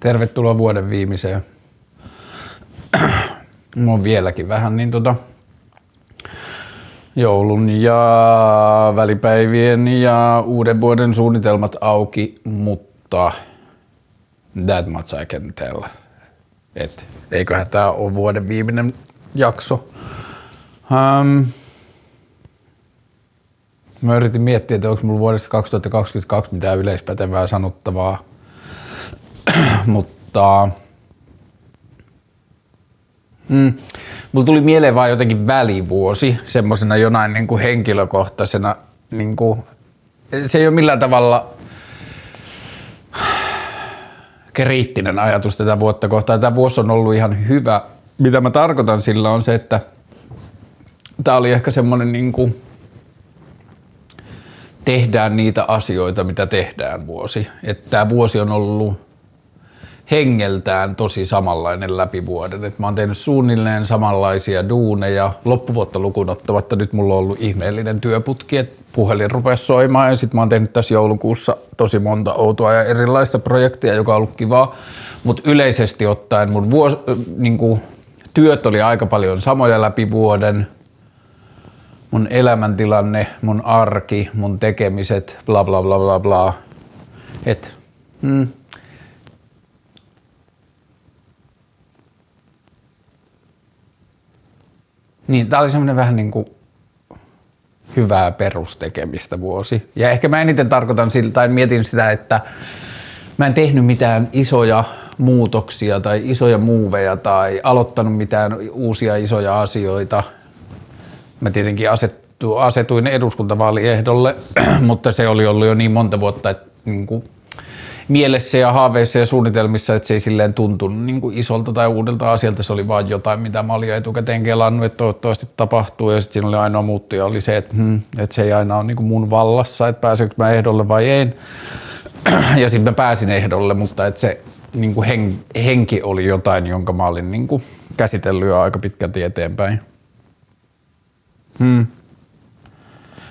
Tervetuloa vuoden viimeiseen. Mulla on vieläkin vähän niin tota joulun ja välipäivien ja uuden vuoden suunnitelmat auki, mutta that much I can tell. Et eiköhän tää ole vuoden viimeinen jakso. Um, mä yritin miettiä, että onko mulla vuodesta 2022 mitään yleispätevää sanottavaa, mutta mm, mulla tuli mieleen vaan jotenkin välivuosi semmoisena jonain niin kuin henkilökohtaisena, niin kuin, se ei ole millään tavalla kriittinen ajatus tätä vuotta kohtaan. Tämä vuosi on ollut ihan hyvä. Mitä mä tarkoitan sillä on se, että tämä oli ehkä semmoinen niin kuin, tehdään niitä asioita, mitä tehdään vuosi. Että tämä vuosi on ollut hengeltään tosi samanlainen läpi vuoden. Et mä oon tehnyt suunnilleen samanlaisia duuneja. Loppuvuotta lukuun ottamatta nyt mulla on ollut ihmeellinen työputki, että puhelin rupesi soimaan ja sitten mä oon tehnyt tässä joulukuussa tosi monta outoa ja erilaista projektia, joka on ollut kivaa. Mutta yleisesti ottaen mun vuos, niin kuin, työt oli aika paljon samoja läpi vuoden. Mun elämäntilanne, mun arki, mun tekemiset, bla bla bla bla bla. Et, mm, Niin, tämä oli semmoinen vähän niin kuin hyvää perustekemistä vuosi. Ja ehkä mä eniten tarkoitan sillä, tai mietin sitä, että mä en tehnyt mitään isoja muutoksia tai isoja muuveja tai aloittanut mitään uusia isoja asioita. Mä tietenkin asettu, asetuin eduskuntavaaliehdolle, mutta se oli ollut jo niin monta vuotta, että niin kuin mielessä ja haaveissa ja suunnitelmissa, että se ei silleen tuntunut niin kuin isolta tai uudelta asialta. Se oli vaan jotain, mitä mä olin etukäteen kelannut, että toivottavasti tapahtuu. Ja sitten siinä oli ainoa muuttuja oli se, että, hmm, että se ei aina ole niin kuin mun vallassa, että pääseekö mä ehdolle vai ei. Ja sitten mä pääsin ehdolle, mutta että se niin kuin hen, henki oli jotain, jonka mä olin niin kuin käsitellyt jo aika pitkälti eteenpäin. Hmm.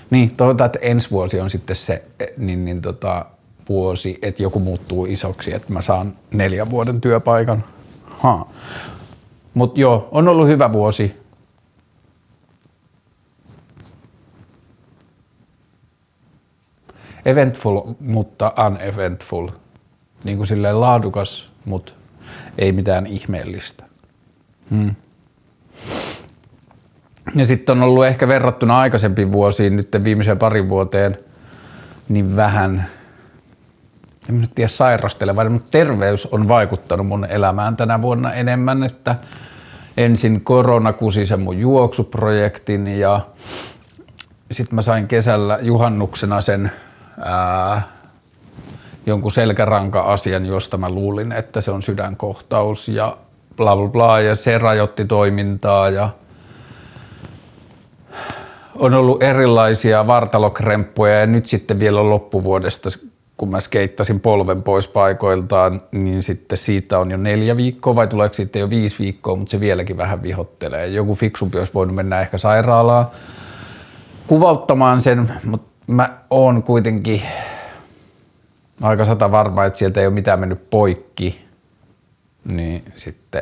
Niin, toivotaan, että ensi vuosi on sitten se, niin, niin tota, vuosi, että joku muuttuu isoksi, että mä saan neljän vuoden työpaikan. Mutta joo, on ollut hyvä vuosi. Eventful, mutta uneventful. Niin kuin silleen laadukas, mutta ei mitään ihmeellistä. Hmm. Ja sitten on ollut ehkä verrattuna aikaisempiin vuosiin, nyt viimeiseen parin vuoteen, niin vähän en nyt tiedä sairastelevan, mutta terveys on vaikuttanut mun elämään tänä vuonna enemmän, että ensin korona kusi sen mun juoksuprojektin ja sitten mä sain kesällä juhannuksena sen ää, jonkun selkäranka-asian, josta mä luulin, että se on sydänkohtaus ja bla bla bla ja se rajoitti toimintaa ja on ollut erilaisia vartalokremppuja ja nyt sitten vielä loppuvuodesta kun mä skeittasin polven pois paikoiltaan, niin sitten siitä on jo neljä viikkoa vai tuleeko sitten jo viisi viikkoa, mutta se vieläkin vähän vihottelee. Joku fiksumpi olisi voinut mennä ehkä sairaalaan kuvauttamaan sen, mutta mä oon kuitenkin aika sata varma, että sieltä ei ole mitään mennyt poikki, niin sitten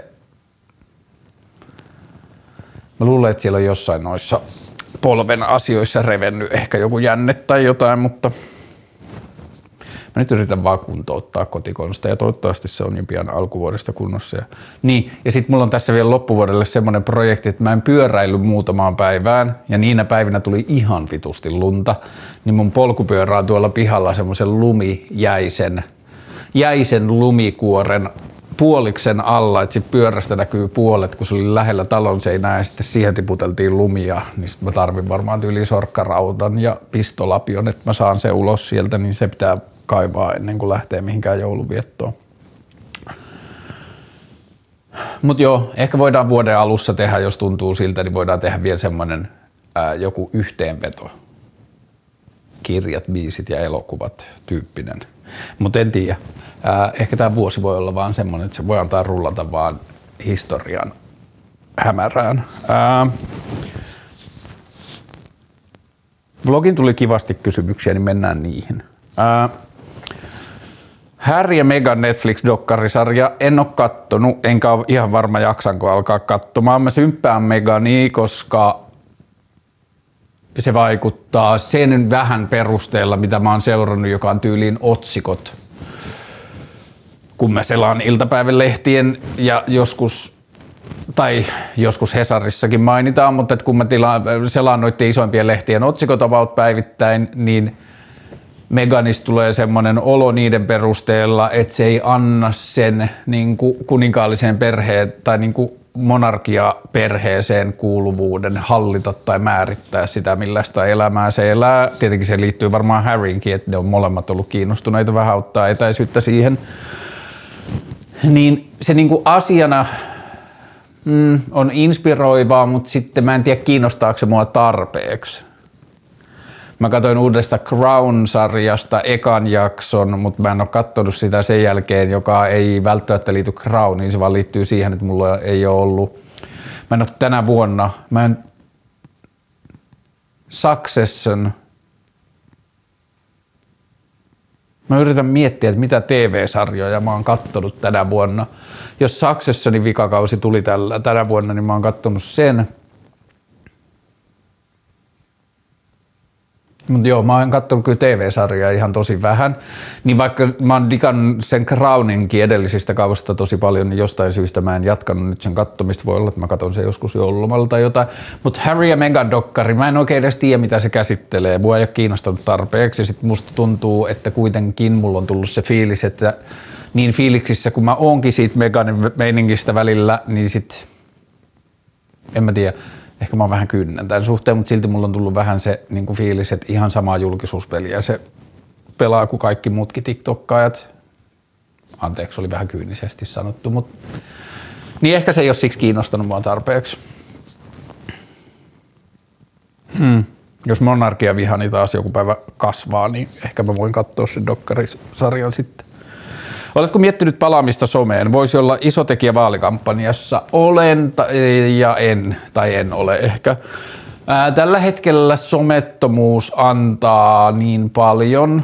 mä luulen, että siellä on jossain noissa polven asioissa revennyt ehkä joku jänne tai jotain, mutta – Mä nyt yritän vaan kuntouttaa kotikonsta ja toivottavasti se on jo pian alkuvuodesta kunnossa. Ja, niin, ja sitten mulla on tässä vielä loppuvuodelle semmoinen projekti, että mä en pyöräily muutamaan päivään ja niinä päivinä tuli ihan vitusti lunta, niin mun polkupyörä on tuolla pihalla semmoisen lumijäisen jäisen lumikuoren puoliksen alla, että pyörästä näkyy puolet, kun se oli lähellä talon seinää ja sitten siihen tiputeltiin lumia, niin mä tarvin varmaan yli sorkkaraudan ja pistolapion, että mä saan se ulos sieltä, niin se pitää kaivaa ennen kuin lähtee mihinkään jouluviettoon. Mutta joo, ehkä voidaan vuoden alussa tehdä, jos tuntuu siltä, niin voidaan tehdä vielä semmoinen joku yhteenveto. Kirjat, biisit ja elokuvat tyyppinen. Mutta en tiedä. Ehkä tämä vuosi voi olla vaan semmoinen, että se voi antaa rullata vaan historian hämärään. Ää, vlogin tuli kivasti kysymyksiä, niin mennään niihin. Ää, Harry ja Megan Netflix-dokkarisarja, en ole kattonut, enkä ole ihan varma jaksanko alkaa katsomaan. Mä symppään Megani, koska se vaikuttaa sen vähän perusteella, mitä mä oon seurannut, joka on tyyliin otsikot. Kun mä selaan iltapäivän lehtien ja joskus tai joskus Hesarissakin mainitaan, mutta kun mä tilaan, selaan noiden isoimpien lehtien otsikot about päivittäin, niin Meganista tulee semmoinen olo niiden perusteella, että se ei anna sen niin kuin kuninkaalliseen perheen tai niin kuin monarkia-perheeseen kuuluvuuden hallita tai määrittää sitä, millaista elämää se elää. Tietenkin se liittyy varmaan Harrynkin, että ne on molemmat ollut kiinnostuneita vähän ottaa etäisyyttä siihen. Niin se niin kuin asiana mm, on inspiroivaa, mutta sitten mä en tiedä kiinnostaako se mua tarpeeksi. Mä katsoin uudesta Crown-sarjasta ekan jakson, mutta mä en ole katsonut sitä sen jälkeen, joka ei välttämättä liity Crowniin, se vaan liittyy siihen, että mulla ei ole ollut. Mä en ole tänä vuonna, mä en Succession Mä yritän miettiä, että mitä TV-sarjoja mä oon kattonut tänä vuonna. Jos Successionin vikakausi tuli tällä, tänä vuonna, niin mä oon kattonut sen. Mutta joo, mä oon katsonut kyllä TV-sarjaa ihan tosi vähän. Niin vaikka mä oon digannut sen Crowninkin edellisistä kausista tosi paljon, niin jostain syystä mä en jatkanut nyt sen kattomista. Voi olla, että mä katson sen joskus joululomalla tai jotain. Mutta Harry ja Meghan dokkari, mä en oikein edes tiedä, mitä se käsittelee. Mua ei ole kiinnostanut tarpeeksi. Sitten musta tuntuu, että kuitenkin mulla on tullut se fiilis, että niin fiiliksissä kun mä oonkin siitä Meganin meiningistä välillä, niin sit en mä tiedä ehkä mä oon vähän kynnen tämän suhteen, mutta silti mulla on tullut vähän se niin kuin fiilis, että ihan samaa julkisuuspeliä se pelaa kuin kaikki muutkin TikTokkaajat. Anteeksi, oli vähän kyynisesti sanottu, mutta niin ehkä se ei ole siksi kiinnostanut mua tarpeeksi. Hmm. Jos monarkia vihani taas joku päivä kasvaa, niin ehkä mä voin katsoa sen dokkarisarjan sitten. Oletko miettinyt palaamista someen? Voisi olla iso tekijä vaalikampanjassa. Olen ja en, tai en ole ehkä. Tällä hetkellä somettomuus antaa niin paljon,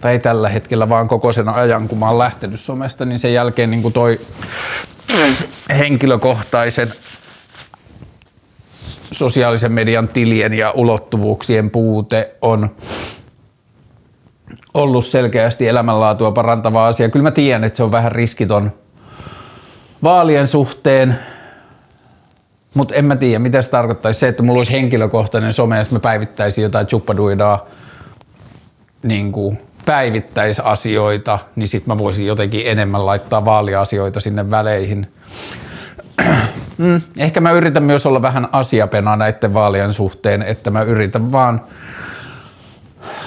tai ei tällä hetkellä, vaan koko sen ajan, kun mä oon lähtenyt somesta, niin sen jälkeen niin toi henkilökohtaisen sosiaalisen median tilien ja ulottuvuuksien puute on ollut selkeästi elämänlaatua parantava asia. Kyllä mä tiedän, että se on vähän riskiton vaalien suhteen, mutta en mä tiedä, mitä se tarkoittaisi se, että mulla olisi henkilökohtainen some, jos mä päivittäisin jotain chuppaduidaa, niin kuin päivittäisasioita, niin sit mä voisin jotenkin enemmän laittaa vaaliasioita sinne väleihin. Mm, ehkä mä yritän myös olla vähän asiapena näiden vaalien suhteen, että mä yritän vaan –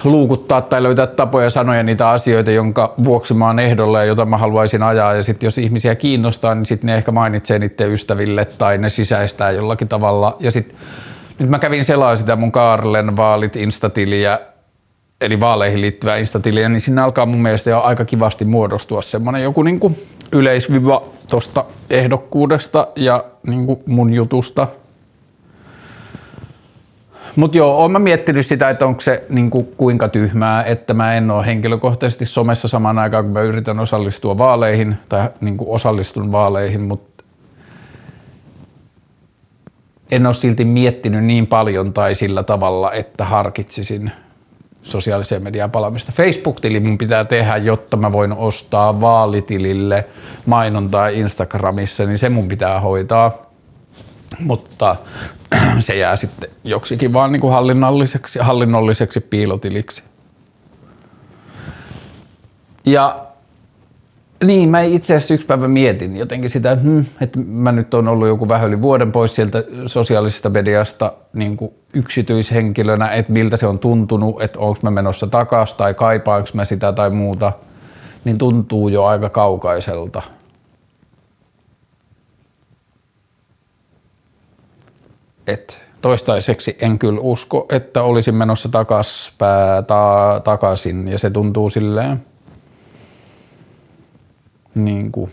luukuttaa tai löytää tapoja sanoja niitä asioita, jonka vuoksi mä oon ehdolla ja jota mä haluaisin ajaa. Ja sitten jos ihmisiä kiinnostaa, niin sitten ne ehkä mainitsee niiden ystäville tai ne sisäistää jollakin tavalla. Ja sitten nyt mä kävin selaa sitä mun Kaarlen vaalit instatiliä, eli vaaleihin liittyvää instatiliä, niin sinne alkaa mun mielestä jo aika kivasti muodostua semmoinen joku niinku yleisviva tosta ehdokkuudesta ja niinku mun jutusta – mutta joo, oon mä miettinyt sitä, että onko se niin kuin, kuinka tyhmää, että mä en ole henkilökohtaisesti somessa samaan aikaan, kun mä yritän osallistua vaaleihin tai niin kuin osallistun vaaleihin, mutta en ole silti miettinyt niin paljon tai sillä tavalla, että harkitsisin sosiaaliseen mediaan palaamista. Facebook-tili mun pitää tehdä, jotta mä voin ostaa vaalitilille mainontaa Instagramissa, niin se mun pitää hoitaa. Mutta se jää sitten joksikin vaan niin kuin hallinnolliseksi, hallinnolliseksi piilotiliksi. Ja niin, mä itse asiassa yksi päivä mietin jotenkin sitä, että, hmm, että mä nyt on ollut joku vähän yli vuoden pois sieltä sosiaalisesta mediasta niin kuin yksityishenkilönä, että miltä se on tuntunut, että onko mä menossa takaisin tai kaipaanko mä sitä tai muuta, niin tuntuu jo aika kaukaiselta – et toistaiseksi en kyllä usko, että olisin menossa takas, pää, ta, takaisin ja se tuntuu silleen niin kuin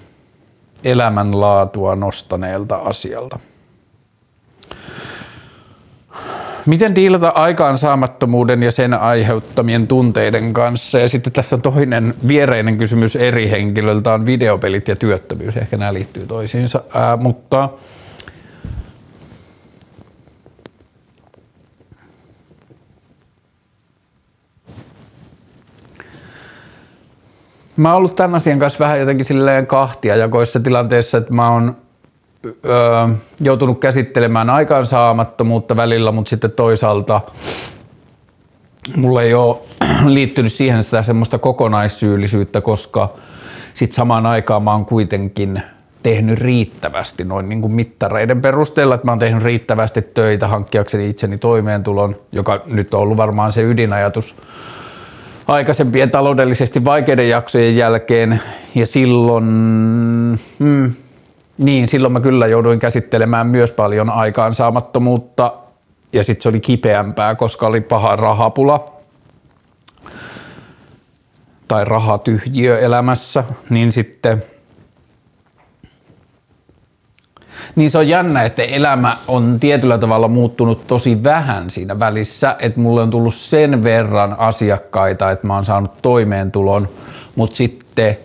elämänlaatua nostaneelta asialta. Miten diilata aikaansaamattomuuden ja sen aiheuttamien tunteiden kanssa? Ja sitten tässä on toinen viereinen kysymys eri henkilöltä on videopelit ja työttömyys. Ehkä nämä liittyy toisiinsa, ää, mutta Mä oon ollut tämän asian kanssa vähän jotenkin silleen kahtia jakoissa tilanteessa, että mä oon öö, joutunut käsittelemään aikaansaamattomuutta välillä, mutta sitten toisaalta mulla ei ole liittynyt siihen sitä semmoista kokonaissyyllisyyttä, koska sitten samaan aikaan mä oon kuitenkin tehnyt riittävästi noin niin kuin mittareiden perusteella, että mä oon tehnyt riittävästi töitä hankkiakseni itseni toimeentulon, joka nyt on ollut varmaan se ydinajatus aikaisempien taloudellisesti vaikeiden jaksojen jälkeen. Ja silloin, hmm, niin silloin mä kyllä jouduin käsittelemään myös paljon aikaansaamattomuutta ja sitten se oli kipeämpää, koska oli paha rahapula. Tai rahatyhjiö elämässä, niin sitten – Niin se on jännä, että elämä on tietyllä tavalla muuttunut tosi vähän siinä välissä, että mulle on tullut sen verran asiakkaita, että mä oon saanut toimeentulon, mutta sitten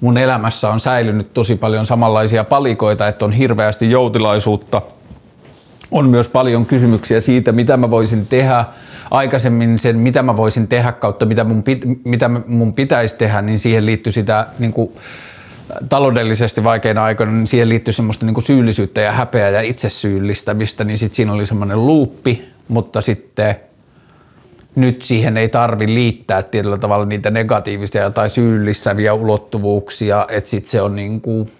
mun elämässä on säilynyt tosi paljon samanlaisia palikoita, että on hirveästi joutilaisuutta. On myös paljon kysymyksiä siitä, mitä mä voisin tehdä aikaisemmin sen, mitä mä voisin tehdä kautta mitä mun, mitä mun pitäisi tehdä, niin siihen liittyy sitä niin kuin, taloudellisesti vaikeina aikoina, niin siihen liittyy semmoista niin kuin syyllisyyttä ja häpeää ja itsesyyllistämistä, niin sitten siinä oli semmoinen luuppi, mutta sitten nyt siihen ei tarvi liittää tietyllä tavalla niitä negatiivisia tai syyllistäviä ulottuvuuksia, että sitten se on niin kuin,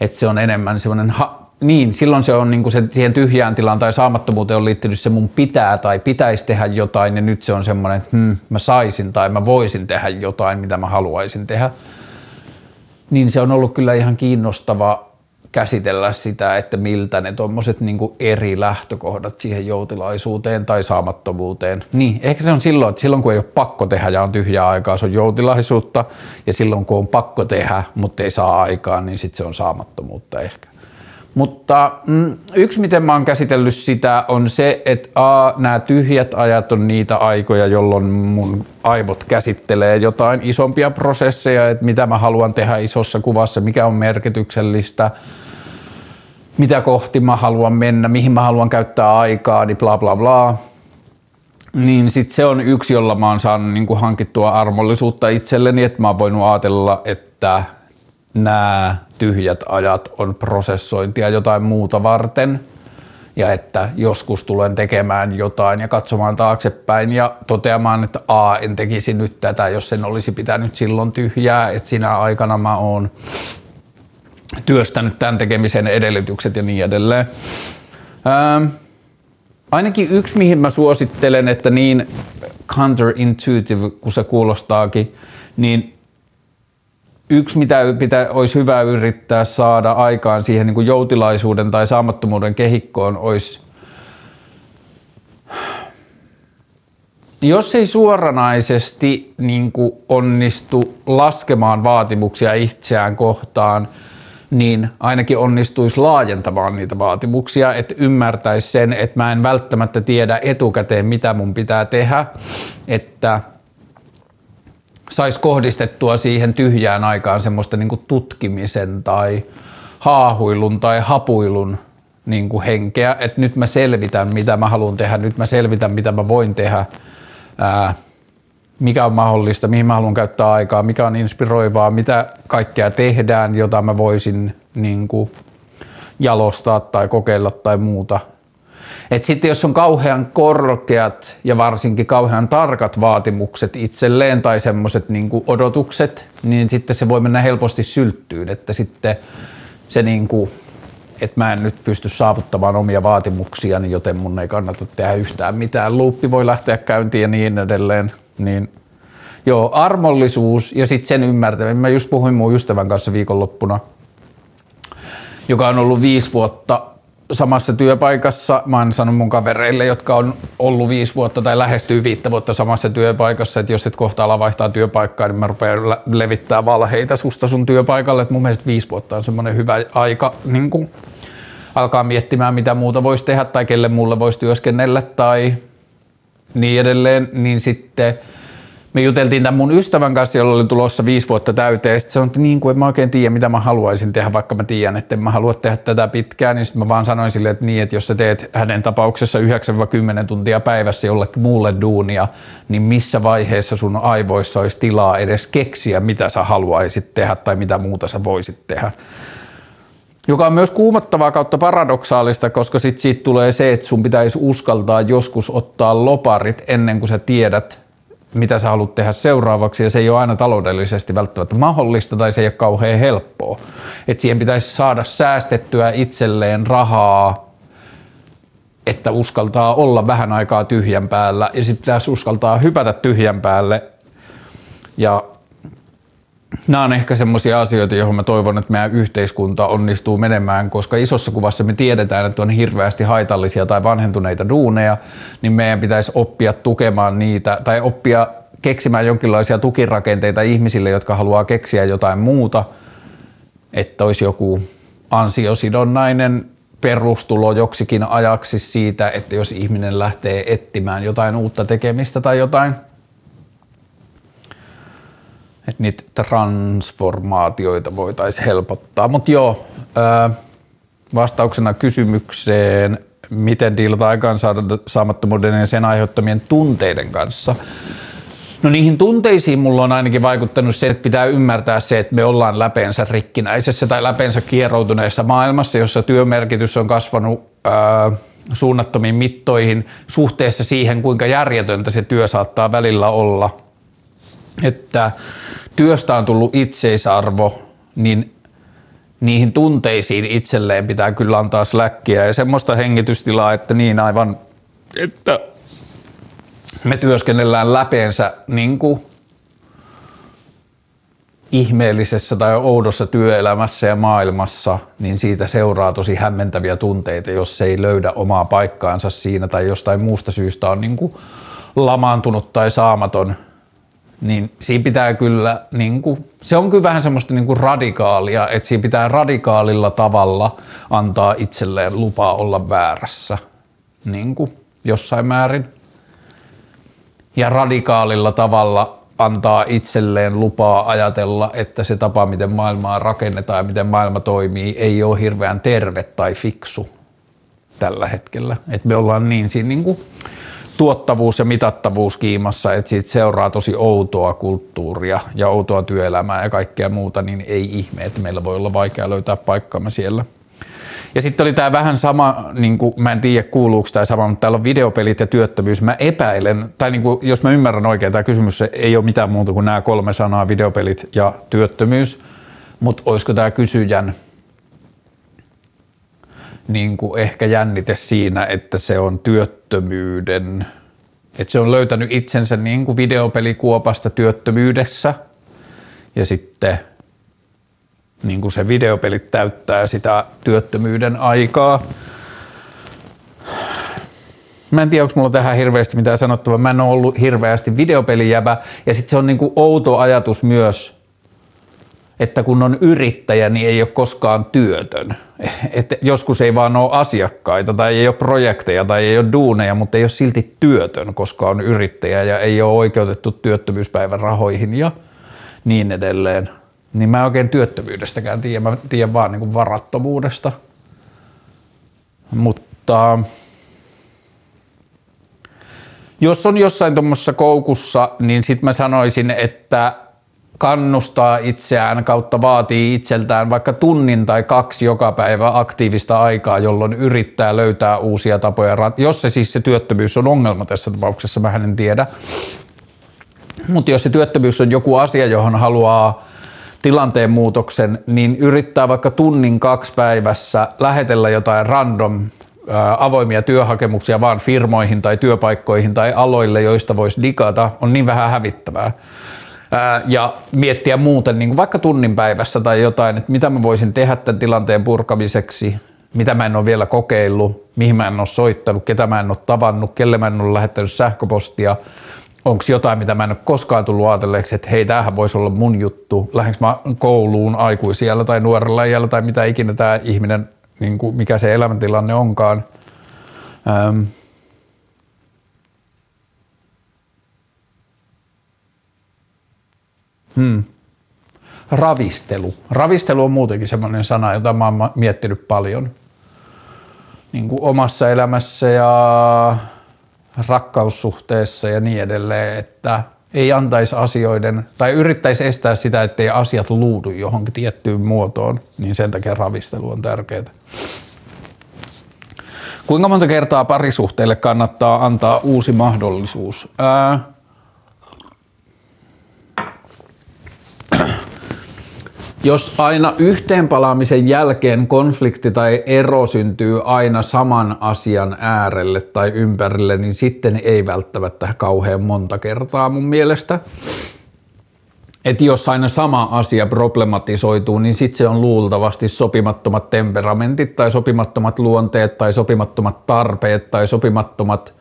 että se on enemmän semmoinen, ha- niin silloin se on niin kuin se siihen tyhjään tilaan tai saamattomuuteen on liittynyt se mun pitää tai pitäisi tehdä jotain ja nyt se on semmoinen, että hmm, mä saisin tai mä voisin tehdä jotain, mitä mä haluaisin tehdä niin se on ollut kyllä ihan kiinnostava käsitellä sitä, että miltä ne tuommoiset niin eri lähtökohdat siihen joutilaisuuteen tai saamattomuuteen. Niin, ehkä se on silloin, että silloin kun ei ole pakko tehdä ja on tyhjää aikaa, se on joutilaisuutta, ja silloin kun on pakko tehdä, mutta ei saa aikaa, niin sitten se on saamattomuutta ehkä. Mutta mm, yksi, miten mä oon käsitellyt sitä, on se, että a, nämä tyhjät ajat on niitä aikoja, jolloin mun aivot käsittelee jotain isompia prosesseja, että mitä mä haluan tehdä isossa kuvassa, mikä on merkityksellistä, mitä kohti mä haluan mennä, mihin mä haluan käyttää aikaa, niin bla bla bla. Niin sit se on yksi, jolla mä oon saanut niin hankittua armollisuutta itselleni, että mä oon voinut ajatella, että nämä tyhjät ajat on prosessointia jotain muuta varten ja että joskus tulen tekemään jotain ja katsomaan taaksepäin ja toteamaan, että a, en tekisi nyt tätä, jos sen olisi pitänyt silloin tyhjää, että sinä aikana mä oon työstänyt tämän tekemisen edellytykset ja niin edelleen. Ähm, ainakin yksi, mihin mä suosittelen, että niin counterintuitive kuin se kuulostaakin, niin yksi, mitä pitää, olisi hyvä yrittää saada aikaan siihen niin kuin joutilaisuuden tai saamattomuuden kehikkoon, olisi jos ei suoranaisesti niin kuin onnistu laskemaan vaatimuksia itseään kohtaan, niin ainakin onnistuisi laajentamaan niitä vaatimuksia, että ymmärtäisi sen, että mä en välttämättä tiedä etukäteen, mitä mun pitää tehdä, että saisi kohdistettua siihen tyhjään aikaan semmoista niin kuin tutkimisen tai haahuilun tai hapuilun niin kuin henkeä, että nyt mä selvitän, mitä mä haluan tehdä, nyt mä selvitän, mitä mä voin tehdä, ää, mikä on mahdollista, mihin mä haluan käyttää aikaa, mikä on inspiroivaa, mitä kaikkea tehdään, jota mä voisin niin kuin, jalostaa tai kokeilla tai muuta – et sitten jos on kauhean korkeat ja varsinkin kauhean tarkat vaatimukset itselleen tai semmoiset niin odotukset, niin sitten se voi mennä helposti sylttyyn, että sitten se niin kuin, että mä en nyt pysty saavuttamaan omia vaatimuksiani, joten mun ei kannata tehdä yhtään mitään. Luuppi voi lähteä käyntiin ja niin edelleen. Niin joo, armollisuus ja sitten sen ymmärtäminen. Mä just puhuin mun ystävän kanssa viikonloppuna, joka on ollut viisi vuotta samassa työpaikassa. Mä oon sanonut mun kavereille, jotka on ollut viisi vuotta tai lähestyy viittä vuotta samassa työpaikassa, että jos et kohta ala vaihtaa työpaikkaa, niin mä rupean levittää valheita susta sun työpaikalle. Että mun mielestä viisi vuotta on semmoinen hyvä aika niin kuin alkaa miettimään, mitä muuta voisi tehdä tai kelle muulle voisi työskennellä tai niin edelleen, niin sitten me juteltiin tämän mun ystävän kanssa, jolla oli tulossa viisi vuotta täyteen, ja sitten sanoin, että niin kuin en mä oikein tiedä, mitä mä haluaisin tehdä, vaikka mä tiedän, että en mä halua tehdä tätä pitkään, niin sitten mä vaan sanoin sille, että niin, että jos sä teet hänen tapauksessa 9-10 tuntia päivässä jollekin muulle duunia, niin missä vaiheessa sun aivoissa olisi tilaa edes keksiä, mitä sä haluaisit tehdä tai mitä muuta sä voisit tehdä. Joka on myös kuumottavaa kautta paradoksaalista, koska sit siitä tulee se, että sun pitäisi uskaltaa joskus ottaa loparit ennen kuin sä tiedät, mitä sä haluat tehdä seuraavaksi, ja se ei ole aina taloudellisesti välttämättä mahdollista tai se ei ole kauhean helppoa. Että siihen pitäisi saada säästettyä itselleen rahaa, että uskaltaa olla vähän aikaa tyhjän päällä, ja sitten pitäisi uskaltaa hypätä tyhjän päälle, ja nämä on ehkä semmoisia asioita, joihin mä toivon, että meidän yhteiskunta onnistuu menemään, koska isossa kuvassa me tiedetään, että on hirveästi haitallisia tai vanhentuneita duuneja, niin meidän pitäisi oppia tukemaan niitä tai oppia keksimään jonkinlaisia tukirakenteita ihmisille, jotka haluaa keksiä jotain muuta, että olisi joku ansiosidonnainen perustulo joksikin ajaksi siitä, että jos ihminen lähtee etsimään jotain uutta tekemistä tai jotain – että niitä transformaatioita voitaisiin helpottaa. Mutta joo, vastauksena kysymykseen, miten diilata aikaan saamattomuuden ja sen aiheuttamien tunteiden kanssa. No niihin tunteisiin mulla on ainakin vaikuttanut se, että pitää ymmärtää se, että me ollaan läpeensä rikkinäisessä tai läpeensä kieroutuneessa maailmassa, jossa työmerkitys on kasvanut ää, suunnattomiin mittoihin suhteessa siihen, kuinka järjetöntä se työ saattaa välillä olla. Että työstä on tullut itseisarvo, niin niihin tunteisiin itselleen pitää kyllä antaa släkkiä ja semmoista hengitystilaa, että niin aivan, että me työskennellään läpeensä niin kuin ihmeellisessä tai oudossa työelämässä ja maailmassa, niin siitä seuraa tosi hämmentäviä tunteita, jos se ei löydä omaa paikkaansa siinä tai jostain muusta syystä on niin kuin lamaantunut tai saamaton – niin siinä pitää kyllä, niin kuin, se on kyllä vähän semmoista niin kuin radikaalia, että siinä pitää radikaalilla tavalla antaa itselleen lupaa olla väärässä niin kuin jossain määrin. Ja radikaalilla tavalla antaa itselleen lupaa ajatella, että se tapa, miten maailmaa rakennetaan ja miten maailma toimii, ei ole hirveän terve tai fiksu tällä hetkellä. Että me ollaan niin siinä niin kuin, tuottavuus ja mitattavuus kiimassa, että siitä seuraa tosi outoa kulttuuria ja outoa työelämää ja kaikkea muuta, niin ei ihme, että meillä voi olla vaikea löytää paikkaamme siellä. Ja sitten oli tämä vähän sama, niin kuin, mä en tiedä kuuluuko tämä sama, mutta täällä on videopelit ja työttömyys. Mä epäilen, tai niin kuin, jos mä ymmärrän oikein, tämä kysymys ei ole mitään muuta kuin nämä kolme sanaa, videopelit ja työttömyys, mutta olisiko tämä kysyjän niin kuin ehkä jännite siinä, että se on työttömyyden, että se on löytänyt itsensä niin kuin videopelikuopasta työttömyydessä ja sitten niin kuin se videopelit täyttää sitä työttömyyden aikaa. Mä en tiedä, onko mulla tähän hirveästi mitään sanottavaa. Mä en ole ollut hirveästi videopelijävä. Ja sitten se on niin kuin outo ajatus myös, että kun on yrittäjä, niin ei ole koskaan työtön. Että joskus ei vaan ole asiakkaita tai ei ole projekteja tai ei ole duuneja, mutta ei ole silti työtön, koska on yrittäjä ja ei ole oikeutettu työttömyyspäivän rahoihin ja niin edelleen. Niin mä en oikein työttömyydestäkään tiedä, mä tiedän vaan niin kuin varattomuudesta. Mutta jos on jossain tuommoisessa koukussa, niin sitten mä sanoisin, että kannustaa itseään kautta vaatii itseltään vaikka tunnin tai kaksi joka päivä aktiivista aikaa, jolloin yrittää löytää uusia tapoja, jos se siis se työttömyys on ongelma tässä tapauksessa, mä en tiedä. Mutta jos se työttömyys on joku asia, johon haluaa tilanteen muutoksen, niin yrittää vaikka tunnin kaksi päivässä lähetellä jotain random avoimia työhakemuksia vaan firmoihin tai työpaikkoihin tai aloille, joista voisi digata, on niin vähän hävittävää ja miettiä muuten niin kuin vaikka tunnin päivässä tai jotain, että mitä mä voisin tehdä tämän tilanteen purkamiseksi, mitä mä en ole vielä kokeillut, mihin mä en ole soittanut, ketä mä en ole tavannut, kelle mä en ole lähettänyt sähköpostia, onko jotain, mitä mä en ole koskaan tullut ajatelleeksi, että hei, tämähän voisi olla mun juttu, lähdenkö mä kouluun aikuisiellä tai nuorella iällä tai mitä ikinä tämä ihminen niin kuin mikä se elämäntilanne onkaan. Ähm. Hmm. Ravistelu. Ravistelu on muutenkin sellainen sana, jota mä oon miettinyt paljon niin kuin omassa elämässä ja rakkaussuhteessa ja niin edelleen, että ei antaisi asioiden tai yrittäisi estää sitä, ettei asiat luudu johonkin tiettyyn muotoon, niin sen takia ravistelu on tärkeää. Kuinka monta kertaa parisuhteelle kannattaa antaa uusi mahdollisuus? Ää, jos aina yhteenpalaamisen jälkeen konflikti tai ero syntyy aina saman asian äärelle tai ympärille, niin sitten ei välttämättä kauhean monta kertaa mun mielestä. Että jos aina sama asia problematisoituu, niin sitten se on luultavasti sopimattomat temperamentit tai sopimattomat luonteet tai sopimattomat tarpeet tai sopimattomat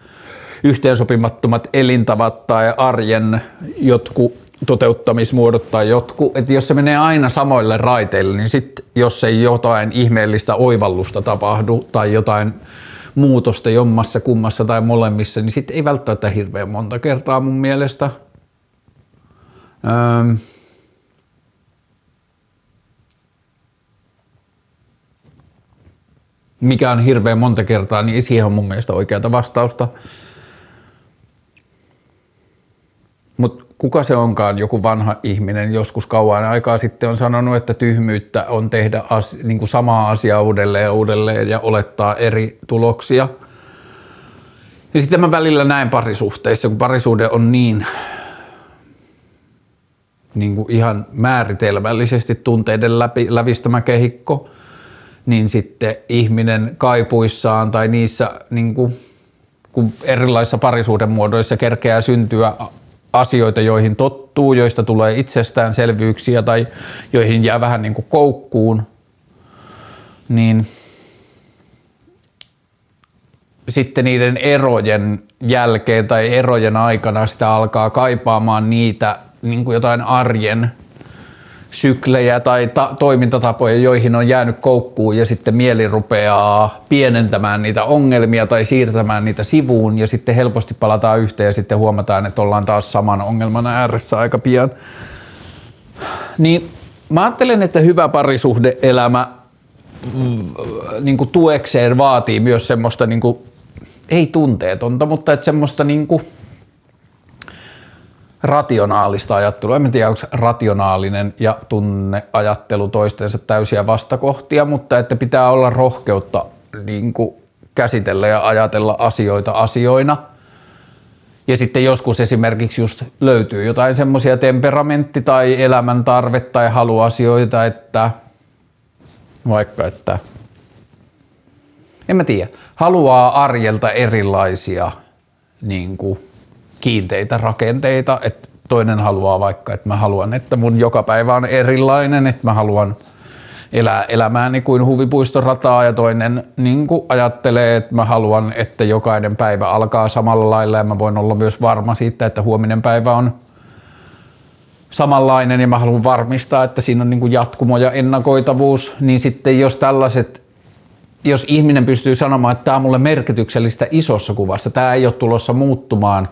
yhteensopimattomat elintavat tai arjen jotkut toteuttamismuodot tai jotkut, että jos se menee aina samoille raiteille, niin sitten jos ei jotain ihmeellistä oivallusta tapahdu tai jotain muutosta jommassa, kummassa tai molemmissa, niin sitten ei välttämättä hirveän monta kertaa mun mielestä. Öö, mikä on hirveän monta kertaa, niin siihen on mun mielestä oikeata vastausta. Mutta kuka se onkaan, joku vanha ihminen joskus kauan aikaa sitten on sanonut, että tyhmyyttä on tehdä as, niin kuin samaa asiaa uudelleen ja uudelleen ja olettaa eri tuloksia. Ja sitten mä välillä näen parisuhteissa, kun parisuhde on niin, niin kuin ihan määritelmällisesti tunteiden läpi, lävistämä kehikko, niin sitten ihminen kaipuissaan tai niissä niin kuin, kun erilaisissa parisuhdemuodoissa kerkeää syntyä asioita, joihin tottuu, joista tulee itsestäänselvyyksiä tai joihin jää vähän niin kuin koukkuun, niin sitten niiden erojen jälkeen tai erojen aikana sitä alkaa kaipaamaan niitä niin kuin jotain arjen syklejä tai ta- toimintatapoja, joihin on jäänyt koukkuun ja sitten mieli rupeaa pienentämään niitä ongelmia tai siirtämään niitä sivuun ja sitten helposti palataan yhteen ja sitten huomataan, että ollaan taas saman ongelman ääressä aika pian. Niin mä ajattelen, että hyvä parisuhdeelämä mm, niin kuin tuekseen vaatii myös semmoista niin kuin, ei tunteetonta, mutta että semmoista niin kuin, rationaalista ajattelua. En tiedä, onko rationaalinen ja tunneajattelu toistensa täysiä vastakohtia, mutta että pitää olla rohkeutta niin kuin käsitellä ja ajatella asioita asioina. Ja sitten joskus esimerkiksi just löytyy jotain semmoisia temperamentti- tai elämäntarve- tai haluasioita, että vaikka että en mä tiedä, haluaa arjelta erilaisia niin kuin, kiinteitä rakenteita, että toinen haluaa vaikka, että mä haluan, että mun joka päivä on erilainen, että mä haluan elää elämääni kuin huvipuistorataa ja toinen niin ajattelee, että mä haluan, että jokainen päivä alkaa samalla lailla ja mä voin olla myös varma siitä, että huominen päivä on samanlainen ja mä haluan varmistaa, että siinä on niin jatkumo ja ennakoitavuus, niin sitten jos tällaiset jos ihminen pystyy sanomaan, että tämä on mulle merkityksellistä isossa kuvassa, tämä ei ole tulossa muuttumaan,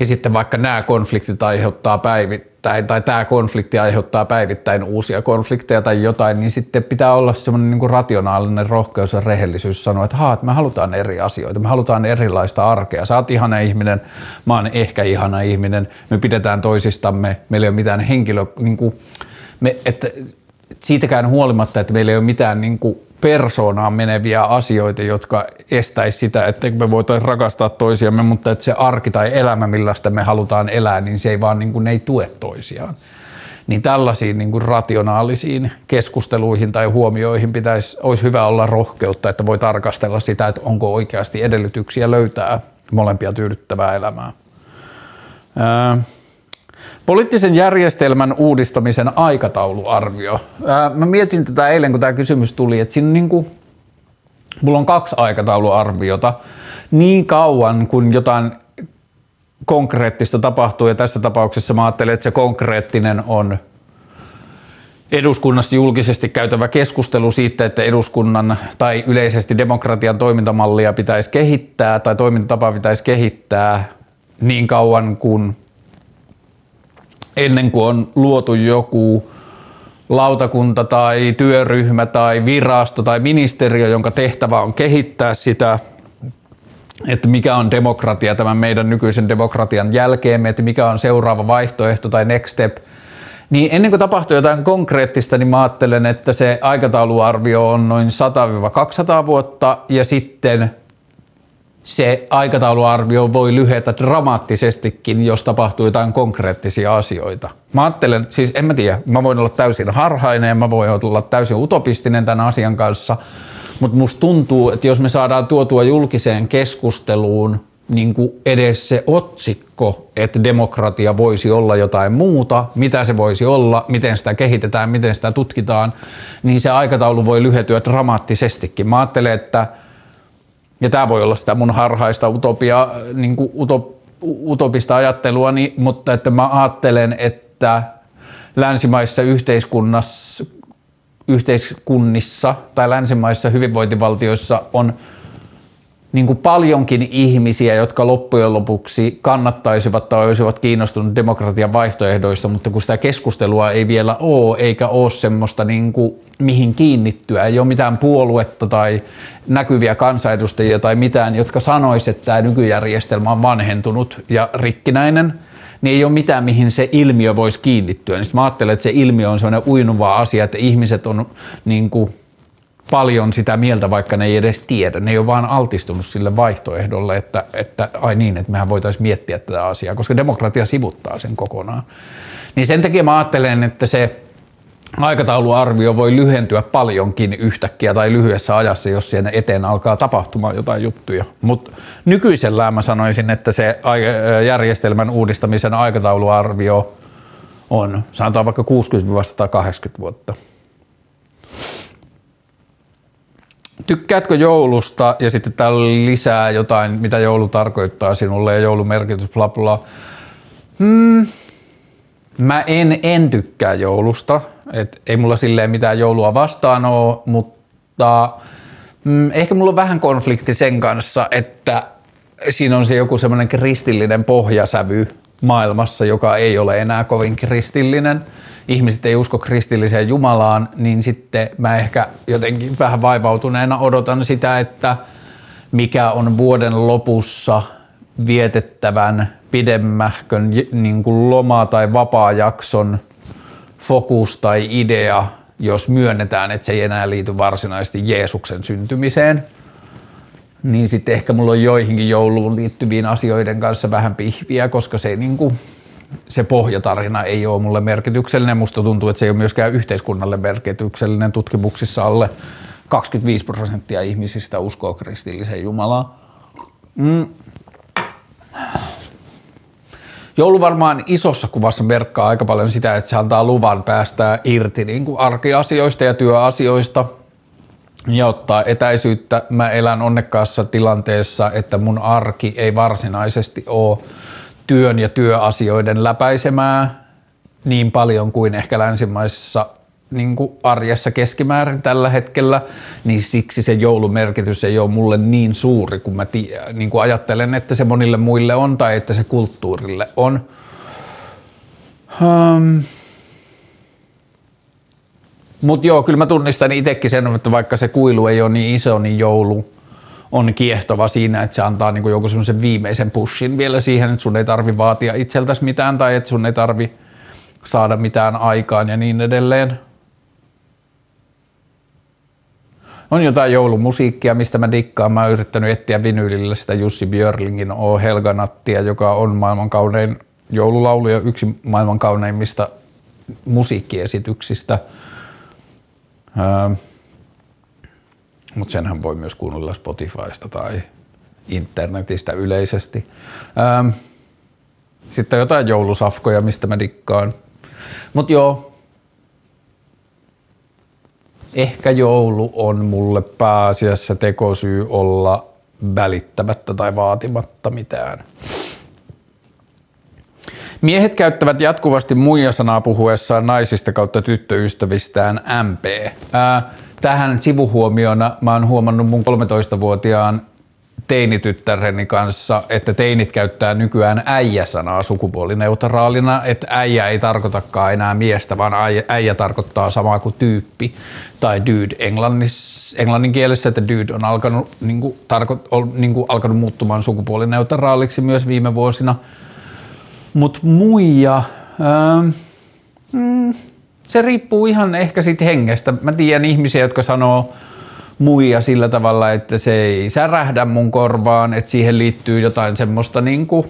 ja sitten vaikka nämä konfliktit aiheuttaa päivittäin, tai tämä konflikti aiheuttaa päivittäin uusia konflikteja tai jotain, niin sitten pitää olla semmoinen niin rationaalinen rohkeus ja rehellisyys sanoa, että, että me halutaan eri asioita, me halutaan erilaista arkea. Sä oot ihana ihminen, mä oon ehkä ihana ihminen, me pidetään toisistamme, meillä ei ole mitään henkilö, niin kuin, me, että siitäkään huolimatta, että meillä ei ole mitään niin kuin, persoonaan meneviä asioita, jotka estäisi sitä, että me voitaisiin rakastaa toisiamme, mutta että se arki tai elämä, millaista me halutaan elää, niin se ei vaan niin kuin, ne ei tue toisiaan. Niin tällaisiin niin kuin rationaalisiin keskusteluihin tai huomioihin pitäisi, olisi hyvä olla rohkeutta, että voi tarkastella sitä, että onko oikeasti edellytyksiä löytää molempia tyydyttävää elämää. Ää, Poliittisen järjestelmän uudistamisen aikatauluarvio. Ää, mä mietin tätä eilen, kun tämä kysymys tuli, että siinä niin kuin, mulla on kaksi aikatauluarviota. Niin kauan, kun jotain konkreettista tapahtuu, ja tässä tapauksessa mä ajattelen, että se konkreettinen on eduskunnassa julkisesti käytävä keskustelu siitä, että eduskunnan tai yleisesti demokratian toimintamallia pitäisi kehittää tai toimintatapaa pitäisi kehittää niin kauan kuin ennen kuin on luotu joku lautakunta tai työryhmä tai virasto tai ministeriö, jonka tehtävä on kehittää sitä, että mikä on demokratia tämän meidän nykyisen demokratian jälkeen, että mikä on seuraava vaihtoehto tai next step, niin ennen kuin tapahtuu jotain konkreettista, niin mä ajattelen, että se aikatauluarvio on noin 100-200 vuotta ja sitten se aikatauluarvio voi lyhetä dramaattisestikin, jos tapahtuu jotain konkreettisia asioita. Mä ajattelen, siis en mä tiedä, mä voin olla täysin harhainen ja mä voin olla täysin utopistinen tämän asian kanssa, mutta musta tuntuu, että jos me saadaan tuotua julkiseen keskusteluun niin kuin edes se otsikko, että demokratia voisi olla jotain muuta, mitä se voisi olla, miten sitä kehitetään, miten sitä tutkitaan, niin se aikataulu voi lyhetyä dramaattisestikin. Mä ajattelen, että ja tämä voi olla sitä mun harhaista utopia, niin kuin utop, utopista ajattelua, niin, mutta että mä ajattelen, että länsimaissa yhteiskunnassa, yhteiskunnissa tai länsimaissa hyvinvointivaltioissa on – niin kuin paljonkin ihmisiä, jotka loppujen lopuksi kannattaisivat tai olisivat kiinnostuneet demokratian vaihtoehdoista, mutta kun sitä keskustelua ei vielä ole, eikä ole semmoista niin kuin mihin kiinnittyä, ei ole mitään puoluetta tai näkyviä kansanedustajia tai mitään, jotka sanoisivat, että tämä nykyjärjestelmä on vanhentunut ja rikkinäinen, niin ei ole mitään, mihin se ilmiö voisi kiinnittyä. Niin mä ajattelen, että se ilmiö on sellainen uinuva asia, että ihmiset on niin kuin paljon sitä mieltä, vaikka ne ei edes tiedä. Ne ei ole vaan altistunut sille vaihtoehdolle, että, että ai niin, että mehän voitaisiin miettiä tätä asiaa, koska demokratia sivuttaa sen kokonaan. Niin sen takia mä ajattelen, että se aikatauluarvio voi lyhentyä paljonkin yhtäkkiä tai lyhyessä ajassa, jos siinä eteen alkaa tapahtumaan jotain juttuja. Mutta nykyisellään mä sanoisin, että se järjestelmän uudistamisen aikatauluarvio on, sanotaan vaikka 60-180 vuotta. Tykkäätkö joulusta ja sitten täällä lisää jotain, mitä joulu tarkoittaa sinulle ja joulumerkitys, bla bla. Hmm. Mä en, en tykkää joulusta, et ei mulla silleen mitään joulua vastaan ole, mutta mm, ehkä mulla on vähän konflikti sen kanssa, että siinä on se joku semmoinen kristillinen pohjasävy maailmassa, joka ei ole enää kovin kristillinen ihmiset ei usko kristilliseen Jumalaan, niin sitten mä ehkä jotenkin vähän vaivautuneena odotan sitä, että mikä on vuoden lopussa vietettävän pidemmähkön niin kuin loma- tai vapaa-jakson fokus tai idea, jos myönnetään, että se ei enää liity varsinaisesti Jeesuksen syntymiseen, niin sitten ehkä mulla on joihinkin jouluun liittyviin asioiden kanssa vähän pihviä, koska se niin kuin se pohjatarina ei ole mulle merkityksellinen. Musta tuntuu, että se ei ole myöskään yhteiskunnalle merkityksellinen. Tutkimuksissa alle 25 prosenttia ihmisistä uskoo kristilliseen Jumalaan. Mm. Joulu varmaan isossa kuvassa merkkaa aika paljon sitä, että se antaa luvan päästää irti niin kuin arkiasioista ja työasioista ja ottaa etäisyyttä. Mä elän onnekkaassa tilanteessa, että mun arki ei varsinaisesti ole työn ja työasioiden läpäisemää niin paljon kuin ehkä länsimaissa niin kuin arjessa keskimäärin tällä hetkellä, niin siksi se joulumerkitys ei ole mulle niin suuri, kun mä tii, niin kuin ajattelen, että se monille muille on tai että se kulttuurille on. Um, Mutta joo, kyllä mä tunnistan itsekin sen, että vaikka se kuilu ei ole niin iso, niin joulu on kiehtova siinä, että se antaa niin kuin joku semmoisen viimeisen pushin vielä siihen, että sun ei tarvi vaatia itseltäsi mitään tai että sun ei tarvi saada mitään aikaan ja niin edelleen. On jotain joulumusiikkia, mistä mä dikkaan. Mä oon yrittänyt etsiä vinyylillä sitä Jussi Björlingin O Helganattia, joka on maailman kaunein joululaulu ja yksi maailman kauneimmista musiikkiesityksistä. Öö, mutta senhän voi myös kuunnella Spotifysta tai internetistä yleisesti. Ähm, sitten jotain joulusafkoja, mistä mä dikkaan. Mutta joo, ehkä joulu on mulle pääasiassa tekosyy olla välittämättä tai vaatimatta mitään. Miehet käyttävät jatkuvasti muija-sanaa puhuessaan naisista kautta tyttöystävistään MP. Ää, tähän sivuhuomiona mä oon huomannut mun 13-vuotiaan teinityttäreni kanssa, että teinit käyttää nykyään äijä-sanaa sukupuolineutraalina, että äijä ei tarkoitakaan enää miestä, vaan äijä, äijä tarkoittaa samaa kuin tyyppi tai dude englannis, englannin kielessä, että dude on alkanut, niin kuin, tarko, on, niin kuin, alkanut muuttumaan sukupuolineutraaliksi myös viime vuosina. Mutta muija, ähm, mm, se riippuu ihan ehkä siitä hengestä. Mä tiedän ihmisiä, jotka sanoo, muija sillä tavalla, että se ei särähdä mun korvaan, että siihen liittyy jotain semmoista niin kuin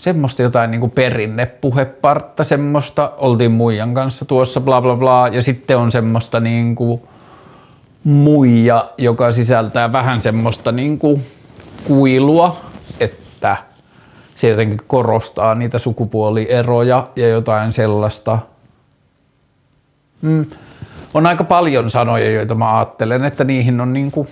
semmoista jotain niin kuin perinnepuhepartta, semmoista, oltiin muijan kanssa tuossa bla bla bla, ja sitten on semmoista niin kuin muija, joka sisältää vähän semmoista niin kuin kuilua, että se jotenkin korostaa niitä sukupuolieroja ja jotain sellaista – Mm. On aika paljon sanoja, joita mä ajattelen, että niihin on niin kuin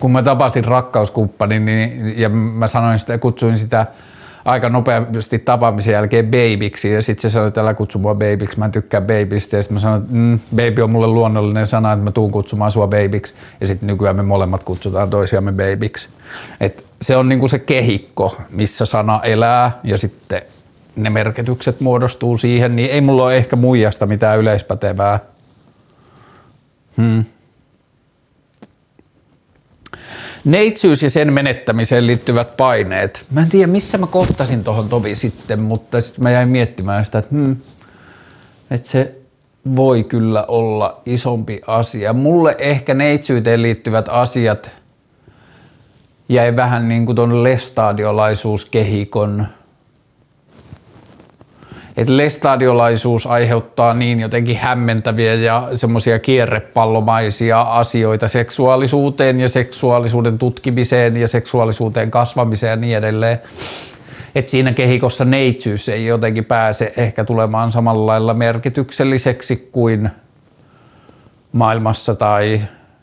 kun mä tapasin rakkauskumppanin niin, ja mä sanoin sitä ja kutsuin sitä aika nopeasti tapaamisen jälkeen babyksi ja sitten se sanoi, että älä kutsu mua babyksi, mä en tykkää babystä ja sitten mä sanoin, että mm, baby on mulle luonnollinen sana, että mä tuun kutsumaan sua babyksi ja sitten nykyään me molemmat kutsutaan toisiamme babyksi. Et se on niinku se kehikko, missä sana elää ja sitten ne merkitykset muodostuu siihen, niin ei mulla ole ehkä muijasta mitään yleispätevää. Hmm. Neitsyys ja sen menettämiseen liittyvät paineet. Mä en tiedä, missä mä kohtasin tuohon tovi sitten, mutta sitten mä jäin miettimään sitä, että, hmm, että se voi kyllä olla isompi asia. Mulle ehkä neitsyyteen liittyvät asiat jäi vähän niin kuin tuon lestadiolaisuuskehikon että lestadiolaisuus aiheuttaa niin jotenkin hämmentäviä ja semmoisia kierrepallomaisia asioita seksuaalisuuteen ja seksuaalisuuden tutkimiseen ja seksuaalisuuteen kasvamiseen ja niin edelleen. Että siinä kehikossa neitsyys ei jotenkin pääse ehkä tulemaan samalla lailla merkitykselliseksi kuin maailmassa tai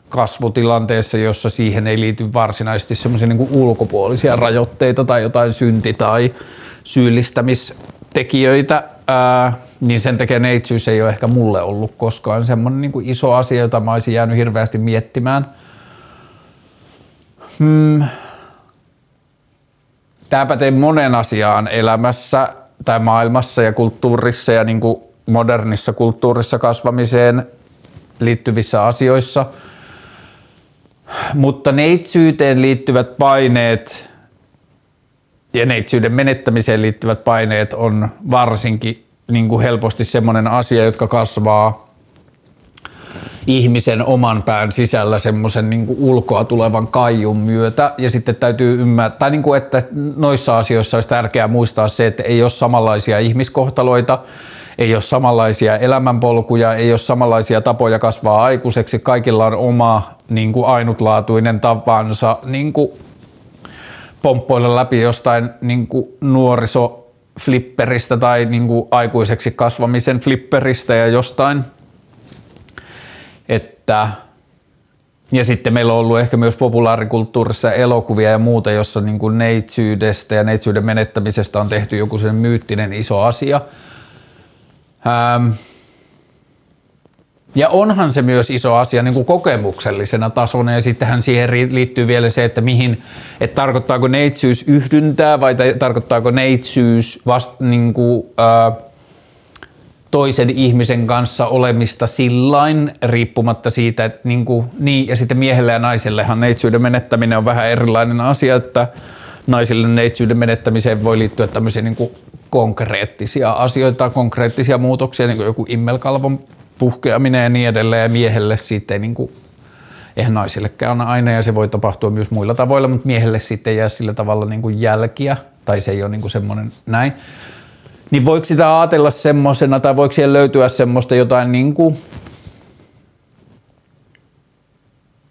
kasvutilanteessa, jossa siihen ei liity varsinaisesti semmoisia niin ulkopuolisia rajoitteita tai jotain synti- tai syyllistämis tekijöitä, ää, niin sen takia neitsyys ei ole ehkä mulle ollut koskaan semmoinen niin kuin iso asia, jota mä olisin jäänyt hirveästi miettimään. Hmm. Tämä pätee monen asiaan elämässä tai maailmassa ja kulttuurissa ja niin kuin modernissa kulttuurissa kasvamiseen liittyvissä asioissa. Mutta neitsyyteen liittyvät paineet ja neitsyyden menettämiseen liittyvät paineet on varsinkin niin kuin helposti semmoinen asia, jotka kasvaa ihmisen oman pään sisällä semmoisen niin ulkoa tulevan kaijun myötä. Ja sitten täytyy ymmärtää, tai niin kuin, että noissa asioissa olisi tärkeää muistaa se, että ei ole samanlaisia ihmiskohtaloita, ei ole samanlaisia elämänpolkuja, ei ole samanlaisia tapoja kasvaa aikuiseksi. Kaikilla on oma niin kuin ainutlaatuinen tapansa niin kuin pomppoilla läpi jostain niin kuin nuoriso flipperistä tai niin kuin aikuiseksi kasvamisen flipperistä ja jostain. Että, ja sitten meillä on ollut ehkä myös populaarikulttuurissa elokuvia ja muuta, jossa niin kuin neitsyydestä ja neitsyyden menettämisestä on tehty joku sen myyttinen iso asia. Ähm, ja onhan se myös iso asia niin kuin kokemuksellisena tasona ja sittenhän siihen liittyy vielä se, että mihin, että tarkoittaako neitsyys yhdyntää vai tarkoittaako neitsyys vasta niin kuin, ää, toisen ihmisen kanssa olemista sillain riippumatta siitä, että niin, kuin, niin ja sitten miehelle ja naisellehan neitsyyden menettäminen on vähän erilainen asia, että naisille neitsyyden menettämiseen voi liittyä tämmöisiä niin kuin konkreettisia asioita, konkreettisia muutoksia, niin kuin joku immelkalvon puhkeaminen ja niin edelleen ja miehelle sitten niin kuin, eihän naisillekään aina ja se voi tapahtua myös muilla tavoilla, mutta miehelle sitten ei jää sillä tavalla niin kuin jälkiä tai se ei ole niin kuin semmoinen näin. Niin voiko sitä ajatella semmoisena tai voiko siihen löytyä semmoista jotain niin kuin,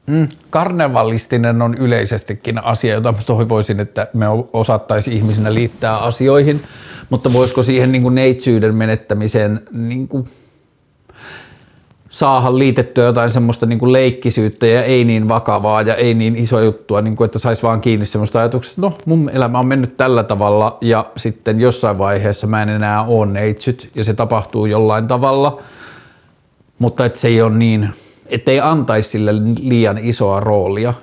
Mm, karnevalistinen on yleisestikin asia, jota toivoisin, että me osattaisi ihmisinä liittää asioihin, mutta voisiko siihen niin kuin neitsyyden menettämiseen niin kuin saada liitettyä jotain semmoista niin kuin leikkisyyttä ja ei niin vakavaa ja ei niin iso juttua, niin kuin, että saisi vaan kiinni semmoista ajatuksesta, että no mun elämä on mennyt tällä tavalla ja sitten jossain vaiheessa mä en enää ole neitsyt ja se tapahtuu jollain tavalla, mutta että se ei ole niin, että ei antaisi sille liian isoa roolia.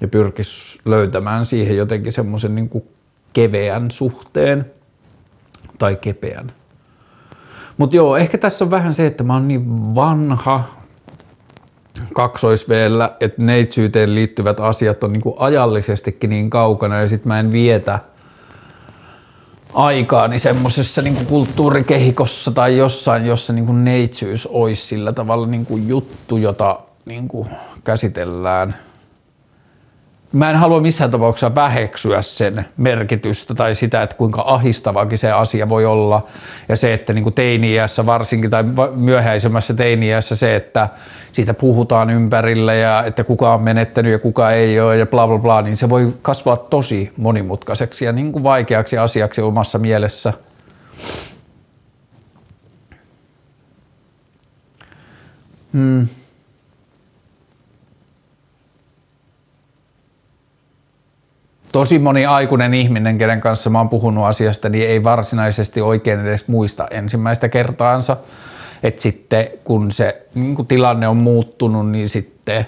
Ja pyrkisi löytämään siihen jotenkin semmoisen niin keveän suhteen – tai kepeän. Mutta joo, ehkä tässä on vähän se, että mä oon niin vanha kaksoisveellä, että neitsyyteen liittyvät asiat on niinku ajallisestikin niin kaukana ja sit mä en vietä aikaani semmoisessa niinku kulttuurikehikossa tai jossain, jossa niinku neitsyys olisi sillä tavalla niinku juttu, jota niinku käsitellään – mä en halua missään tapauksessa väheksyä sen merkitystä tai sitä, että kuinka ahistavakin se asia voi olla. Ja se, että niin teini-iässä varsinkin tai myöhäisemmässä teini-iässä se, että siitä puhutaan ympärillä ja että kuka on menettänyt ja kuka ei ole ja bla bla bla, niin se voi kasvaa tosi monimutkaiseksi ja niin kuin vaikeaksi asiaksi omassa mielessä. Hmm. Tosi moni aikuinen ihminen, kenen kanssa mä oon puhunut asiasta, niin ei varsinaisesti oikein edes muista ensimmäistä kertaansa. Että sitten kun se niin kun tilanne on muuttunut, niin sitten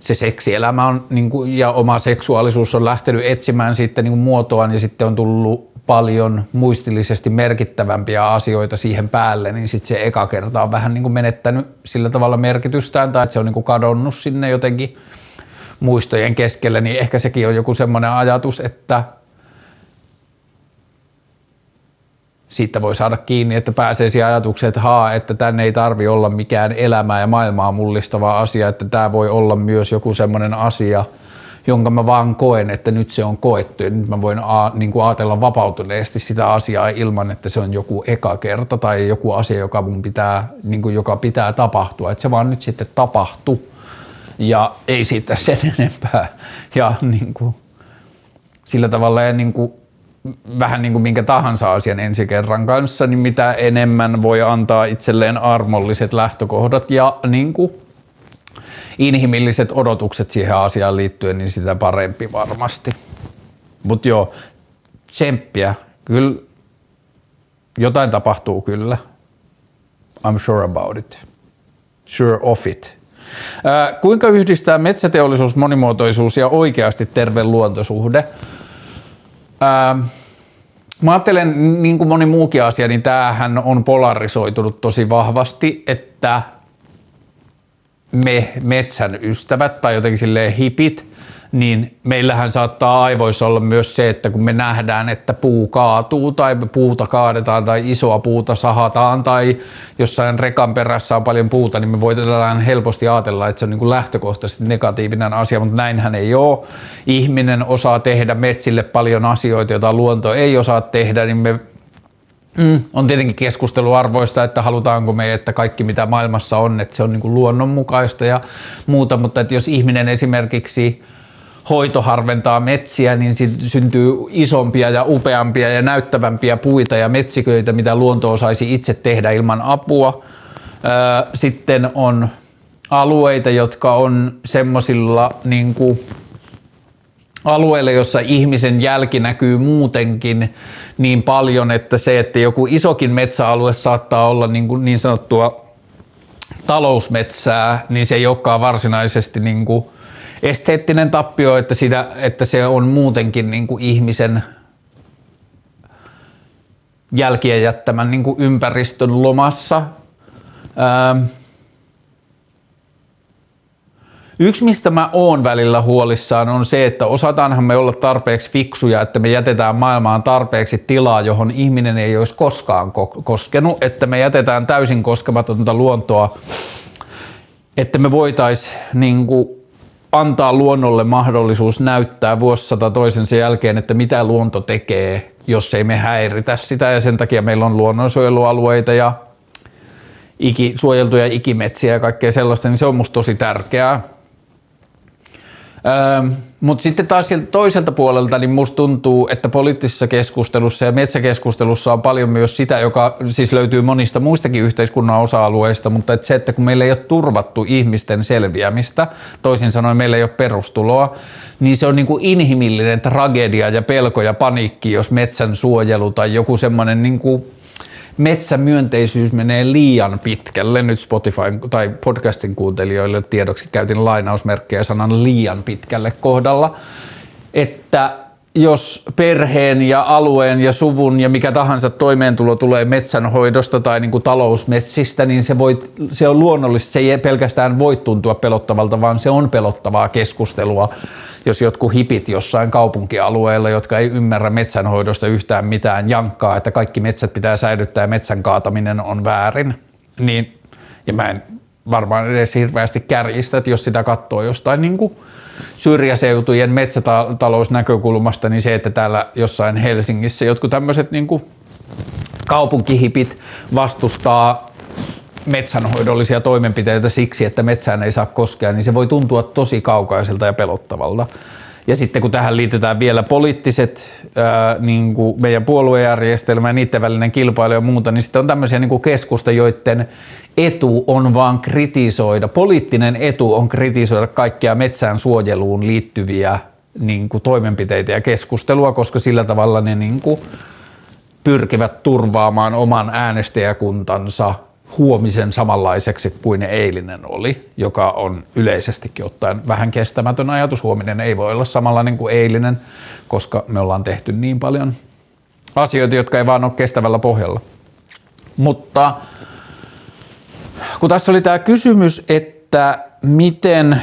se seksielämä on, niin kuin, ja oma seksuaalisuus on lähtenyt etsimään sitten niin muotoaan ja sitten on tullut paljon muistillisesti merkittävämpiä asioita siihen päälle, niin sitten se eka kerta on vähän niin menettänyt sillä tavalla merkitystään tai että se on niin kadonnut sinne jotenkin – muistojen keskellä, niin ehkä sekin on joku semmoinen ajatus, että siitä voi saada kiinni, että pääsee siihen ajatukseen, että haa, että tänne ei tarvi olla mikään elämää ja maailmaa mullistava asia, että tämä voi olla myös joku semmoinen asia, jonka mä vaan koen, että nyt se on koettu. Ja nyt mä voin a, niin kuin ajatella vapautuneesti sitä asiaa ilman, että se on joku eka kerta tai joku asia, joka mun pitää, niin kuin joka pitää tapahtua, että se vaan nyt sitten tapahtuu ja ei siitä sen enempää. Ja niin kuin, sillä tavalla ja niin kuin, vähän niin kuin minkä tahansa asian ensi kerran kanssa, niin mitä enemmän voi antaa itselleen armolliset lähtökohdat ja niin kuin, inhimilliset odotukset siihen asiaan liittyen, niin sitä parempi varmasti. Mutta joo, tsemppiä. Kyllä jotain tapahtuu kyllä. I'm sure about it. Sure of it. Kuinka yhdistää metsäteollisuus, monimuotoisuus ja oikeasti terve luontosuhde? Mä ajattelen, niin kuin moni muukin asia, niin tämähän on polarisoitunut tosi vahvasti, että me metsän ystävät tai jotenkin silleen hipit niin meillähän saattaa aivoissa olla myös se, että kun me nähdään, että puu kaatuu tai puuta kaadetaan tai isoa puuta sahataan tai jossain rekan perässä on paljon puuta, niin me voidaan helposti ajatella, että se on niin kuin lähtökohtaisesti negatiivinen asia, mutta näinhän ei ole. Ihminen osaa tehdä metsille paljon asioita, joita luonto ei osaa tehdä, niin me Mm, on tietenkin keskusteluarvoista, että halutaanko me, että kaikki mitä maailmassa on, että se on niin kuin luonnonmukaista ja muuta, mutta että jos ihminen esimerkiksi hoito harventaa metsiä, niin syntyy isompia ja upeampia ja näyttävämpiä puita ja metsiköitä, mitä luonto osaisi itse tehdä ilman apua. Sitten on alueita, jotka on semmoisilla niin alueilla, jossa ihmisen jälki näkyy muutenkin niin paljon, että se, että joku isokin metsäalue saattaa olla niin, kuin niin sanottua talousmetsää, niin se ei olekaan varsinaisesti niin kuin esteettinen tappio, että, siinä, että se on muutenkin niin kuin ihmisen jälkien jättämän niin kuin ympäristön lomassa. Ähm. Yksi, mistä mä oon välillä huolissaan, on se, että osataanhan me olla tarpeeksi fiksuja, että me jätetään maailmaan tarpeeksi tilaa, johon ihminen ei olisi koskaan koskenut, että me jätetään täysin koskematonta luontoa, että me voitaisiin niin antaa luonnolle mahdollisuus näyttää vuosisata toisensa jälkeen, että mitä luonto tekee, jos ei me häiritä sitä ja sen takia meillä on luonnonsuojelualueita ja iki, suojeltuja ikimetsiä ja kaikkea sellaista, niin se on musta tosi tärkeää. Öö, Mutta sitten taas sieltä toiselta puolelta, niin musta tuntuu, että poliittisessa keskustelussa ja metsäkeskustelussa on paljon myös sitä, joka siis löytyy monista muistakin yhteiskunnan osa-alueista, mutta että se, että kun meillä ei ole turvattu ihmisten selviämistä, toisin sanoen meillä ei ole perustuloa, niin se on niin kuin inhimillinen tragedia ja pelko ja paniikki, jos metsän suojelu tai joku semmoinen niin kuin metsämyönteisyys menee liian pitkälle. Nyt Spotify tai podcastin kuuntelijoille tiedoksi käytin lainausmerkkejä sanan liian pitkälle kohdalla, että jos perheen ja alueen ja suvun ja mikä tahansa toimeentulo tulee metsänhoidosta tai niin kuin talousmetsistä, niin se, voi, se on luonnollista. Se ei pelkästään voi tuntua pelottavalta, vaan se on pelottavaa keskustelua jos jotkut hipit jossain kaupunkialueella, jotka ei ymmärrä metsänhoidosta yhtään mitään, jankkaa, että kaikki metsät pitää säilyttää ja metsän kaataminen on väärin, niin, ja mä en varmaan edes hirveästi kärjistä, että jos sitä katsoo jostain niin kuin syrjäseutujen metsätalousnäkökulmasta, niin se, että täällä jossain Helsingissä jotkut tämmöiset niin kaupunkihipit vastustaa metsänhoidollisia toimenpiteitä siksi, että metsään ei saa koskea, niin se voi tuntua tosi kaukaiselta ja pelottavalta. Ja sitten kun tähän liitetään vielä poliittiset, ää, niin kuin meidän puoluejärjestelmä ja niiden välinen kilpailu ja muuta, niin sitten on tämmöisiä niin keskusta, joiden etu on vaan kritisoida, poliittinen etu on kritisoida kaikkia metsään suojeluun liittyviä niin kuin toimenpiteitä ja keskustelua, koska sillä tavalla ne niin kuin pyrkivät turvaamaan oman äänestäjäkuntansa huomisen samanlaiseksi kuin ne eilinen oli, joka on yleisestikin ottaen vähän kestämätön ajatus. Huominen ei voi olla samanlainen kuin eilinen, koska me ollaan tehty niin paljon asioita, jotka ei vaan ole kestävällä pohjalla. Mutta kun tässä oli tämä kysymys, että miten,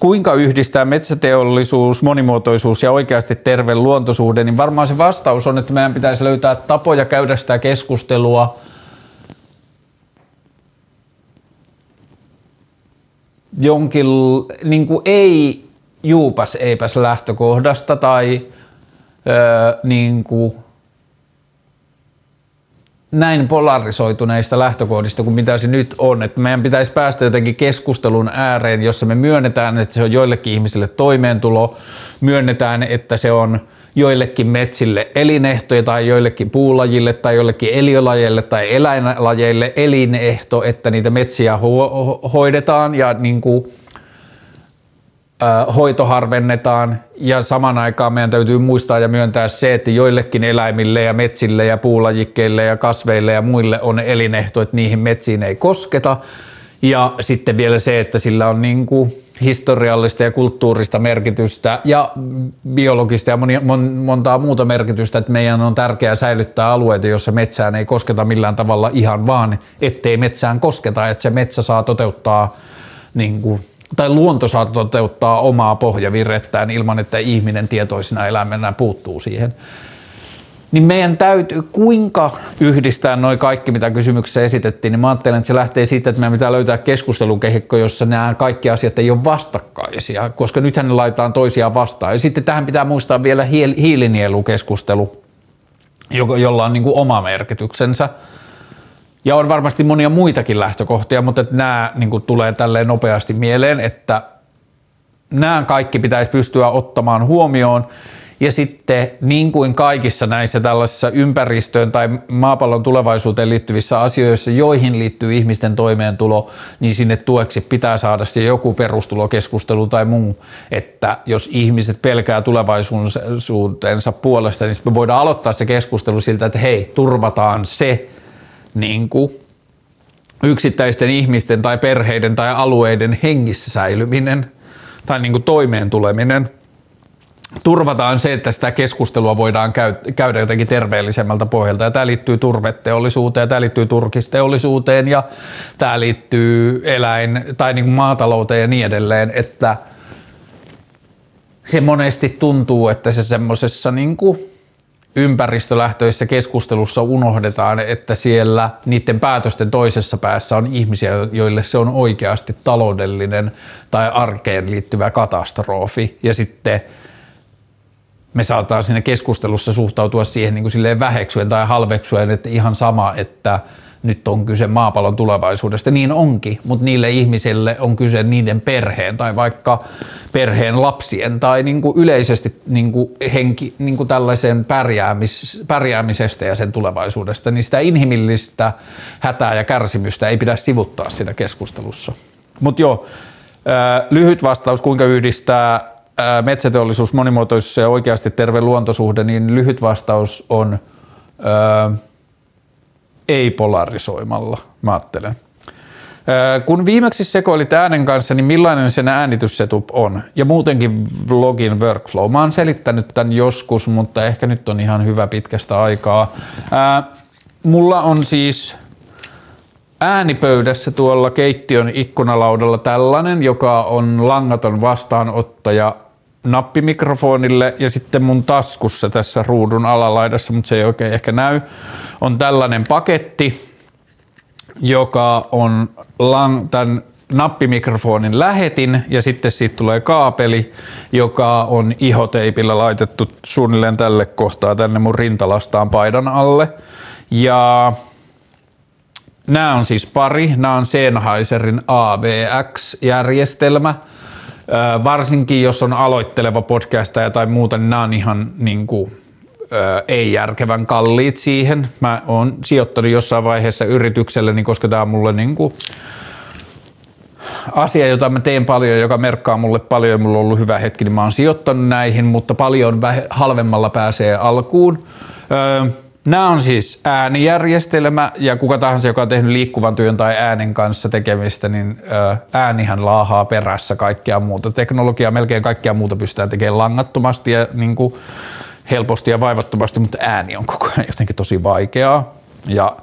kuinka yhdistää metsäteollisuus, monimuotoisuus ja oikeasti terve luontosuhde, niin varmaan se vastaus on, että meidän pitäisi löytää tapoja käydä sitä keskustelua – jonkin niin kuin ei juupas eipäs lähtökohdasta tai öö, niin kuin näin polarisoituneista lähtökohdista kuin mitä se nyt on. Että meidän pitäisi päästä jotenkin keskustelun ääreen, jossa me myönnetään, että se on joillekin ihmisille toimeentulo, myönnetään, että se on joillekin metsille elinehtoja tai joillekin puulajille tai joillekin eliölajeille tai eläinlajeille elinehto, että niitä metsiä ho- hoidetaan ja niin kuin, äh, hoito harvennetaan ja saman aikaan meidän täytyy muistaa ja myöntää se, että joillekin eläimille ja metsille ja puulajikkeille ja kasveille ja muille on elinehto, että niihin metsiin ei kosketa. Ja sitten vielä se, että sillä on niin kuin historiallista ja kulttuurista merkitystä ja biologista ja monia, mon, montaa muuta merkitystä, että meidän on tärkeää säilyttää alueita, joissa metsään ei kosketa millään tavalla ihan vaan, ettei metsään kosketa, että se metsä saa toteuttaa niin kuin, tai luonto saa toteuttaa omaa pohjavirrettään ilman, että ihminen tietoisena eläimenä puuttuu siihen niin meidän täytyy, kuinka yhdistää noin kaikki, mitä kysymyksessä esitettiin, niin mä ajattelen, että se lähtee siitä, että meidän pitää löytää keskustelukehikko, jossa nämä kaikki asiat ei ole vastakkaisia, koska nythän ne laitetaan toisiaan vastaan. Ja sitten tähän pitää muistaa vielä hiilinielukeskustelu, jolla on niin kuin oma merkityksensä. Ja on varmasti monia muitakin lähtökohtia, mutta että nämä niin kuin tulee tälleen nopeasti mieleen, että nämä kaikki pitäisi pystyä ottamaan huomioon ja sitten niin kuin kaikissa näissä tällaisissa ympäristöön tai maapallon tulevaisuuteen liittyvissä asioissa, joihin liittyy ihmisten toimeentulo, niin sinne tueksi pitää saada se joku perustulokeskustelu tai muu, että jos ihmiset pelkää tulevaisuutensa puolesta, niin me voidaan aloittaa se keskustelu siltä, että hei, turvataan se niin kuin yksittäisten ihmisten tai perheiden tai alueiden hengissä säilyminen tai niin kuin toimeen tuleminen – turvataan se, että sitä keskustelua voidaan käydä jotenkin terveellisemmältä pohjalta. Ja tämä liittyy turveteollisuuteen, tämä liittyy turkisteollisuuteen ja tämä liittyy eläin- tai niin kuin maatalouteen ja niin edelleen, että se monesti tuntuu, että se semmoisessa niin ympäristölähtöisessä keskustelussa unohdetaan, että siellä niiden päätösten toisessa päässä on ihmisiä, joille se on oikeasti taloudellinen tai arkeen liittyvä katastrofi. Ja sitten me saataan siinä keskustelussa suhtautua siihen niin kuin väheksyen tai halveksuen, että ihan sama, että nyt on kyse maapallon tulevaisuudesta. Niin onkin, mutta niille ihmisille on kyse niiden perheen tai vaikka perheen lapsien tai niin kuin yleisesti niin kuin henki, niin kuin tällaisen pärjäämis, pärjäämisestä ja sen tulevaisuudesta, niin sitä inhimillistä hätää ja kärsimystä ei pidä sivuttaa siinä keskustelussa. Mutta joo, lyhyt vastaus, kuinka yhdistää metsäteollisuus, monimuotoisuus ja oikeasti terve luontosuhde, niin lyhyt vastaus on ää, ei polarisoimalla, mä ajattelen. Kun viimeksi sekoilit äänen kanssa, niin millainen sen äänityssetup on? Ja muutenkin vlogin workflow. Mä oon selittänyt tämän joskus, mutta ehkä nyt on ihan hyvä pitkästä aikaa. Ää, mulla on siis äänipöydässä tuolla keittiön ikkunalaudalla tällainen, joka on langaton vastaanottaja nappimikrofonille ja sitten mun taskussa tässä ruudun alalaidassa, mutta se ei oikein ehkä näy, on tällainen paketti, joka on lang- tämän nappimikrofonin lähetin ja sitten siitä tulee kaapeli, joka on ihoteipillä laitettu suunnilleen tälle kohtaa tänne mun rintalastaan paidan alle. Ja nämä on siis pari, nämä on Sennheiserin AVX-järjestelmä – varsinkin jos on aloitteleva podcastaja tai muuta, niin nämä on ihan niin kuin, ei järkevän kalliit siihen. Mä oon sijoittanut jossain vaiheessa yritykselle, niin koska tämä on mulle niin kuin asia, jota mä teen paljon, joka merkkaa mulle paljon ja mulla on ollut hyvä hetki, niin mä oon sijoittanut näihin, mutta paljon halvemmalla pääsee alkuun. Öö, Nämä on siis äänijärjestelmä ja kuka tahansa, joka on tehnyt liikkuvan työn tai äänen kanssa tekemistä, niin äänihän laahaa perässä kaikkea muuta. Teknologiaa, melkein kaikkea muuta pystytään tekemään langattomasti ja niin kuin helposti ja vaivattomasti, mutta ääni on koko ajan jotenkin tosi vaikeaa. Ja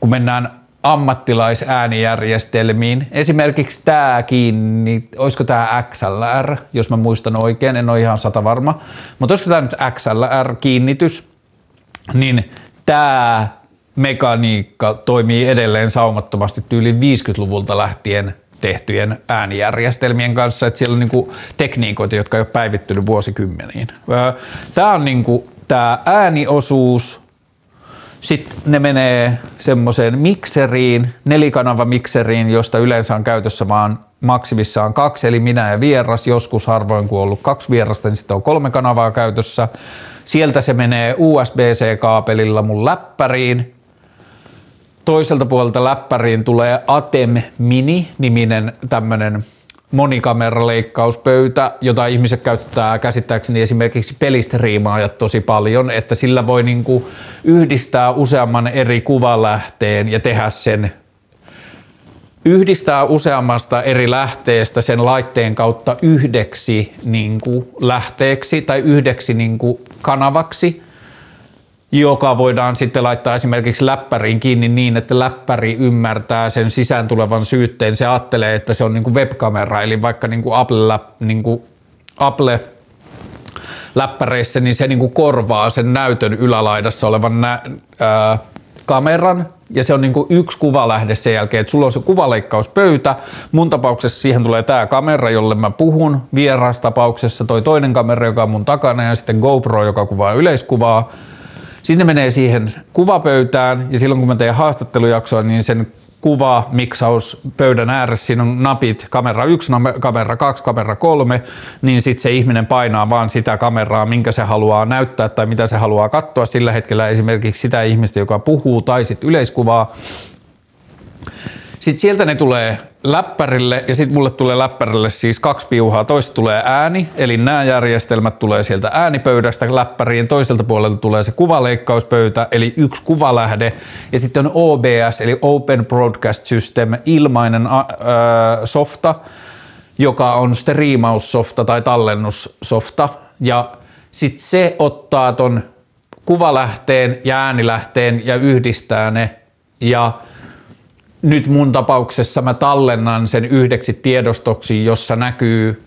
kun mennään ammattilaisäänijärjestelmiin. Esimerkiksi tämäkin, niin olisiko tämä XLR, jos mä muistan oikein, en ole ihan sata varma, mutta olisiko tämä nyt XLR-kiinnitys, niin tämä mekaniikka toimii edelleen saumattomasti yli 50-luvulta lähtien tehtyjen äänijärjestelmien kanssa, että siellä on niinku tekniikoita, jotka ei ole päivittynyt vuosikymmeniin. Tämä on niinku, tämä ääniosuus, sitten ne menee semmoiseen mikseriin, nelikanava mikseriin, josta yleensä on käytössä vaan maksimissaan kaksi, eli minä ja vieras. Joskus harvoin, kun on ollut kaksi vierasta, niin sitten on kolme kanavaa käytössä. Sieltä se menee USB-C-kaapelilla mun läppäriin. Toiselta puolelta läppäriin tulee Atem Mini-niminen tämmönen monikameraleikkauspöytä, jota ihmiset käyttää käsittääkseni esimerkiksi pelistriimaajat tosi paljon, että sillä voi niinku yhdistää useamman eri kuvalähteen ja tehdä sen yhdistää useammasta eri lähteestä sen laitteen kautta yhdeksi niin kuin, lähteeksi tai yhdeksi niin kuin, kanavaksi, joka voidaan sitten laittaa esimerkiksi läppäriin kiinni niin, että läppäri ymmärtää sen sisään tulevan syytteen. Se ajattelee, että se on niin kuin webkamera, eli vaikka niin kuin Apple, niin kuin Apple läppäreissä, niin se niin kuin korvaa sen näytön ylälaidassa olevan nä, ää, kameran ja se on niin kuin yksi kuvalähde sen jälkeen, että sulla on se kuvaleikkauspöytä. Mun tapauksessa siihen tulee tämä kamera, jolle mä puhun. Vieras tapauksessa toi toinen kamera, joka on mun takana ja sitten GoPro, joka kuvaa yleiskuvaa. Sitten menee siihen kuvapöytään ja silloin kun mä teen haastattelujaksoa, niin sen kuva, miksaus pöydän ääressä, siinä on napit, kamera 1, kamera 2, kamera 3, niin sitten se ihminen painaa vaan sitä kameraa, minkä se haluaa näyttää tai mitä se haluaa katsoa sillä hetkellä, esimerkiksi sitä ihmistä, joka puhuu tai sitten yleiskuvaa. Sitten sieltä ne tulee läppärille ja sitten mulle tulee läppärille siis kaksi piuhaa. Toista tulee ääni, eli nämä järjestelmät tulee sieltä äänipöydästä läppäriin. Toiselta puolelta tulee se kuvaleikkauspöytä, eli yksi kuvalähde. Ja sitten on OBS, eli Open Broadcast System, ilmainen äh, softa, joka on striimaussofta tai tallennussofta. Ja sitten se ottaa ton kuvalähteen ja äänilähteen ja yhdistää ne ja nyt mun tapauksessa mä tallennan sen yhdeksi tiedostoksi, jossa näkyy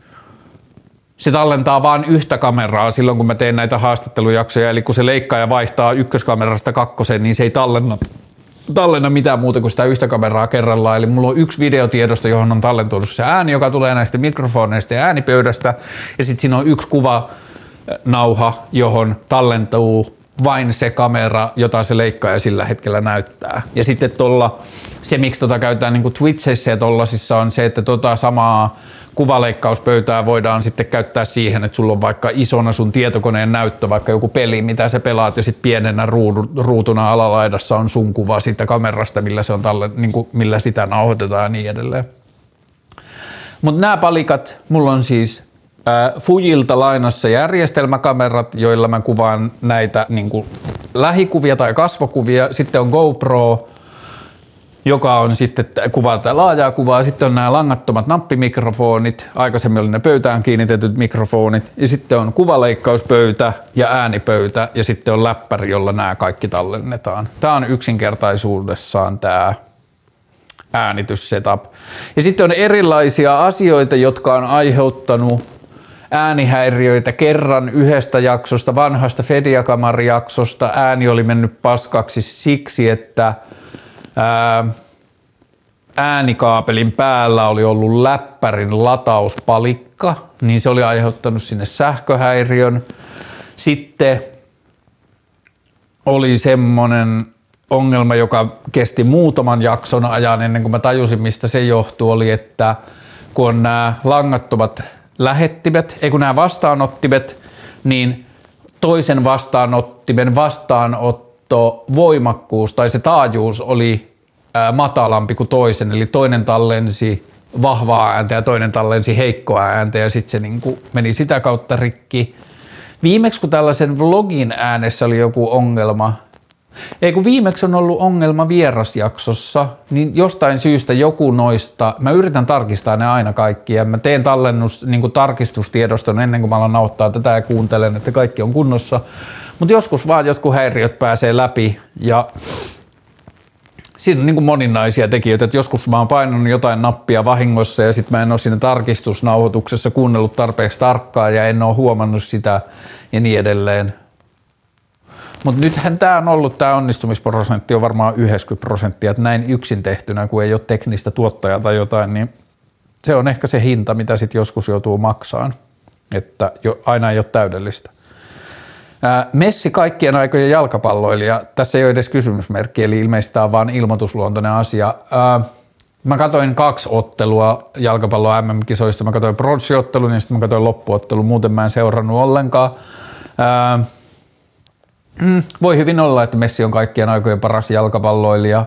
se tallentaa vain yhtä kameraa silloin, kun mä teen näitä haastattelujaksoja. Eli kun se leikkaa ja vaihtaa ykköskamerasta kakkoseen, niin se ei tallenna, tallenna mitään muuta kuin sitä yhtä kameraa kerrallaan. Eli mulla on yksi videotiedosto, johon on tallentunut se ääni, joka tulee näistä mikrofoneista ja äänipöydästä. Ja sitten siinä on yksi kuva nauha, johon tallentuu vain se kamera, jota se leikkaaja sillä hetkellä näyttää. Ja sitten tuolla, se miksi tota käytetään niin Twitchissä ja tollasissa on se, että tota samaa kuvaleikkauspöytää voidaan sitten käyttää siihen, että sulla on vaikka isona sun tietokoneen näyttö, vaikka joku peli, mitä sä pelaat, ja sitten pienenä ruutuna alalaidassa on sun kuva siitä kamerasta, millä, se on talle, niin kuin, millä sitä nauhoitetaan ja niin edelleen. Mutta nämä palikat, mulla on siis äh, Fujilta lainassa järjestelmäkamerat, joilla mä kuvaan näitä niin kuin lähikuvia tai kasvokuvia. Sitten on GoPro, joka on sitten kuvaa tätä laajaa kuvaa. Sitten on nämä langattomat nappimikrofonit, aikaisemmin oli ne pöytään kiinnitetyt mikrofonit. Ja sitten on kuvaleikkauspöytä ja äänipöytä ja sitten on läppäri, jolla nämä kaikki tallennetaan. Tämä on yksinkertaisuudessaan tämä äänityssetup. Ja sitten on erilaisia asioita, jotka on aiheuttanut äänihäiriöitä kerran yhdestä jaksosta, vanhasta Fediakamari-jaksosta. Ääni oli mennyt paskaksi siksi, että ää, äänikaapelin päällä oli ollut läppärin latauspalikka, niin se oli aiheuttanut sinne sähköhäiriön. Sitten oli semmonen ongelma, joka kesti muutaman jakson ajan ennen kuin mä tajusin, mistä se johtuu, oli, että kun on nämä langattomat lähettimet, ei kun nämä vastaanottimet, niin toisen vastaanottimen vastaanotto voimakkuus tai se taajuus oli matalampi kuin toisen, eli toinen tallensi vahvaa ääntä ja toinen tallensi heikkoa ääntä ja sitten se niin kuin meni sitä kautta rikki. Viimeksi kun tällaisen vlogin äänessä oli joku ongelma, ei kun viimeksi on ollut ongelma vierasjaksossa, niin jostain syystä joku noista, mä yritän tarkistaa ne aina kaikki ja mä teen tallennus, niin kuin tarkistustiedoston ennen kuin mä alan nauttaa tätä ja kuuntelen, että kaikki on kunnossa. Mutta joskus vaan jotkut häiriöt pääsee läpi ja siinä on niin kuin moninaisia tekijöitä, että joskus mä oon painanut jotain nappia vahingossa ja sitten mä en ole siinä tarkistusnauhoituksessa kuunnellut tarpeeksi tarkkaan ja en ole huomannut sitä ja niin edelleen. Mutta nythän tämä on ollut, tämä onnistumisprosentti on varmaan 90 prosenttia, että näin yksin tehtynä, kun ei ole teknistä tuottajaa tai jotain, niin se on ehkä se hinta, mitä sitten joskus joutuu maksaan, että jo, aina ei ole täydellistä. Messi kaikkien aikojen jalkapalloilija, tässä ei ole edes kysymysmerkki, eli ilmeisesti tämä on vain ilmoitusluontoinen asia. Mä katsoin kaksi ottelua jalkapallon MM-kisoista, mä katsoin bronssiottelun ja sitten mä katsoin loppuottelun, muuten mä en seurannut ollenkaan. Mm, voi hyvin olla, että Messi on kaikkien aikojen paras jalkapalloilija,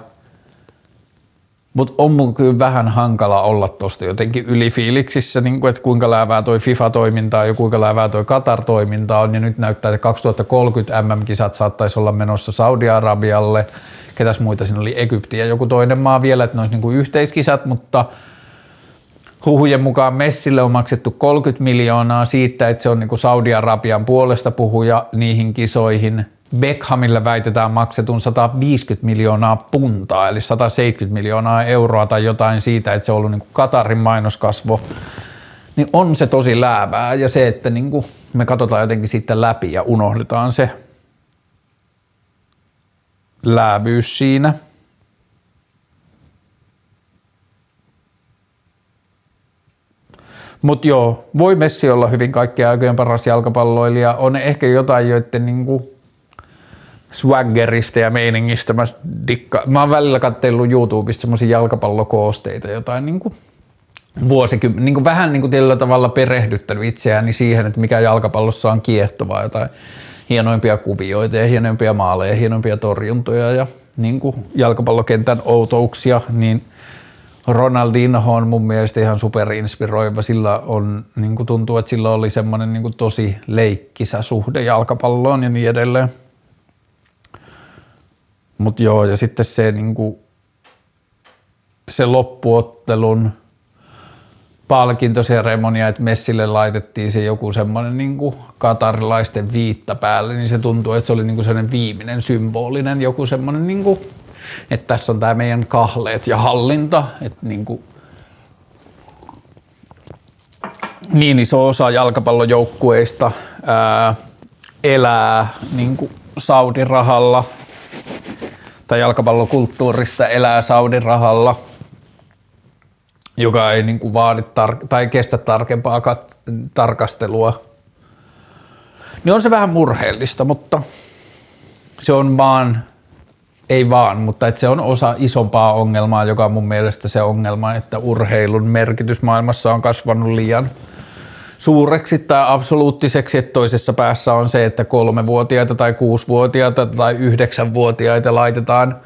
mutta on mun kyllä vähän hankala olla tosta jotenkin ylifiiliksissä, niin kuin, että kuinka läävää toi FIFA-toiminta on ja kuinka läävää toi Qatar-toiminta on. Ja nyt näyttää, että 2030 MM-kisat saattaisi olla menossa Saudi-Arabialle. Ketäs muita siinä oli Egypti ja joku toinen maa vielä, että ne olisi niin kuin yhteiskisat, mutta huhujen mukaan Messille on maksettu 30 miljoonaa siitä, että se on niin kuin Saudi-Arabian puolesta puhuja niihin kisoihin – Beckhamille väitetään maksetun 150 miljoonaa puntaa, eli 170 miljoonaa euroa tai jotain siitä, että se on ollut niin kuin Katarin mainoskasvo, niin on se tosi läävää. Ja se, että niin kuin me katsotaan jotenkin sitten läpi ja unohdetaan se läävyys siinä. Mutta joo, voi Messi olla hyvin kaikkien aikojen paras jalkapalloilija. On ehkä jotain, joiden niinku swaggerista ja meiningistä. Mä, dikka, mä oon välillä katsellut YouTubesta semmoisia jalkapallokoosteita, jotain niin kuin vuosikymmen, niin kuin vähän niin kuin tällä tavalla perehdyttänyt itseäni siihen, että mikä jalkapallossa on kiehtovaa, jotain hienoimpia kuvioita ja hienoimpia maaleja ja hienoimpia torjuntoja ja niin kuin jalkapallokentän outouksia, niin Ronaldinho on mun mielestä ihan superinspiroiva. Sillä on, niin kuin tuntuu, että sillä oli semmoinen niin kuin tosi leikkisä suhde jalkapalloon ja niin edelleen. Mutta joo, ja sitten se, niinku, se loppuottelun palkintoseremonia, että Messille laitettiin se joku semmoinen niinku katarilaisten viitta päälle, niin se tuntuu, että se oli niinku sellainen viimeinen symbolinen joku semmoinen, niinku, että tässä on tämä meidän kahleet ja hallinta, että niinku, niin iso osa jalkapallojoukkueista ää, elää niin kuin Saudin rahalla tai jalkapallokulttuurista elää Saudin rahalla, joka ei niin kuin vaadi tar- tai kestä tarkempaa kat- tarkastelua. Niin on se vähän murheellista, mutta se on vaan, ei vaan, mutta että se on osa isompaa ongelmaa, joka on mun mielestä se ongelma, että urheilun merkitys maailmassa on kasvanut liian suureksi tai absoluuttiseksi, että toisessa päässä on se, että kolmevuotiaita tai kuusivuotiaita tai yhdeksänvuotiaita laitetaan –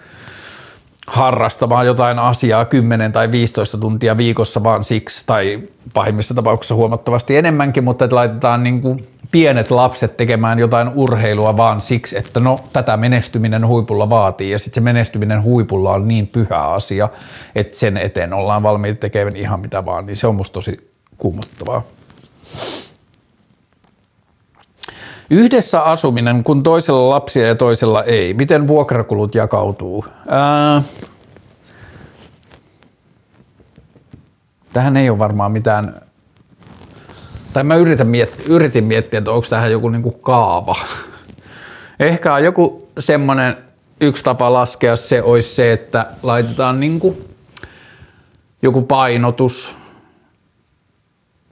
harrastamaan jotain asiaa 10 tai 15 tuntia viikossa vaan siksi, tai pahimmissa tapauksissa huomattavasti enemmänkin, mutta että laitetaan niin kuin pienet lapset tekemään jotain urheilua vaan siksi, että no tätä menestyminen huipulla vaatii ja sitten se menestyminen huipulla on niin pyhä asia, että sen eteen ollaan valmiita tekemään ihan mitä vaan, niin se on musta tosi kuumottavaa. Yhdessä asuminen, kun toisella lapsia ja toisella ei. Miten vuokrakulut jakautuu? Ää, tähän ei ole varmaan mitään, tai mä yritän miettiä, yritin miettiä, että onko tähän joku niinku kaava. Ehkä on joku semmoinen yksi tapa laskea se olisi se, että laitetaan niinku joku painotus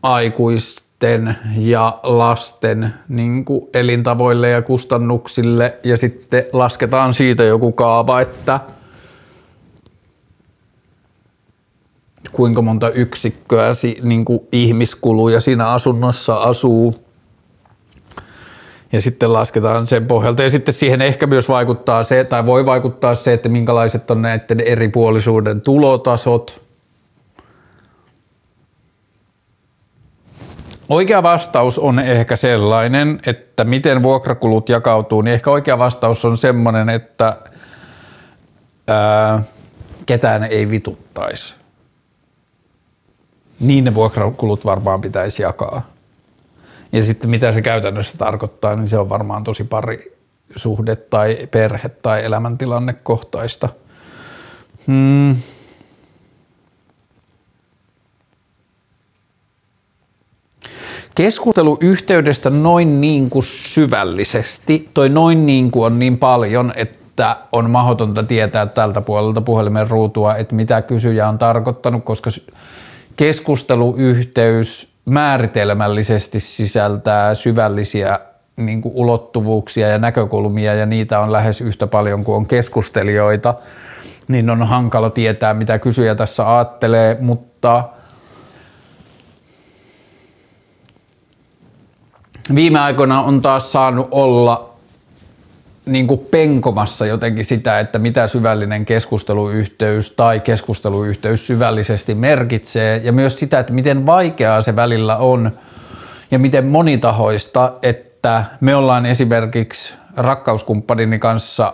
aikuis lasten ja lasten niin kuin elintavoille ja kustannuksille. Ja sitten lasketaan siitä joku kaava, että kuinka monta yksikköä niin kuin ihmiskuluja siinä asunnossa asuu. Ja sitten lasketaan sen pohjalta. Ja sitten siihen ehkä myös vaikuttaa se, tai voi vaikuttaa se, että minkälaiset on näiden eripuolisuuden tulotasot – Oikea vastaus on ehkä sellainen, että miten vuokrakulut jakautuu, niin ehkä oikea vastaus on semmoinen, että ää, ketään ei vituttaisi. Niin ne vuokrakulut varmaan pitäisi jakaa. Ja sitten mitä se käytännössä tarkoittaa, niin se on varmaan tosi pari suhde tai perhe tai elämäntilannekohtaista. Hmm. Keskustelu yhteydestä noin niin kuin syvällisesti, toi noin niin kuin on niin paljon, että on mahdotonta tietää tältä puolelta puhelimen ruutua, että mitä kysyjä on tarkoittanut, koska keskusteluyhteys määritelmällisesti sisältää syvällisiä niin kuin ulottuvuuksia ja näkökulmia ja niitä on lähes yhtä paljon kuin on keskustelijoita, niin on hankala tietää, mitä kysyjä tässä ajattelee, mutta – viime aikoina on taas saanut olla niin kuin penkomassa jotenkin sitä, että mitä syvällinen keskusteluyhteys tai keskusteluyhteys syvällisesti merkitsee. Ja myös sitä, että miten vaikeaa se välillä on ja miten monitahoista, että me ollaan esimerkiksi rakkauskumppanini kanssa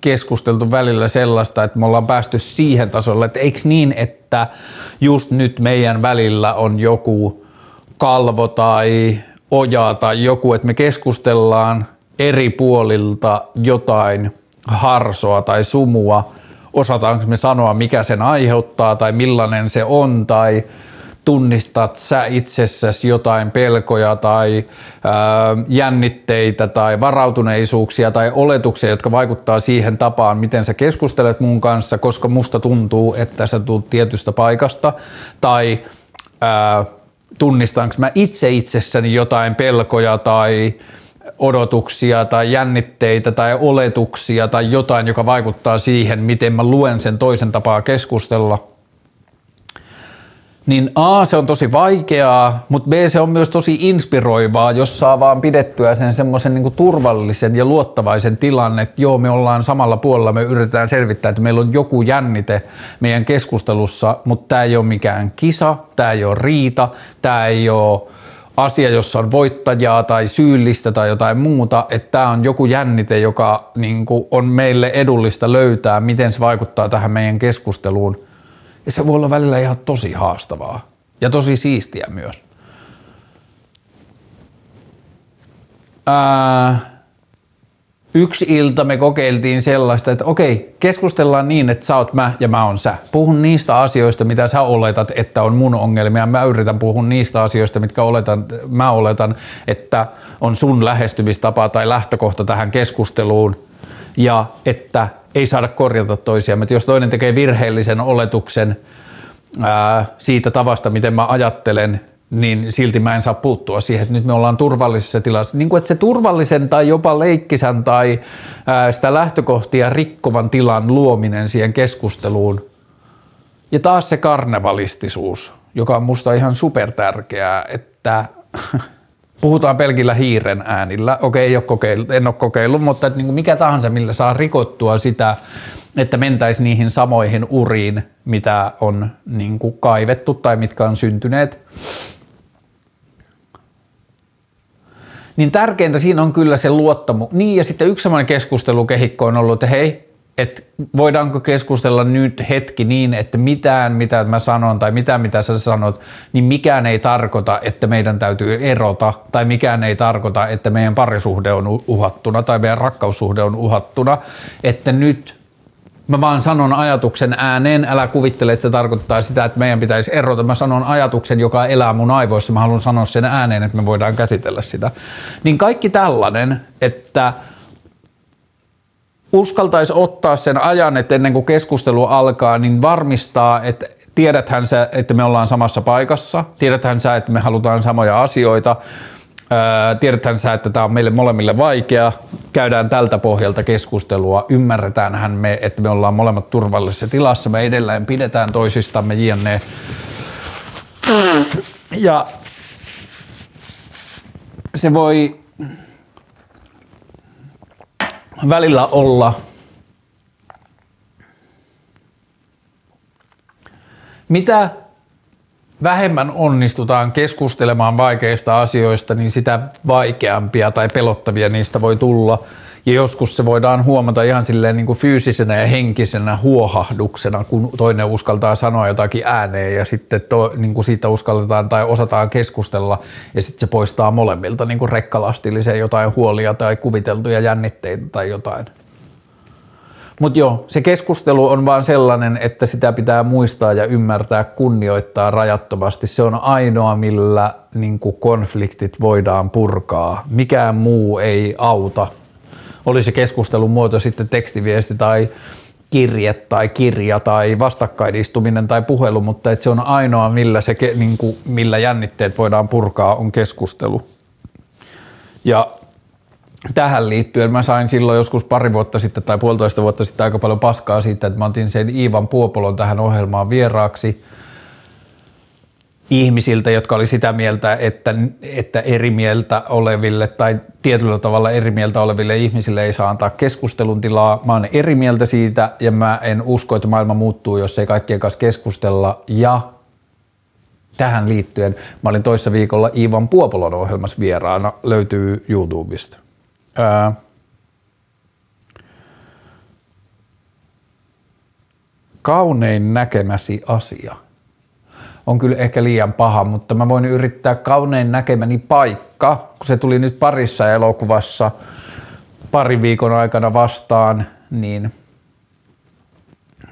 keskusteltu välillä sellaista, että me ollaan päästy siihen tasolle, että eikö niin, että just nyt meidän välillä on joku kalvo tai ojaa tai joku, että me keskustellaan eri puolilta jotain harsoa tai sumua, osataanko me sanoa, mikä sen aiheuttaa tai millainen se on tai tunnistat sä itsessäsi jotain pelkoja tai ää, jännitteitä tai varautuneisuuksia tai oletuksia, jotka vaikuttaa siihen tapaan, miten sä keskustelet mun kanssa, koska musta tuntuu, että sä tulet tietystä paikasta tai ää, tunnistanko mä itse itsessäni jotain pelkoja tai odotuksia tai jännitteitä tai oletuksia tai jotain, joka vaikuttaa siihen, miten mä luen sen toisen tapaa keskustella – niin A, se on tosi vaikeaa, mutta B, se on myös tosi inspiroivaa, jos saa vaan pidettyä sen semmoisen niin turvallisen ja luottavaisen tilanne, että joo, me ollaan samalla puolella, me yritetään selvittää, että meillä on joku jännite meidän keskustelussa, mutta tämä ei ole mikään kisa, tämä ei ole riita, tämä ei ole asia, jossa on voittajaa tai syyllistä tai jotain muuta, että tämä on joku jännite, joka niin on meille edullista löytää, miten se vaikuttaa tähän meidän keskusteluun – ja se voi olla välillä ihan tosi haastavaa ja tosi siistiä myös. Ää, yksi ilta me kokeiltiin sellaista, että okei, keskustellaan niin, että sä oot mä ja mä oon sä. Puhun niistä asioista, mitä sä oletat, että on mun ongelmia. Mä yritän puhua niistä asioista, mitkä oletan, mä oletan, että on sun lähestymistapa tai lähtökohta tähän keskusteluun. Ja että ei saada korjata toisiaan. Että jos toinen tekee virheellisen oletuksen ää, siitä tavasta, miten mä ajattelen, niin silti mä en saa puuttua siihen, että nyt me ollaan turvallisessa tilassa. Niin kuin, että se turvallisen tai jopa leikkisän tai ää, sitä lähtökohtia rikkovan tilan luominen siihen keskusteluun. Ja taas se karnevalistisuus, joka on musta ihan super tärkeää, että puhutaan pelkillä hiiren äänillä. Okei, ei ole kokeillut, en ole kokeillut, mutta niin kuin mikä tahansa, millä saa rikottua sitä, että mentäisi niihin samoihin uriin, mitä on niin kuin kaivettu tai mitkä on syntyneet. Niin tärkeintä siinä on kyllä se luottamus. Niin ja sitten yksi sellainen keskustelukehikko on ollut, että hei, että voidaanko keskustella nyt hetki niin, että mitään mitä mä sanon tai mitään mitä sä sanot, niin mikään ei tarkoita, että meidän täytyy erota tai mikään ei tarkoita, että meidän parisuhde on uhattuna tai meidän rakkaussuhde on uhattuna, että nyt Mä vaan sanon ajatuksen ääneen, älä kuvittele, että se tarkoittaa sitä, että meidän pitäisi erota. Mä sanon ajatuksen, joka elää mun aivoissa, mä haluan sanoa sen ääneen, että me voidaan käsitellä sitä. Niin kaikki tällainen, että uskaltaisi ottaa sen ajan, että ennen kuin keskustelu alkaa, niin varmistaa, että tiedäthän sä, että me ollaan samassa paikassa, tiedäthän sä, että me halutaan samoja asioita, tiedäthän sä, että tämä on meille molemmille vaikea, käydään tältä pohjalta keskustelua, ymmärretäänhän me, että me ollaan molemmat turvallisessa tilassa, me edelleen pidetään toisistamme jne. Ja se voi välillä olla mitä vähemmän onnistutaan keskustelemaan vaikeista asioista, niin sitä vaikeampia tai pelottavia niistä voi tulla. Ja joskus se voidaan huomata ihan silleen niin kuin fyysisenä ja henkisenä huohahduksena, kun toinen uskaltaa sanoa jotakin ääneen ja sitten to, niin kuin siitä uskalletaan tai osataan keskustella ja sitten se poistaa molemmilta niin kuin rekkalastillisen jotain huolia tai kuviteltuja jännitteitä tai jotain. Mutta joo, se keskustelu on vaan sellainen, että sitä pitää muistaa ja ymmärtää, kunnioittaa rajattomasti. Se on ainoa, millä niin konfliktit voidaan purkaa. Mikään muu ei auta. Oli se keskustelun muoto sitten tekstiviesti tai kirje tai kirja tai vastakkaidistuminen tai puhelu, mutta että se on ainoa, millä, se, niin kuin, millä jännitteet voidaan purkaa, on keskustelu. Ja tähän liittyen mä sain silloin joskus pari vuotta sitten tai puolitoista vuotta sitten aika paljon paskaa siitä, että mä otin sen Iivan Puopolon tähän ohjelmaan vieraaksi ihmisiltä, jotka oli sitä mieltä, että, että eri mieltä oleville tai tietyllä tavalla eri mieltä oleville ihmisille ei saa antaa keskustelun tilaa. Mä oon eri mieltä siitä ja mä en usko, että maailma muuttuu, jos ei kaikkien kanssa keskustella ja tähän liittyen mä olin toissa viikolla Iivan Puopolon ohjelmassa vieraana, löytyy YouTubesta. Ää, kaunein näkemäsi asia on kyllä ehkä liian paha, mutta mä voin yrittää kaunein näkemäni paikka, kun se tuli nyt parissa elokuvassa parin viikon aikana vastaan, niin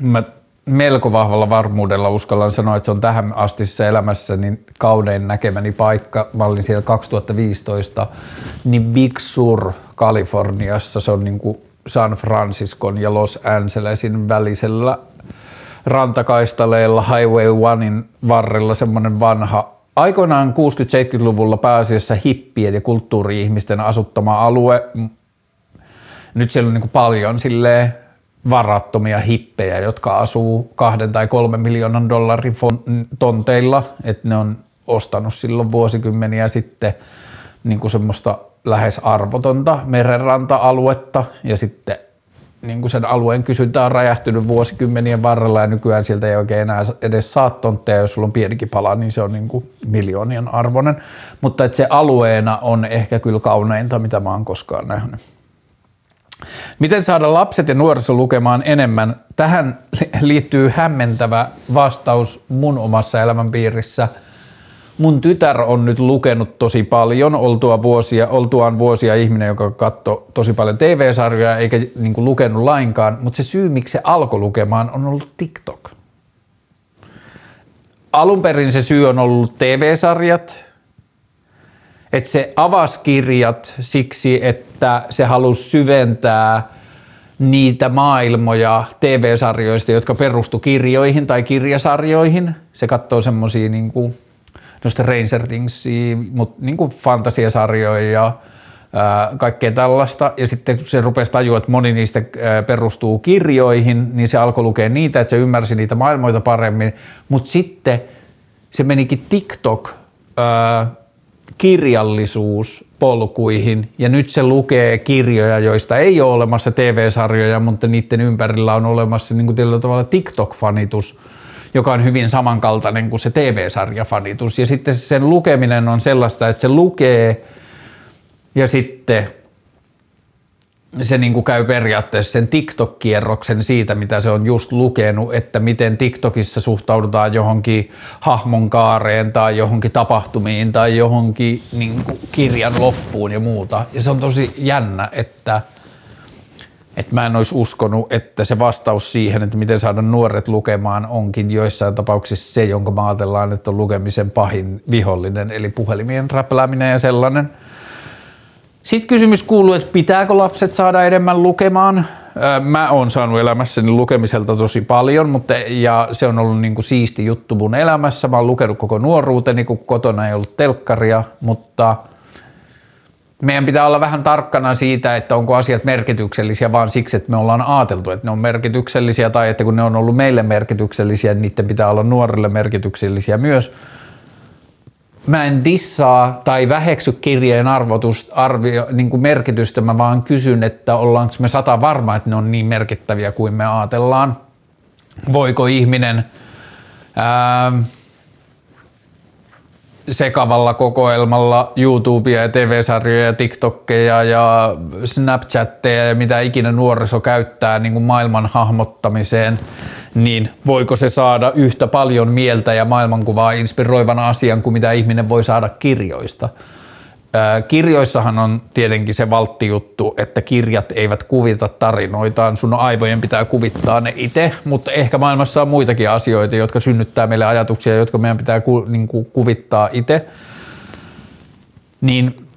mä melko vahvalla varmuudella uskallan sanoa, että se on tähän asti se elämässä niin kaunein näkemäni paikka. Mä olin siellä 2015, niin Big Sur Kaliforniassa, se on niin kuin San Franciscon ja Los Angelesin välisellä rantakaistaleella Highway Onein varrella semmoinen vanha aikoinaan 60-70-luvulla pääasiassa hippien ja kulttuuri-ihmisten asuttama alue. Nyt siellä on niin paljon silleen varattomia hippejä, jotka asuu kahden tai kolmen miljoonan dollarin tonteilla, että ne on ostanut silloin vuosikymmeniä sitten niin kuin semmoista lähes arvotonta merenranta-aluetta ja sitten niin kuin sen alueen kysyntä on räjähtynyt vuosikymmenien varrella ja nykyään sieltä ei oikein enää edes saa tontteja, jos sulla on pienikin pala, niin se on niin kuin miljoonien arvoinen. Mutta että se alueena on ehkä kyllä kauneinta, mitä mä oon koskaan nähnyt. Miten saada lapset ja nuoriso lukemaan enemmän? Tähän liittyy hämmentävä vastaus mun omassa elämänpiirissä. Mun tytär on nyt lukenut tosi paljon, oltua vuosia, oltuaan vuosia ihminen, joka katsoi tosi paljon TV-sarjoja eikä niin kuin lukenut lainkaan, mutta se syy, miksi se alkoi lukemaan, on ollut TikTok. Alun perin se syy on ollut TV-sarjat, että se avasi kirjat siksi, että se halusi syventää niitä maailmoja TV-sarjoista, jotka perustu kirjoihin tai kirjasarjoihin. Se katsoo semmosia niin kuin noista Ranger Thingsia, mutta niin kuin fantasiasarjoja ja kaikkea tällaista. Ja sitten se rupesi tajua, että moni niistä perustuu kirjoihin, niin se alkoi lukea niitä, että se ymmärsi niitä maailmoita paremmin. Mutta sitten se menikin TikTok kirjallisuuspolkuihin ja nyt se lukee kirjoja, joista ei ole olemassa TV-sarjoja, mutta niiden ympärillä on olemassa niin kuin tavalla TikTok-fanitus, joka on hyvin samankaltainen kuin se TV-sarjafanitus. Ja sitten sen lukeminen on sellaista, että se lukee ja sitten se niin kuin käy periaatteessa sen TikTok-kierroksen siitä, mitä se on just lukenut, että miten TikTokissa suhtaudutaan johonkin hahmon kaareen tai johonkin tapahtumiin tai johonkin niin kuin kirjan loppuun ja muuta. Ja se on tosi jännä, että, että mä en olisi uskonut, että se vastaus siihen, että miten saada nuoret lukemaan, onkin joissain tapauksissa se, jonka mä ajatellaan, että on lukemisen pahin vihollinen, eli puhelimien räplääminen ja sellainen – sitten kysymys kuuluu, että pitääkö lapset saada enemmän lukemaan? Mä oon saanut elämässäni lukemiselta tosi paljon, mutta, ja se on ollut niin kuin siisti juttu mun elämässä. Mä oon lukenut koko nuoruuteni, kun kotona ei ollut telkkaria, mutta meidän pitää olla vähän tarkkana siitä, että onko asiat merkityksellisiä vaan siksi, että me ollaan ajateltu, että ne on merkityksellisiä tai että kun ne on ollut meille merkityksellisiä, niin niiden pitää olla nuorille merkityksellisiä myös mä en dissaa tai väheksy kirjeen arvotus, arvio, niin kuin merkitystä, mä vaan kysyn, että ollaanko me sata varma, että ne on niin merkittäviä kuin me ajatellaan. Voiko ihminen ää, sekavalla kokoelmalla YouTubea ja TV-sarjoja ja TikTokkeja ja Snapchatteja ja mitä ikinä nuoriso käyttää niin kuin maailman hahmottamiseen – niin voiko se saada yhtä paljon mieltä ja maailmankuvaa inspiroivan asian kuin mitä ihminen voi saada kirjoista. Kirjoissahan on tietenkin se valttijuttu, että kirjat eivät kuvita tarinoitaan, sun aivojen pitää kuvittaa ne itse, mutta ehkä maailmassa on muitakin asioita, jotka synnyttää meille ajatuksia, jotka meidän pitää ku, niin kuin kuvittaa itse. Niin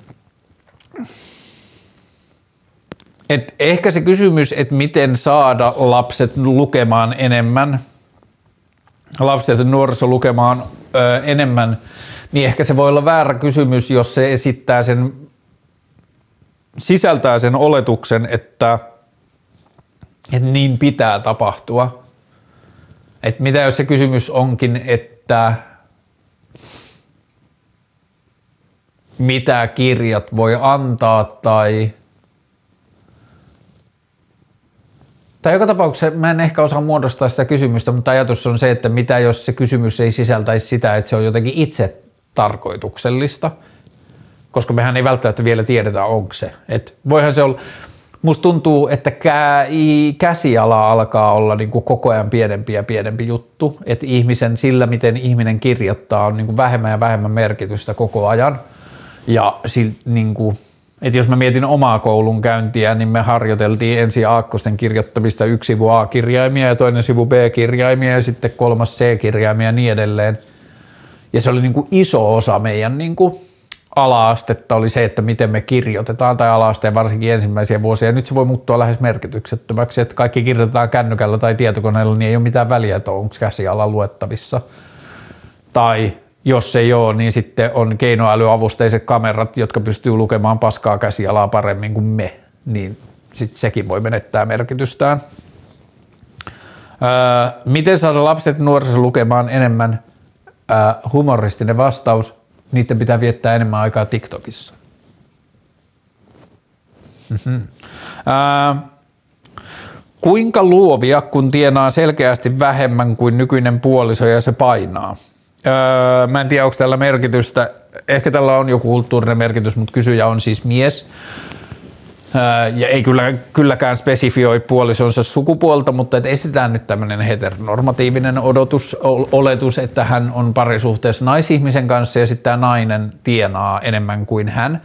et ehkä se kysymys, että miten saada lapset lukemaan enemmän, lapset ja nuoriso lukemaan ö, enemmän, niin ehkä se voi olla väärä kysymys, jos se esittää sen, sisältää sen oletuksen, että, että niin pitää tapahtua. Et mitä jos se kysymys onkin, että mitä kirjat voi antaa tai – Tai joka tapauksessa mä en ehkä osaa muodostaa sitä kysymystä, mutta ajatus on se, että mitä jos se kysymys ei sisältäisi sitä, että se on jotenkin itse tarkoituksellista, koska mehän ei välttämättä vielä tiedetä, onko se. Et voihan se olla, musta tuntuu, että kä, käsiala alkaa olla niin kuin koko ajan pienempi ja pienempi juttu, että ihmisen sillä, miten ihminen kirjoittaa, on niin kuin vähemmän ja vähemmän merkitystä koko ajan. Ja niin kuin, että jos mä mietin omaa koulun käyntiä, niin me harjoiteltiin ensin aakkosten kirjoittamista yksi sivu A-kirjaimia ja toinen sivu B-kirjaimia ja sitten kolmas C-kirjaimia ja niin edelleen. Ja se oli niin kuin iso osa meidän niin kuin ala-astetta oli se, että miten me kirjoitetaan tai ala-asteen varsinkin ensimmäisiä vuosia. Ja nyt se voi muuttua lähes merkityksettömäksi, että kaikki kirjoitetaan kännykällä tai tietokoneella, niin ei ole mitään väliä, että onko käsiala luettavissa. Tai jos ei ole, niin sitten on keinoälyavusteiset kamerat, jotka pystyy lukemaan paskaa käsialaa paremmin kuin me, niin sitten sekin voi menettää merkitystään. Öö, miten saada lapset nuoriso lukemaan enemmän? Öö, humoristinen vastaus, niiden pitää viettää enemmän aikaa TikTokissa. Öö, kuinka luovia, kun tienaa selkeästi vähemmän kuin nykyinen puoliso ja se painaa? Öö, mä en tiedä, onko tällä merkitystä. Ehkä tällä on joku kulttuurinen merkitys, mutta kysyjä on siis mies. Ja ei kyllä, kylläkään spesifioi puolisonsa sukupuolta, mutta et estetään nyt tämmöinen heteronormatiivinen odotus, oletus, että hän on parisuhteessa naisihmisen kanssa ja sitten tämä nainen tienaa enemmän kuin hän.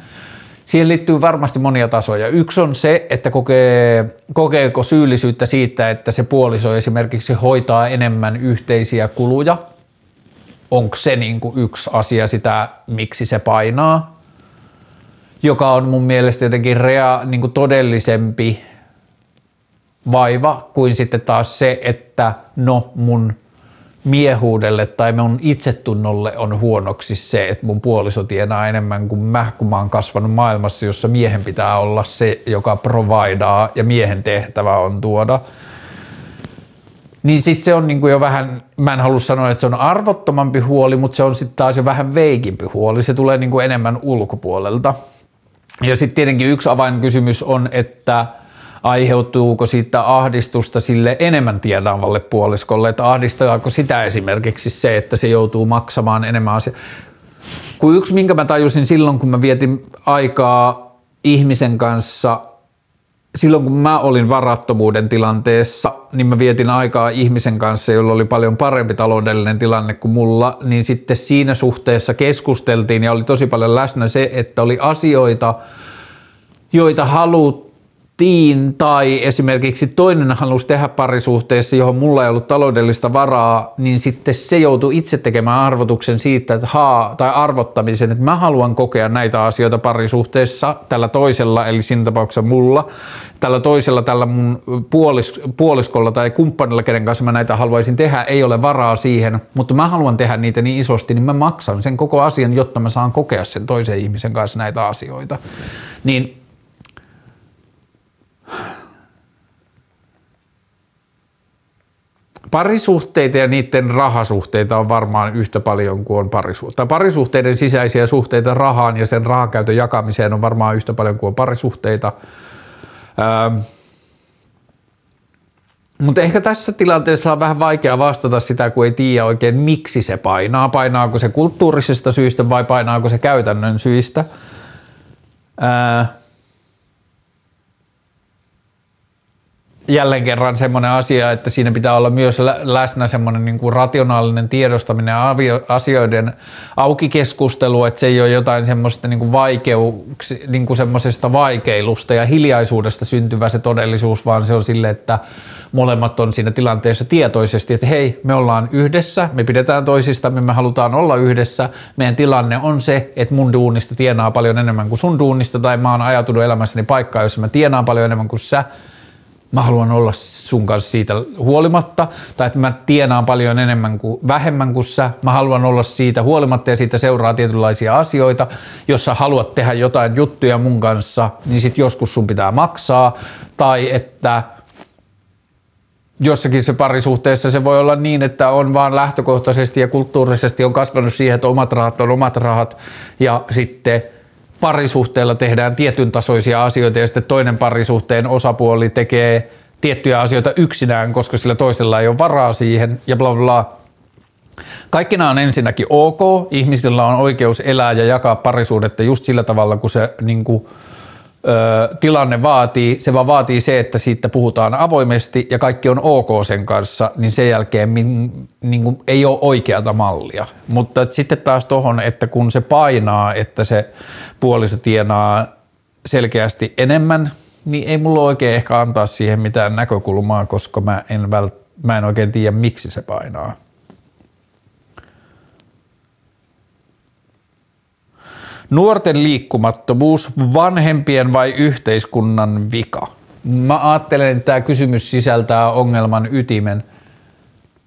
Siihen liittyy varmasti monia tasoja. Yksi on se, että kokee, kokeeko syyllisyyttä siitä, että se puoliso esimerkiksi hoitaa enemmän yhteisiä kuluja – onko se niin kuin yksi asia sitä, miksi se painaa, joka on mun mielestä jotenkin rea, niin kuin todellisempi vaiva kuin sitten taas se, että no mun miehuudelle tai mun itsetunnolle on huonoksi se, että mun puoliso tienaa enemmän kuin mä, kun mä oon kasvanut maailmassa, jossa miehen pitää olla se, joka providaa ja miehen tehtävä on tuoda. Niin sitten se on niinku jo vähän, mä en halua sanoa, että se on arvottomampi huoli, mutta se on sitten taas jo vähän veikimpi huoli. Se tulee niinku enemmän ulkopuolelta. Ja sitten tietenkin yksi avainkysymys on, että – aiheutuuko siitä ahdistusta sille enemmän tiedaavalle puoliskolle, että ahdistaako sitä esimerkiksi se, että se joutuu maksamaan enemmän asiaa. Kun yksi, minkä mä tajusin silloin, kun mä vietin aikaa ihmisen kanssa, silloin kun mä olin varattomuuden tilanteessa, niin mä vietin aikaa ihmisen kanssa, jolla oli paljon parempi taloudellinen tilanne kuin mulla, niin sitten siinä suhteessa keskusteltiin ja oli tosi paljon läsnä se, että oli asioita, joita halut tehtiin tai esimerkiksi toinen halusi tehdä parisuhteessa, johon mulla ei ollut taloudellista varaa, niin sitten se joutui itse tekemään arvotuksen siitä, että haa, tai arvottamisen, että mä haluan kokea näitä asioita parisuhteessa tällä toisella, eli siinä tapauksessa mulla, tällä toisella, tällä mun puolis, puoliskolla tai kumppanilla, kenen kanssa mä näitä haluaisin tehdä, ei ole varaa siihen, mutta mä haluan tehdä niitä niin isosti, niin mä maksan sen koko asian, jotta mä saan kokea sen toisen ihmisen kanssa näitä asioita. Niin Parisuhteita ja niiden rahasuhteita on varmaan yhtä paljon kuin on parisuhteita. Parisuhteiden sisäisiä suhteita rahaan ja sen rahakäytön jakamiseen on varmaan yhtä paljon kuin on parisuhteita. Ähm. Mutta ehkä tässä tilanteessa on vähän vaikea vastata sitä, kun ei tiedä oikein miksi se painaa. Painaako se kulttuurisesta syystä vai painaako se käytännön syistä. Äh. Jälleen kerran semmoinen asia, että siinä pitää olla myös läsnä semmoinen niin kuin rationaalinen tiedostaminen asioiden aukikeskustelu, että se ei ole jotain semmoista niin kuin vaikeuksi, niin kuin semmoisesta vaikeilusta ja hiljaisuudesta syntyvä se todellisuus, vaan se on sille, että molemmat on siinä tilanteessa tietoisesti, että hei, me ollaan yhdessä, me pidetään toisistamme, me halutaan olla yhdessä, meidän tilanne on se, että mun duunista tienaa paljon enemmän kuin sun duunista, tai mä oon ajatunut elämässäni paikkaa, jossa mä tienaan paljon enemmän kuin sä, mä haluan olla sun kanssa siitä huolimatta, tai että mä tienaan paljon enemmän kuin, vähemmän kuin sä, mä haluan olla siitä huolimatta ja siitä seuraa tietynlaisia asioita, jos sä haluat tehdä jotain juttuja mun kanssa, niin sit joskus sun pitää maksaa, tai että jossakin se parisuhteessa se voi olla niin, että on vaan lähtökohtaisesti ja kulttuurisesti on kasvanut siihen, että omat rahat on omat rahat. Ja sitten – parisuhteella tehdään tietyn tasoisia asioita ja sitten toinen parisuhteen osapuoli tekee tiettyjä asioita yksinään, koska sillä toisella ei ole varaa siihen ja bla bla. Kaikki nämä on ensinnäkin ok, ihmisillä on oikeus elää ja jakaa parisuudetta just sillä tavalla, kun se niin kuin, tilanne vaatii, se vaan vaatii se, että siitä puhutaan avoimesti ja kaikki on ok sen kanssa, niin sen jälkeen min, niin kuin, ei ole oikeata mallia. Mutta sitten taas tuohon, että kun se painaa, että se puoliso tienaa selkeästi enemmän, niin ei mulla oikein ehkä antaa siihen mitään näkökulmaa, koska mä en, vält, mä en oikein tiedä, miksi se painaa. Nuorten liikkumattomuus, vanhempien vai yhteiskunnan vika? Mä ajattelen, että tämä kysymys sisältää ongelman ytimen.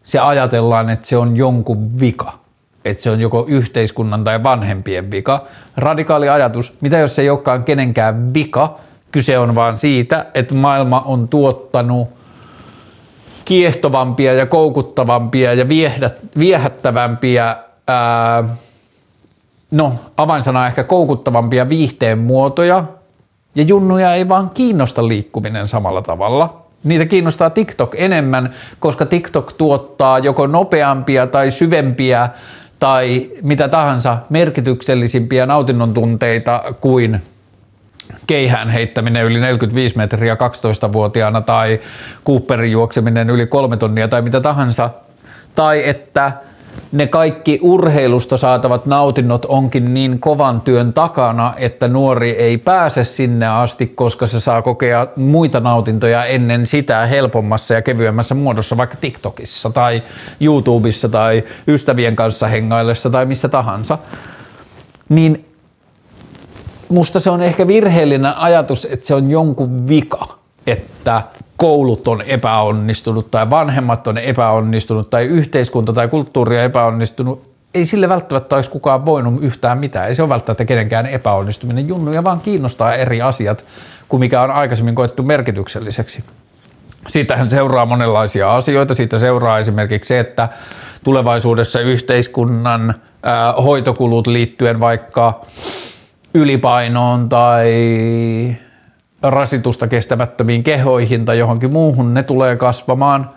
Se ajatellaan, että se on jonkun vika. Että se on joko yhteiskunnan tai vanhempien vika. Radikaali ajatus, mitä jos se ei olekaan kenenkään vika, kyse on vaan siitä, että maailma on tuottanut kiehtovampia ja koukuttavampia ja viehättävämpiä ää, no avainsana ehkä koukuttavampia viihteen muotoja, ja junnuja ei vaan kiinnosta liikkuminen samalla tavalla. Niitä kiinnostaa TikTok enemmän, koska TikTok tuottaa joko nopeampia tai syvempiä tai mitä tahansa merkityksellisimpiä nautinnon tunteita kuin keihään heittäminen yli 45 metriä 12-vuotiaana tai Cooperin juokseminen yli kolme tonnia tai mitä tahansa. Tai että ne kaikki urheilusta saatavat nautinnot onkin niin kovan työn takana, että nuori ei pääse sinne asti, koska se saa kokea muita nautintoja ennen sitä helpommassa ja kevyemmässä muodossa, vaikka TikTokissa tai YouTubessa tai ystävien kanssa hengaillessa tai missä tahansa. Niin musta se on ehkä virheellinen ajatus, että se on jonkun vika, että koulut on epäonnistunut tai vanhemmat on epäonnistunut tai yhteiskunta tai kulttuuri on epäonnistunut, ei sille välttämättä olisi kukaan voinut yhtään mitään. Ei se ole välttämättä kenenkään epäonnistuminen. Junnuja vaan kiinnostaa eri asiat kuin mikä on aikaisemmin koettu merkitykselliseksi. Siitähän seuraa monenlaisia asioita. Siitä seuraa esimerkiksi se, että tulevaisuudessa yhteiskunnan hoitokulut liittyen vaikka ylipainoon tai rasitusta kestämättömiin kehoihin tai johonkin muuhun, ne tulee kasvamaan.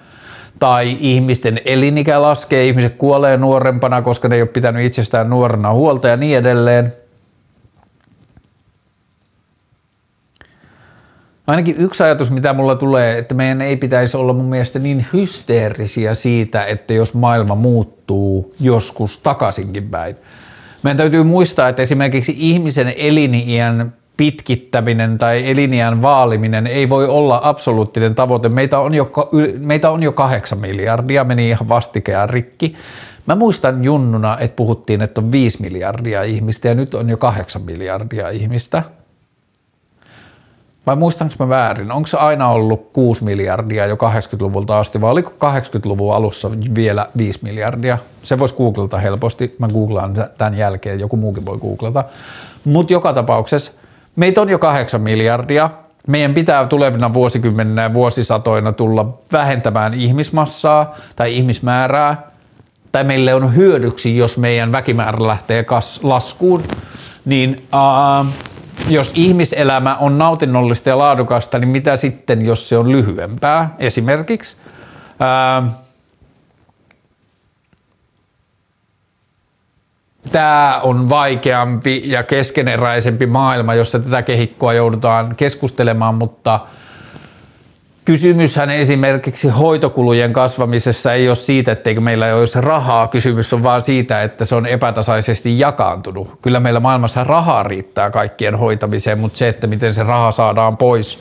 Tai ihmisten elinikä laskee, ihmiset kuolee nuorempana, koska ne ei ole pitänyt itsestään nuorena huolta ja niin edelleen. Ainakin yksi ajatus, mitä mulla tulee, että meidän ei pitäisi olla mun mielestä niin hysteerisiä siitä, että jos maailma muuttuu joskus takaisinkin päin. Meidän täytyy muistaa, että esimerkiksi ihmisen eliniän pitkittäminen tai eliniän vaaliminen ei voi olla absoluuttinen tavoite. Meitä on jo, meitä on jo kahdeksan miljardia, meni ihan vastikään rikki. Mä muistan junnuna, että puhuttiin, että on 5 miljardia ihmistä ja nyt on jo 8 miljardia ihmistä. Vai muistanko mä väärin? Onko se aina ollut 6 miljardia jo 80-luvulta asti vai oliko 80-luvun alussa vielä 5 miljardia? Se voisi googlata helposti. Mä googlaan tämän jälkeen, joku muukin voi googlata. Mutta joka tapauksessa meitä on jo 8 miljardia. Meidän pitää tulevina vuosikymmeninä ja vuosisatoina tulla vähentämään ihmismassaa tai ihmismäärää. Tai meille on hyödyksi, jos meidän väkimäärä lähtee kas- laskuun. Niin uh, jos ihmiselämä on nautinnollista ja laadukasta, niin mitä sitten, jos se on lyhyempää? Esimerkiksi tämä on vaikeampi ja keskeneräisempi maailma, jossa tätä kehikkoa joudutaan keskustelemaan, mutta – Kysymyshän esimerkiksi hoitokulujen kasvamisessa ei ole siitä, etteikö meillä olisi rahaa. Kysymys on vaan siitä, että se on epätasaisesti jakaantunut. Kyllä meillä maailmassa rahaa riittää kaikkien hoitamiseen, mutta se, että miten se raha saadaan pois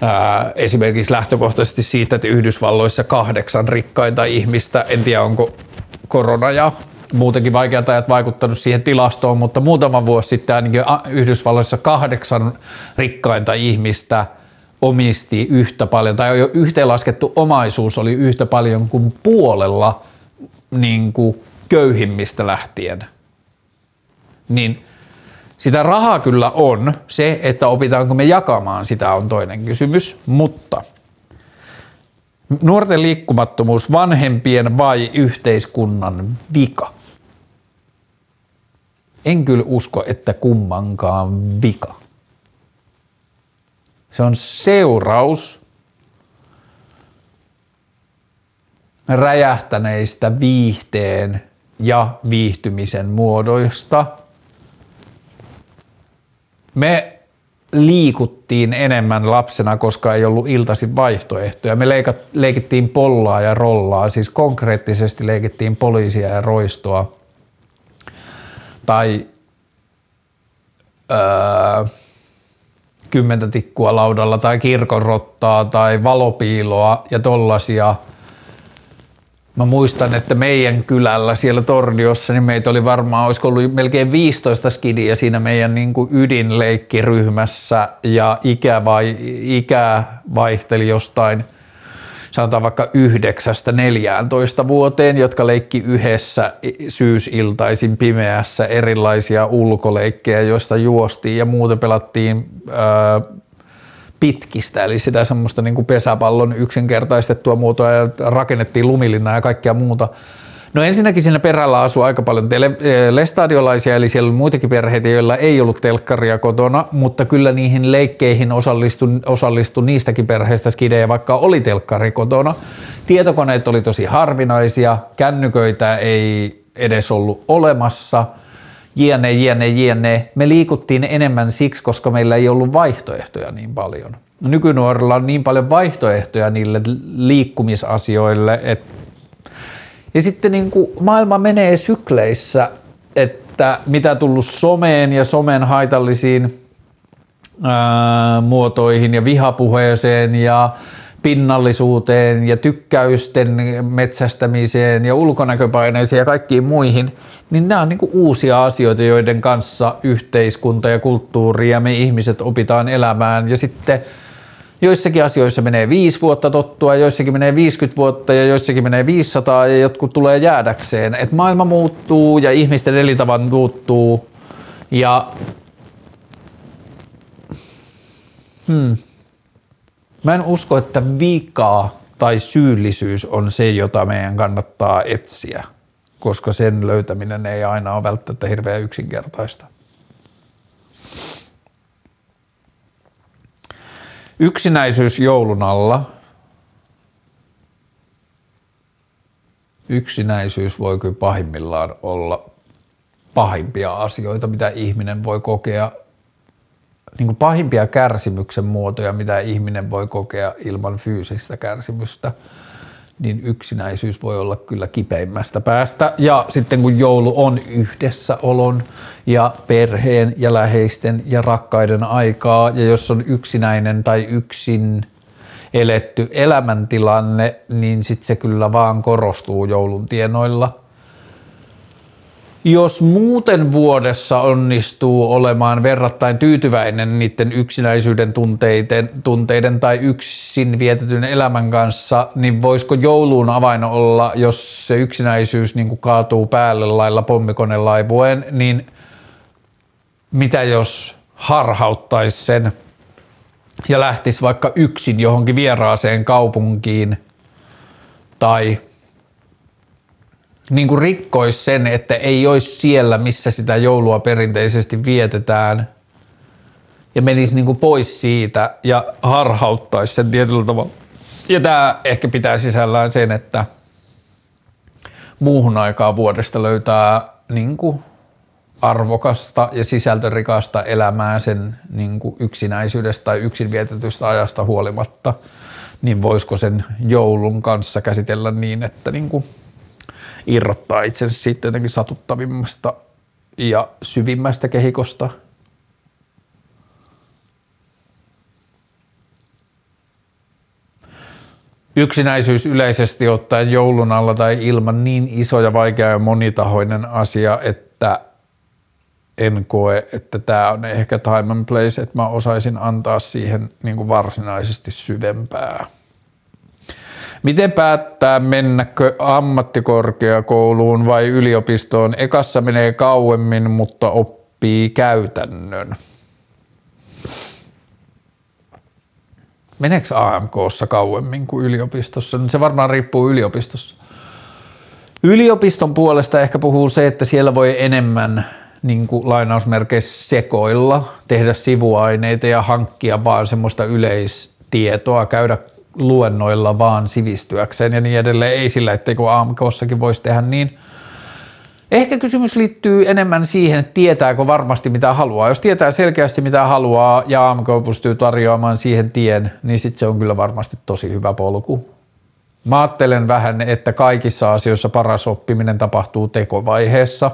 ää, esimerkiksi lähtökohtaisesti siitä, että Yhdysvalloissa kahdeksan rikkainta ihmistä, en tiedä onko korona ja muutenkin vaikeat ajat vaikuttanut siihen tilastoon, mutta muutama vuosi sitten ainakin Yhdysvalloissa kahdeksan rikkainta ihmistä – omisti yhtä paljon, tai jo yhteenlaskettu omaisuus oli yhtä paljon kuin puolella niin kuin köyhimmistä lähtien. Niin sitä rahaa kyllä on, se, että opitaanko me jakamaan sitä on toinen kysymys, mutta nuorten liikkumattomuus vanhempien vai yhteiskunnan vika? En kyllä usko, että kummankaan vika. Se on seuraus räjähtäneistä viihteen ja viihtymisen muodoista. Me liikuttiin enemmän lapsena, koska ei ollut iltaisin vaihtoehtoja. Me leikat, leikittiin pollaa ja rollaa, siis konkreettisesti leikittiin poliisia ja roistoa. Tai öö, kymmentä tikkua laudalla tai kirkonrottaa tai valopiiloa ja tollasia. Mä muistan, että meidän kylällä siellä Tordiossa, niin meitä oli varmaan, olisiko ollut melkein 15 skidiä siinä meidän niin kuin ydinleikkiryhmässä ja ikä, vai, ikä vaihteli jostain – sanotaan vaikka yhdeksästä 14 vuoteen, jotka leikki yhdessä syysiltaisin pimeässä erilaisia ulkoleikkejä, joista juostiin ja muuten pelattiin ää, pitkistä, eli sitä semmoista niin kuin pesäpallon yksinkertaistettua muotoa ja rakennettiin lumilinnaa ja kaikkea muuta. No ensinnäkin siinä perällä asuu aika paljon tele- eh, lestadiolaisia, eli siellä on muitakin perheitä, joilla ei ollut telkkaria kotona, mutta kyllä niihin leikkeihin osallistu, osallistu niistäkin perheistä skidejä, vaikka oli telkkari kotona. Tietokoneet oli tosi harvinaisia, kännyköitä ei edes ollut olemassa, jne, jne, jne. Me liikuttiin enemmän siksi, koska meillä ei ollut vaihtoehtoja niin paljon. Nykynuorilla on niin paljon vaihtoehtoja niille liikkumisasioille, että ja sitten niin kuin maailma menee sykleissä, että mitä tullut someen ja somen haitallisiin ää, muotoihin ja vihapuheeseen ja pinnallisuuteen ja tykkäysten metsästämiseen ja ulkonäköpaineisiin ja kaikkiin muihin, niin nämä on niin uusia asioita, joiden kanssa yhteiskunta ja kulttuuri ja me ihmiset opitaan elämään. Ja sitten Joissakin asioissa menee viisi vuotta tottua, joissakin menee 50 vuotta ja joissakin menee 500 ja jotkut tulee jäädäkseen. Et maailma muuttuu ja ihmisten elintavan muuttuu ja hmm. mä en usko, että vikaa tai syyllisyys on se, jota meidän kannattaa etsiä, koska sen löytäminen ei aina ole välttämättä hirveän yksinkertaista. Yksinäisyys joulun alla. Yksinäisyys voi kyllä pahimmillaan olla pahimpia asioita, mitä ihminen voi kokea, niin kuin pahimpia kärsimyksen muotoja, mitä ihminen voi kokea ilman fyysistä kärsimystä – niin yksinäisyys voi olla kyllä kipeimmästä päästä. Ja sitten kun joulu on yhdessäolon ja perheen ja läheisten ja rakkaiden aikaa, ja jos on yksinäinen tai yksin eletty elämäntilanne, niin sitten se kyllä vaan korostuu joulun tienoilla – jos muuten vuodessa onnistuu olemaan verrattain tyytyväinen niiden yksinäisyyden tunteiden, tunteiden tai yksin vietetyn elämän kanssa, niin voisiko jouluun avain olla, jos se yksinäisyys niin kuin kaatuu päälle lailla pommikonelaivueen, niin mitä jos harhauttaisi sen ja lähtisi vaikka yksin johonkin vieraaseen kaupunkiin tai niin kuin rikkoisi sen, että ei olisi siellä, missä sitä joulua perinteisesti vietetään ja menisi niin kuin pois siitä ja harhauttaisi sen tietyllä tavalla. Ja tämä ehkä pitää sisällään sen, että muuhun aikaa vuodesta löytää niin kuin arvokasta ja sisältörikasta elämää sen niin kuin yksinäisyydestä tai yksin vietetystä ajasta huolimatta, niin voisiko sen joulun kanssa käsitellä niin, että niin kuin irrottaa itsensä siitä jotenkin satuttavimmasta ja syvimmästä kehikosta. Yksinäisyys yleisesti ottaen joulun alla tai ilman niin iso ja vaikea ja monitahoinen asia, että en koe, että tämä on ehkä time and place, että mä osaisin antaa siihen niin kuin varsinaisesti syvempää Miten päättää mennäkö ammattikorkeakouluun vai yliopistoon? Ekassa menee kauemmin, mutta oppii käytännön. Meneekö AMKssa kauemmin kuin yliopistossa? Se varmaan riippuu yliopistossa. Yliopiston puolesta ehkä puhuu se, että siellä voi enemmän niin kuin lainausmerkeissä sekoilla, tehdä sivuaineita ja hankkia vaan semmoista yleistietoa, käydä luennoilla vaan sivistyäkseen ja niin edelleen. Ei sillä, etteikö AMKssakin voisi tehdä niin. Ehkä kysymys liittyy enemmän siihen, että tietääkö varmasti mitä haluaa. Jos tietää selkeästi mitä haluaa ja AMK pystyy tarjoamaan siihen tien, niin sitten se on kyllä varmasti tosi hyvä polku. Mä ajattelen vähän, että kaikissa asioissa paras oppiminen tapahtuu tekovaiheessa.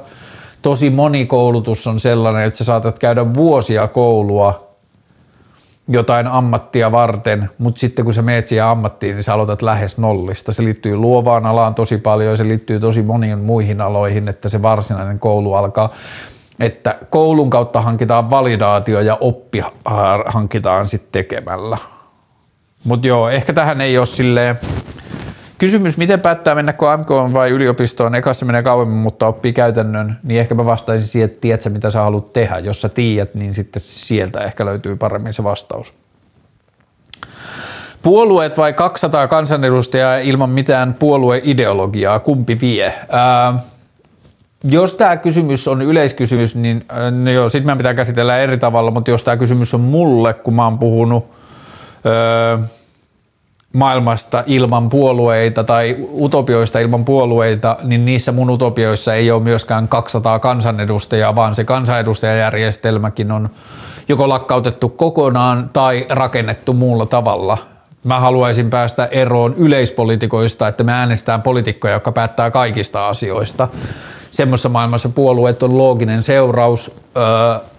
Tosi moni koulutus on sellainen, että sä saatat käydä vuosia koulua jotain ammattia varten, mutta sitten kun sä meet siihen ammattiin, niin sä aloitat lähes nollista. Se liittyy luovaan alaan tosi paljon, se liittyy tosi moniin muihin aloihin, että se varsinainen koulu alkaa. Että koulun kautta hankitaan validaatio ja oppi hankitaan sitten tekemällä. Mutta joo, ehkä tähän ei ole silleen Kysymys, miten päättää mennäkö MK vai yliopistoon? Ekassa menee kauemmin, mutta oppii käytännön, niin ehkä mä vastaisin siihen, että tiedätkö, mitä sä haluat tehdä. Jos sä tiedät, niin sitten sieltä ehkä löytyy paremmin se vastaus. Puolueet vai 200 kansanedustajaa ilman mitään puolueideologiaa, kumpi vie? Ää, jos tämä kysymys on yleiskysymys, niin no joo, sitten meidän pitää käsitellä eri tavalla, mutta jos tämä kysymys on mulle, kun mä oon puhunut öö, maailmasta ilman puolueita tai utopioista ilman puolueita, niin niissä mun utopioissa ei ole myöskään 200 kansanedustajaa, vaan se kansanedustajajärjestelmäkin on joko lakkautettu kokonaan tai rakennettu muulla tavalla. Mä haluaisin päästä eroon yleispolitikoista, että me äänestetään poliitikkoja, jotka päättää kaikista asioista. Semmoisessa maailmassa puolueet on looginen seuraus öö,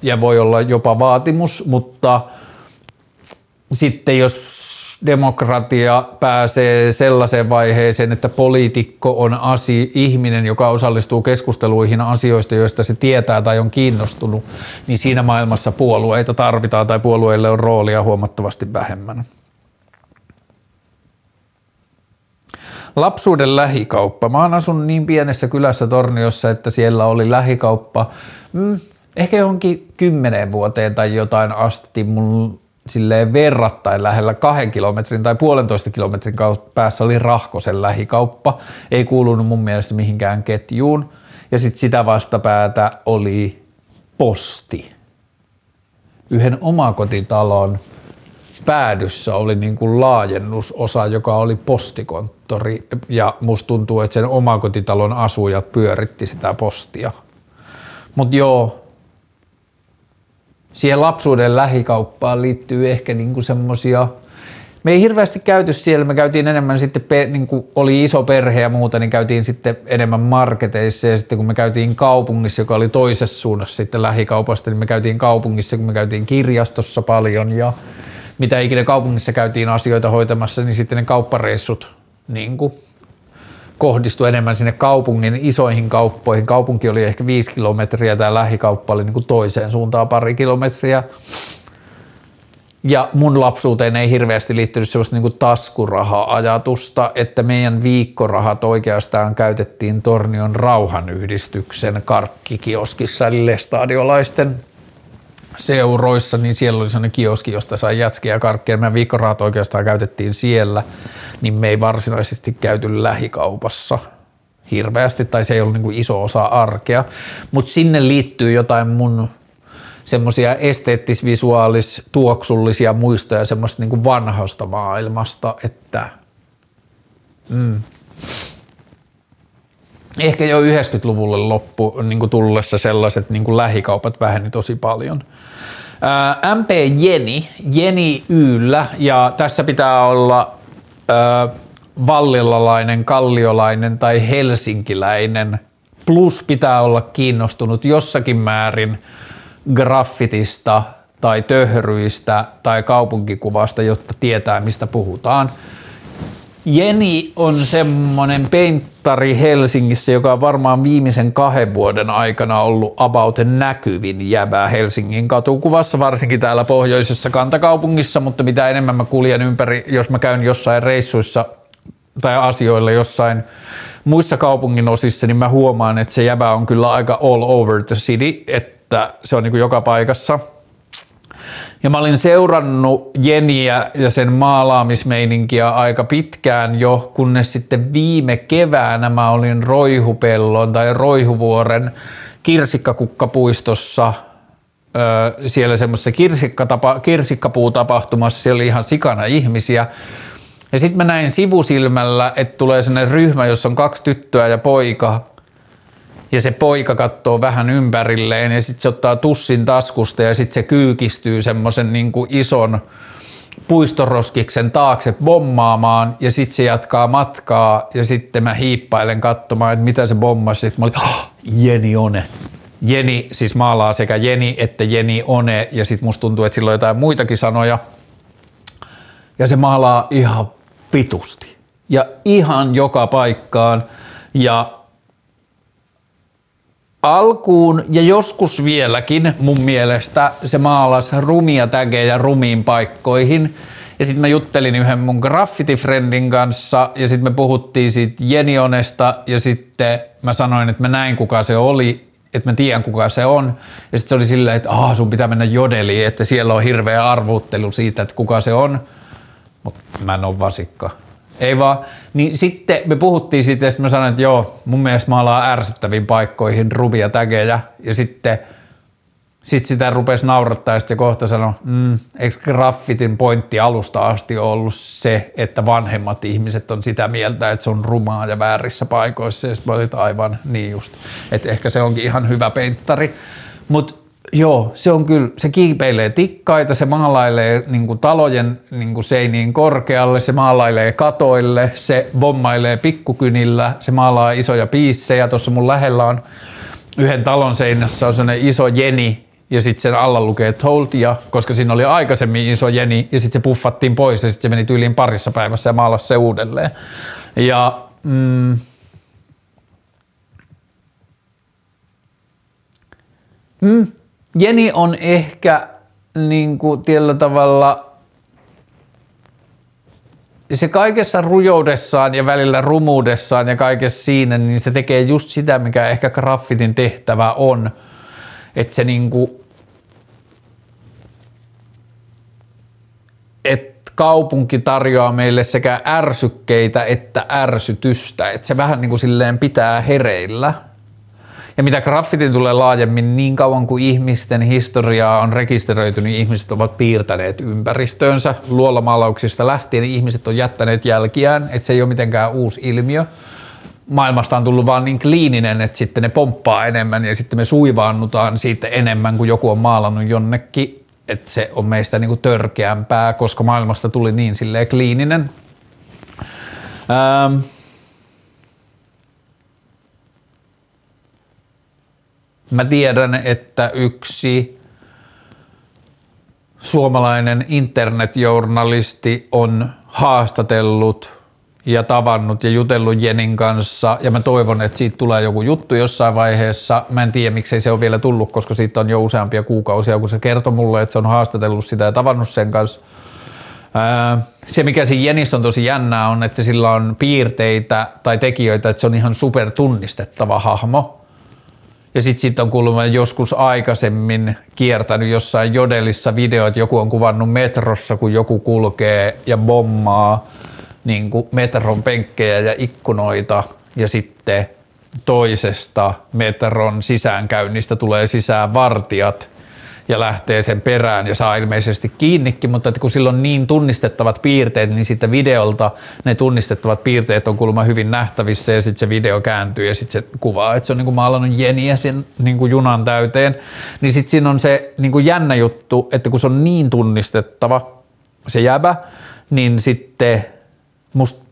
ja voi olla jopa vaatimus, mutta sitten jos demokratia pääsee sellaiseen vaiheeseen, että poliitikko on asi, ihminen, joka osallistuu keskusteluihin asioista, joista se tietää tai on kiinnostunut, niin siinä maailmassa puolueita tarvitaan tai puolueille on roolia huomattavasti vähemmän. lapsuuden lähikauppa. Mä oon asunut niin pienessä kylässä Torniossa, että siellä oli lähikauppa mm, ehkä johonkin kymmeneen vuoteen tai jotain asti. Mun silleen verrattain lähellä kahden kilometrin tai puolentoista kilometrin päässä oli Rahkosen lähikauppa. Ei kuulunut mun mielestä mihinkään ketjuun. Ja sitten sitä vastapäätä oli posti. Yhden omakotitalon päädyssä oli niin kuin laajennusosa, joka oli postikonttori ja musta tuntuu, että sen omakotitalon asujat pyöritti sitä postia. Mutta joo, siihen lapsuuden lähikauppaan liittyy ehkä niinku semmosia, me ei hirveästi käyty siellä, me käytiin enemmän sitten, niin kuin oli iso perhe ja muuta, niin käytiin sitten enemmän marketeissa ja sitten kun me käytiin kaupungissa, joka oli toisessa suunnassa sitten lähikaupasta, niin me käytiin kaupungissa, kun me käytiin kirjastossa paljon ja mitä ikinä kaupungissa käytiin asioita hoitamassa, niin sitten ne kauppareissut niin kuin kohdistui enemmän sinne kaupungin isoihin kauppoihin. Kaupunki oli ehkä viisi kilometriä, tämä lähikauppa oli niin kuin toiseen suuntaan pari kilometriä. Ja mun lapsuuteen ei hirveästi liittynyt sellaista niin taskuraha-ajatusta, että meidän viikkorahat oikeastaan käytettiin Tornion rauhanyhdistyksen karkkikioskissa, eli lestadiolaisten seuroissa, niin siellä oli sellainen kioski, josta sai jätskiä ja karkkia. Meidän viikkorahat oikeastaan käytettiin siellä, niin me ei varsinaisesti käyty lähikaupassa hirveästi, tai se ei ollut niin kuin iso osa arkea, mutta sinne liittyy jotain mun semmoisia esteettis-visuaalis, tuoksullisia muistoja semmoista niin kuin vanhasta maailmasta, että mm, ehkä jo 90-luvulle loppu niin kuin tullessa sellaiset niin kuin lähikaupat väheni tosi paljon. Ää, MP Jeni, Jeni Yllä ja tässä pitää olla ää, vallilalainen, kalliolainen tai helsinkiläinen. Plus pitää olla kiinnostunut jossakin määrin graffitista tai töhryistä tai kaupunkikuvasta, jotta tietää mistä puhutaan – Jeni on semmonen penttari Helsingissä, joka on varmaan viimeisen kahden vuoden aikana ollut about näkyvin jäbää Helsingin katukuvassa, varsinkin täällä pohjoisessa kantakaupungissa, mutta mitä enemmän mä kuljen ympäri, jos mä käyn jossain reissuissa tai asioilla jossain muissa kaupungin osissa, niin mä huomaan, että se jäbä on kyllä aika all over the city, että se on niin kuin joka paikassa – ja mä olin seurannut Jeniä ja sen maalaamismeininkiä aika pitkään jo, kunnes sitten viime keväänä mä olin Roihupellon tai Roihuvuoren kirsikkakukkapuistossa siellä semmoisessa kirsikkapuutapahtumassa, siellä oli ihan sikana ihmisiä. Ja sitten mä näin sivusilmällä, että tulee sellainen ryhmä, jossa on kaksi tyttöä ja poika, ja se poika katsoo vähän ympärilleen ja sitten se ottaa tussin taskusta ja sitten se kyykistyy semmoisen niin ison puistoroskiksen taakse bommaamaan ja sitten se jatkaa matkaa ja sitten mä hiippailen katsomaan, että mitä se bommasi. Sitten mä olin, oh, Jeni One. Jeni siis maalaa sekä Jeni että Jeni One ja sitten musta tuntuu, että sillä on jotain muitakin sanoja. Ja se maalaa ihan vitusti ja ihan joka paikkaan ja alkuun ja joskus vieläkin mun mielestä se maalasi rumia tägejä rumiin paikkoihin. Ja sitten mä juttelin yhden mun graffitifriendin kanssa ja sitten me puhuttiin siitä Jenionesta ja sitten mä sanoin, että mä näin kuka se oli, että mä tiedän kuka se on. Ja sitten se oli silleen, että ah, sun pitää mennä jodeliin, että siellä on hirveä arvuuttelu siitä, että kuka se on. Mutta mä en ole vasikka. Ei vaan. Niin sitten me puhuttiin siitä ja sitten mä sanoin, että joo, mun mielestä maalaa ärsyttäviin paikkoihin rubia tägejä ja sitten sit sitä rupesi naurattaa ja sitten kohta sanoi, mm, eikö graffitin pointti alusta asti ollut se, että vanhemmat ihmiset on sitä mieltä, että se on rumaa ja väärissä paikoissa ja sitten mä aivan niin just, että ehkä se onkin ihan hyvä peinttari. Mutta Joo, se on kyllä, se kiipeilee tikkaita, se maalailee niin kuin talojen niin kuin seiniin korkealle, se maalailee katoille, se bommailee pikkukynillä, se maalaa isoja piissejä. Tuossa mun lähellä on yhden talon seinässä on sellainen iso jeni ja sitten sen alla lukee told ja, koska siinä oli aikaisemmin iso jeni ja sitten se puffattiin pois ja sitten se meni tyyliin parissa päivässä ja maalasi se uudelleen. Ja mm, mm, Jeni on ehkä niin kuin tietyllä tavalla se kaikessa rujoudessaan ja välillä rumuudessaan ja kaikessa siinä, niin se tekee just sitä, mikä ehkä graffitin tehtävä on. Että se niinku, että kaupunki tarjoaa meille sekä ärsykkeitä että ärsytystä. Että se vähän niin kuin silleen pitää hereillä – ja mitä graffitin tulee laajemmin, niin kauan kuin ihmisten historiaa on rekisteröity, niin ihmiset ovat piirtäneet ympäristöönsä. Luolamalauksista lähtien niin ihmiset on jättäneet jälkiään, että se ei ole mitenkään uusi ilmiö. Maailmasta on tullut vaan niin kliininen, että sitten ne pomppaa enemmän ja sitten me suivaannutaan siitä enemmän, kuin joku on maalannut jonnekin, että se on meistä niin kuin törkeämpää, koska maailmasta tuli niin silleen kliininen. Ähm, Mä tiedän, että yksi suomalainen internetjournalisti on haastatellut ja tavannut ja jutellut Jenin kanssa ja mä toivon, että siitä tulee joku juttu jossain vaiheessa. Mä en tiedä, miksei se ole vielä tullut, koska siitä on jo useampia kuukausia, kun se kertoi mulle, että se on haastatellut sitä ja tavannut sen kanssa. Se, mikä siinä Jenissä on tosi jännää, on, että sillä on piirteitä tai tekijöitä, että se on ihan super tunnistettava hahmo. Ja sitten sit on kuulemma joskus aikaisemmin kiertänyt jossain jodelissa videoita, joku on kuvannut metrossa, kun joku kulkee ja bommaa niin kuin metron penkkejä ja ikkunoita. Ja sitten toisesta metron sisäänkäynnistä tulee sisään vartijat ja lähtee sen perään ja saa ilmeisesti kiinnikin, mutta että kun sillä on niin tunnistettavat piirteet, niin sitten videolta ne tunnistettavat piirteet on kuulemma hyvin nähtävissä ja sitten se video kääntyy ja sitten se kuvaa, että se on niin kuin maalannut jeniä sen niin kuin junan täyteen, niin sitten siinä on se niin kuin jännä juttu, että kun se on niin tunnistettava se jäbä, niin sitten musta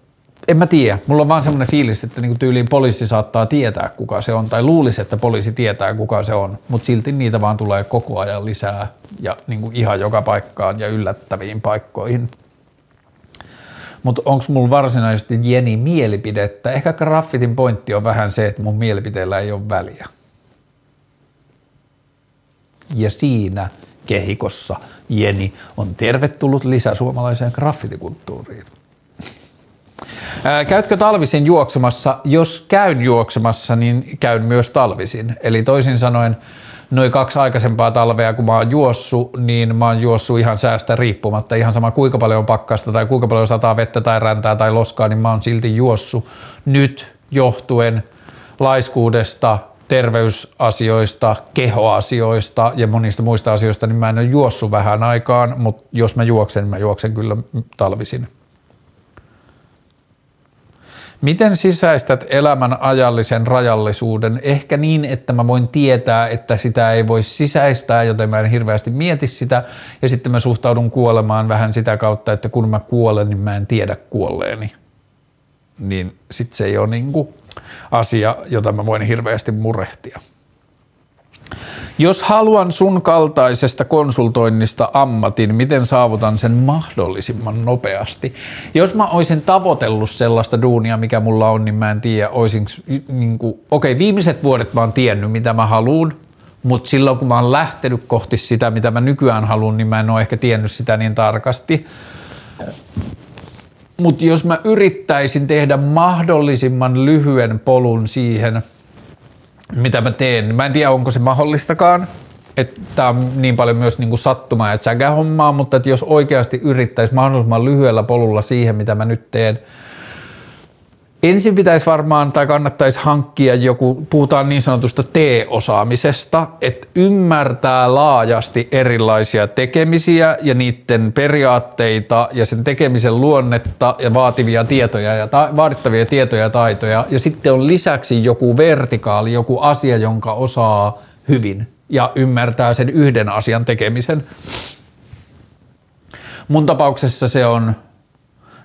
en mä tiedä. Mulla on vaan semmoinen fiilis, että niinku tyyliin poliisi saattaa tietää, kuka se on, tai luulisi, että poliisi tietää, kuka se on, mutta silti niitä vaan tulee koko ajan lisää ja niinku ihan joka paikkaan ja yllättäviin paikkoihin. Mutta onko mulla varsinaisesti Jeni mielipidettä? Ehkä graffitin pointti on vähän se, että mun mielipiteellä ei ole väliä. Ja siinä kehikossa Jeni on tervetullut lisäsuomalaiseen graffitikulttuuriin. Käytkö talvisin juoksemassa? Jos käyn juoksemassa, niin käyn myös talvisin. Eli toisin sanoen, noin kaksi aikaisempaa talvea, kun mä oon juossut, niin mä oon juossut ihan säästä riippumatta. Ihan sama kuinka paljon on pakkasta tai kuinka paljon sataa vettä tai räntää tai loskaa, niin mä oon silti juossut. Nyt johtuen laiskuudesta, terveysasioista, kehoasioista ja monista muista asioista, niin mä en ole juossut vähän aikaan, mutta jos mä juoksen, mä juoksen kyllä talvisin. Miten sisäistät elämän ajallisen rajallisuuden? Ehkä niin, että mä voin tietää, että sitä ei voi sisäistää, joten mä en hirveästi mieti sitä. Ja sitten mä suhtaudun kuolemaan vähän sitä kautta, että kun mä kuolen, niin mä en tiedä kuolleeni. Niin sitten se ei ole niinku asia, jota mä voin hirveästi murehtia. Jos haluan sun kaltaisesta konsultoinnista ammatin, miten saavutan sen mahdollisimman nopeasti? Jos mä olisin tavoitellut sellaista duunia, mikä mulla on, niin mä en tiedä, olisin, niin kuin, okei, viimeiset vuodet mä oon tiennyt, mitä mä haluan, mutta silloin kun mä oon lähtenyt kohti sitä, mitä mä nykyään haluan, niin mä en ole ehkä tiennyt sitä niin tarkasti. Mutta jos mä yrittäisin tehdä mahdollisimman lyhyen polun siihen – mitä mä teen. Mä en tiedä, onko se mahdollistakaan, että tämä on niin paljon myös niin kuin sattumaa ja tsägä-hommaa, mutta että jos oikeasti yrittäisi mahdollisimman lyhyellä polulla siihen, mitä mä nyt teen, Ensin pitäisi varmaan tai kannattaisi hankkia joku, puhutaan niin sanotusta T-osaamisesta, että ymmärtää laajasti erilaisia tekemisiä ja niiden periaatteita ja sen tekemisen luonnetta ja vaativia tietoja ja ta- vaadittavia tietoja ja taitoja. Ja sitten on lisäksi joku vertikaali, joku asia, jonka osaa hyvin ja ymmärtää sen yhden asian tekemisen. Mun tapauksessa se on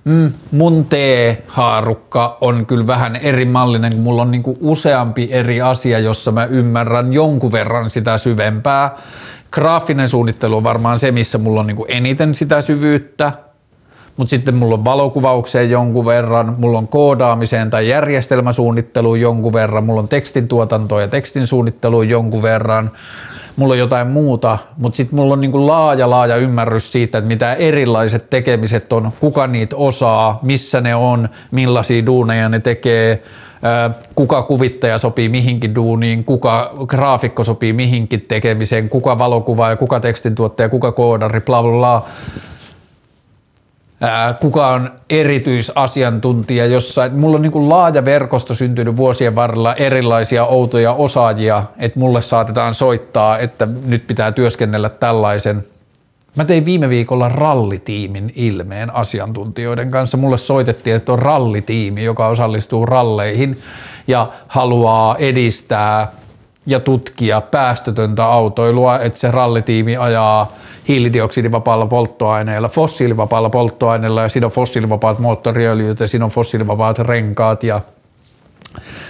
mm, mun T-haarukka on kyllä vähän eri mallinen, kun mulla on niinku useampi eri asia, jossa mä ymmärrän jonkun verran sitä syvempää. Graafinen suunnittelu on varmaan se, missä mulla on niinku eniten sitä syvyyttä, mutta sitten mulla on valokuvaukseen jonkun verran, mulla on koodaamiseen tai järjestelmäsuunnitteluun jonkun verran, mulla on tekstin tuotantoon ja tekstin suunnitteluun jonkun verran, mulla on jotain muuta, mutta sitten mulla on niinku laaja, laaja ymmärrys siitä, että mitä erilaiset tekemiset on, kuka niitä osaa, missä ne on, millaisia duuneja ne tekee, kuka kuvittaja sopii mihinkin duuniin, kuka graafikko sopii mihinkin tekemiseen, kuka valokuvaaja, kuka tekstintuottaja, kuka koodari, bla bla bla kuka on erityisasiantuntija jossain. Mulla on niin kuin laaja verkosto syntynyt vuosien varrella erilaisia outoja osaajia, että mulle saatetaan soittaa, että nyt pitää työskennellä tällaisen. Mä tein viime viikolla rallitiimin ilmeen asiantuntijoiden kanssa. Mulle soitettiin, että on rallitiimi, joka osallistuu ralleihin ja haluaa edistää ja tutkia päästötöntä autoilua, että se rallitiimi ajaa hiilidioksidivapaalla polttoaineella, fossiilivapaalla polttoaineella ja siinä on fossiilivapaat moottoriöljyt ja siinä on fossiilivapaat renkaat ja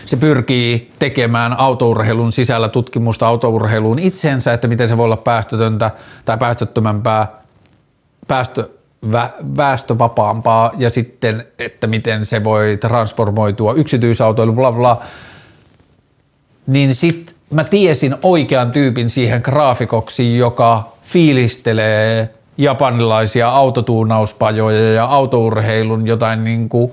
se pyrkii tekemään autourheilun sisällä tutkimusta autourheiluun itsensä, että miten se voi olla päästötöntä tai päästöttömämpää, päästö, vä, väestövapaampaa ja sitten, että miten se voi transformoitua yksityisautoilu, bla bla, niin sitten mä tiesin oikean tyypin siihen graafikoksi, joka fiilistelee japanilaisia autotuunauspajoja ja autourheilun jotain niin kuin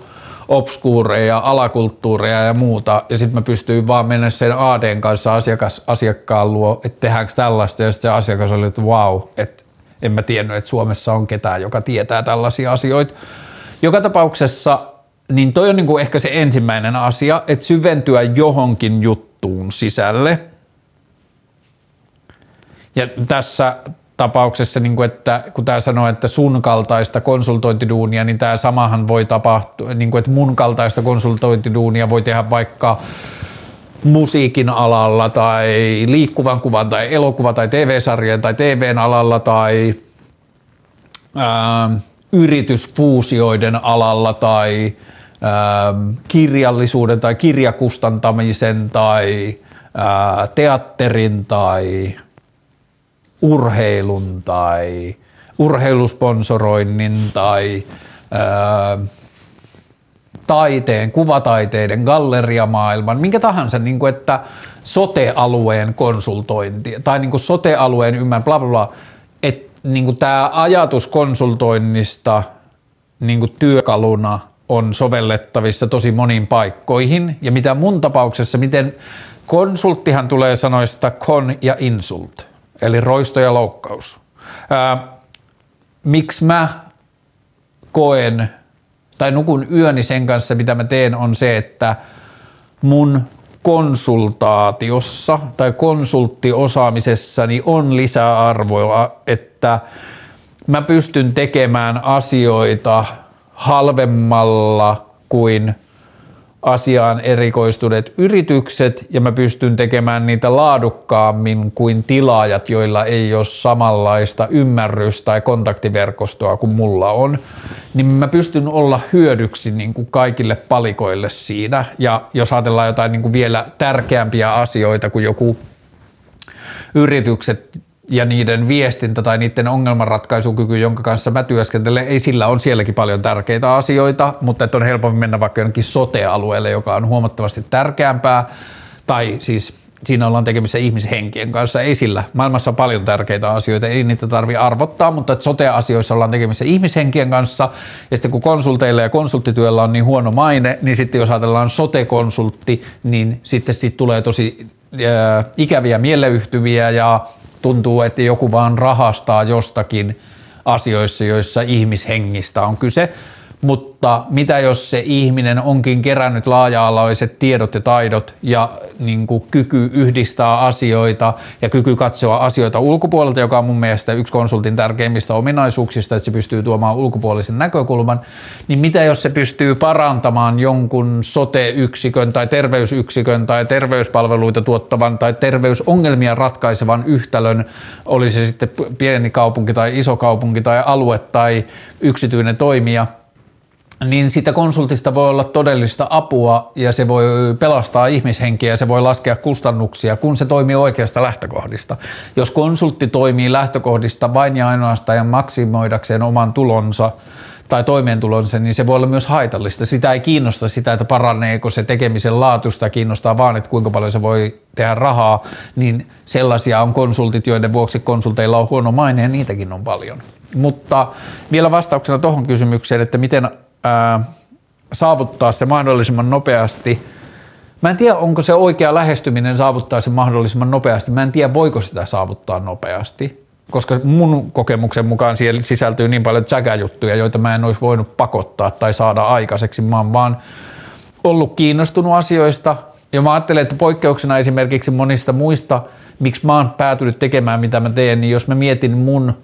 obskuureja, alakulttuureja ja muuta, ja sitten mä pystyin vaan mennä sen ADn kanssa asiakas, asiakkaan luo, että tehdäänkö tällaista, ja sitten se asiakas oli, että wow, että en mä tiennyt, että Suomessa on ketään, joka tietää tällaisia asioita. Joka tapauksessa, niin toi on niin kuin ehkä se ensimmäinen asia, että syventyä johonkin juttuun sisälle. Ja tässä tapauksessa, niin kuin, että kun tämä sanoo, että sun kaltaista konsultointiduunia, niin tämä samahan voi tapahtua, niin kuin, että mun kaltaista konsultointiduunia voi tehdä vaikka musiikin alalla tai liikkuvan kuvan tai elokuva tai TV-sarjan tai TVn alalla tai ää, yritysfuusioiden alalla tai kirjallisuuden tai kirjakustantamisen tai ää, teatterin tai urheilun tai urheilusponsoroinnin tai ää, taiteen, kuvataiteiden, galleriamaailman, minkä tahansa, niin kuin, että sote-alueen konsultointi tai niin kuin sote-alueen ymmär, bla bla bla, että niin kuin tämä ajatus konsultoinnista niin kuin työkaluna on sovellettavissa tosi moniin paikkoihin ja mitä mun tapauksessa, miten konsulttihan tulee sanoista kon ja insult – eli roisto ja loukkaus. Ää, miksi mä koen tai nukun yöni sen kanssa, mitä mä teen, on se, että mun konsultaatiossa tai konsulttiosaamisessani on lisäarvoa, että mä pystyn tekemään asioita halvemmalla kuin asiaan erikoistuneet yritykset ja mä pystyn tekemään niitä laadukkaammin kuin tilaajat, joilla ei ole samanlaista ymmärrystä tai kontaktiverkostoa kuin mulla on, niin mä pystyn olla hyödyksi niin kuin kaikille palikoille siinä. Ja jos ajatellaan jotain niin kuin vielä tärkeämpiä asioita kuin joku yritykset ja niiden viestintä tai niiden ongelmanratkaisukyky, jonka kanssa mä työskentelen, ei sillä on sielläkin paljon tärkeitä asioita, mutta että on helpompi mennä vaikka jonnekin sote-alueelle, joka on huomattavasti tärkeämpää, tai siis siinä ollaan tekemisissä ihmishenkien kanssa, ei sillä. Maailmassa on paljon tärkeitä asioita, ei niitä tarvitse arvottaa, mutta että sote-asioissa ollaan tekemisissä ihmishenkien kanssa, ja sitten kun konsulteilla ja konsulttityöllä on niin huono maine, niin sitten jos ajatellaan sote-konsultti, niin sitten siitä tulee tosi äh, ikäviä mieleyhtyviä ja tuntuu, että joku vaan rahastaa jostakin asioissa, joissa ihmishengistä on kyse, mutta mitä jos se ihminen onkin kerännyt laaja-alaiset tiedot ja taidot ja niin kuin kyky yhdistää asioita ja kyky katsoa asioita ulkopuolelta, joka on mun mielestä yksi konsultin tärkeimmistä ominaisuuksista, että se pystyy tuomaan ulkopuolisen näkökulman, niin mitä jos se pystyy parantamaan jonkun sote-yksikön tai terveysyksikön tai terveyspalveluita tuottavan tai terveysongelmia ratkaisevan yhtälön, oli se sitten pieni kaupunki tai iso kaupunki tai alue tai yksityinen toimija – niin siitä konsultista voi olla todellista apua ja se voi pelastaa ihmishenkiä ja se voi laskea kustannuksia, kun se toimii oikeasta lähtökohdista. Jos konsultti toimii lähtökohdista vain ja ainoastaan ja maksimoidakseen oman tulonsa tai toimeentulonsa, niin se voi olla myös haitallista. Sitä ei kiinnosta sitä, että paraneeko se tekemisen laatu, sitä kiinnostaa vaan, että kuinka paljon se voi tehdä rahaa, niin sellaisia on konsultit, joiden vuoksi konsulteilla on huono maine ja niitäkin on paljon. Mutta vielä vastauksena tuohon kysymykseen, että miten ää, saavuttaa se mahdollisimman nopeasti – Mä en tiedä, onko se oikea lähestyminen saavuttaa sen mahdollisimman nopeasti. Mä en tiedä, voiko sitä saavuttaa nopeasti, koska mun kokemuksen mukaan siellä sisältyy niin paljon juttuja, joita mä en olisi voinut pakottaa tai saada aikaiseksi. Mä oon vaan ollut kiinnostunut asioista ja mä ajattelen, että poikkeuksena esimerkiksi monista muista, miksi mä oon päätynyt tekemään mitä mä teen, niin jos mä mietin mun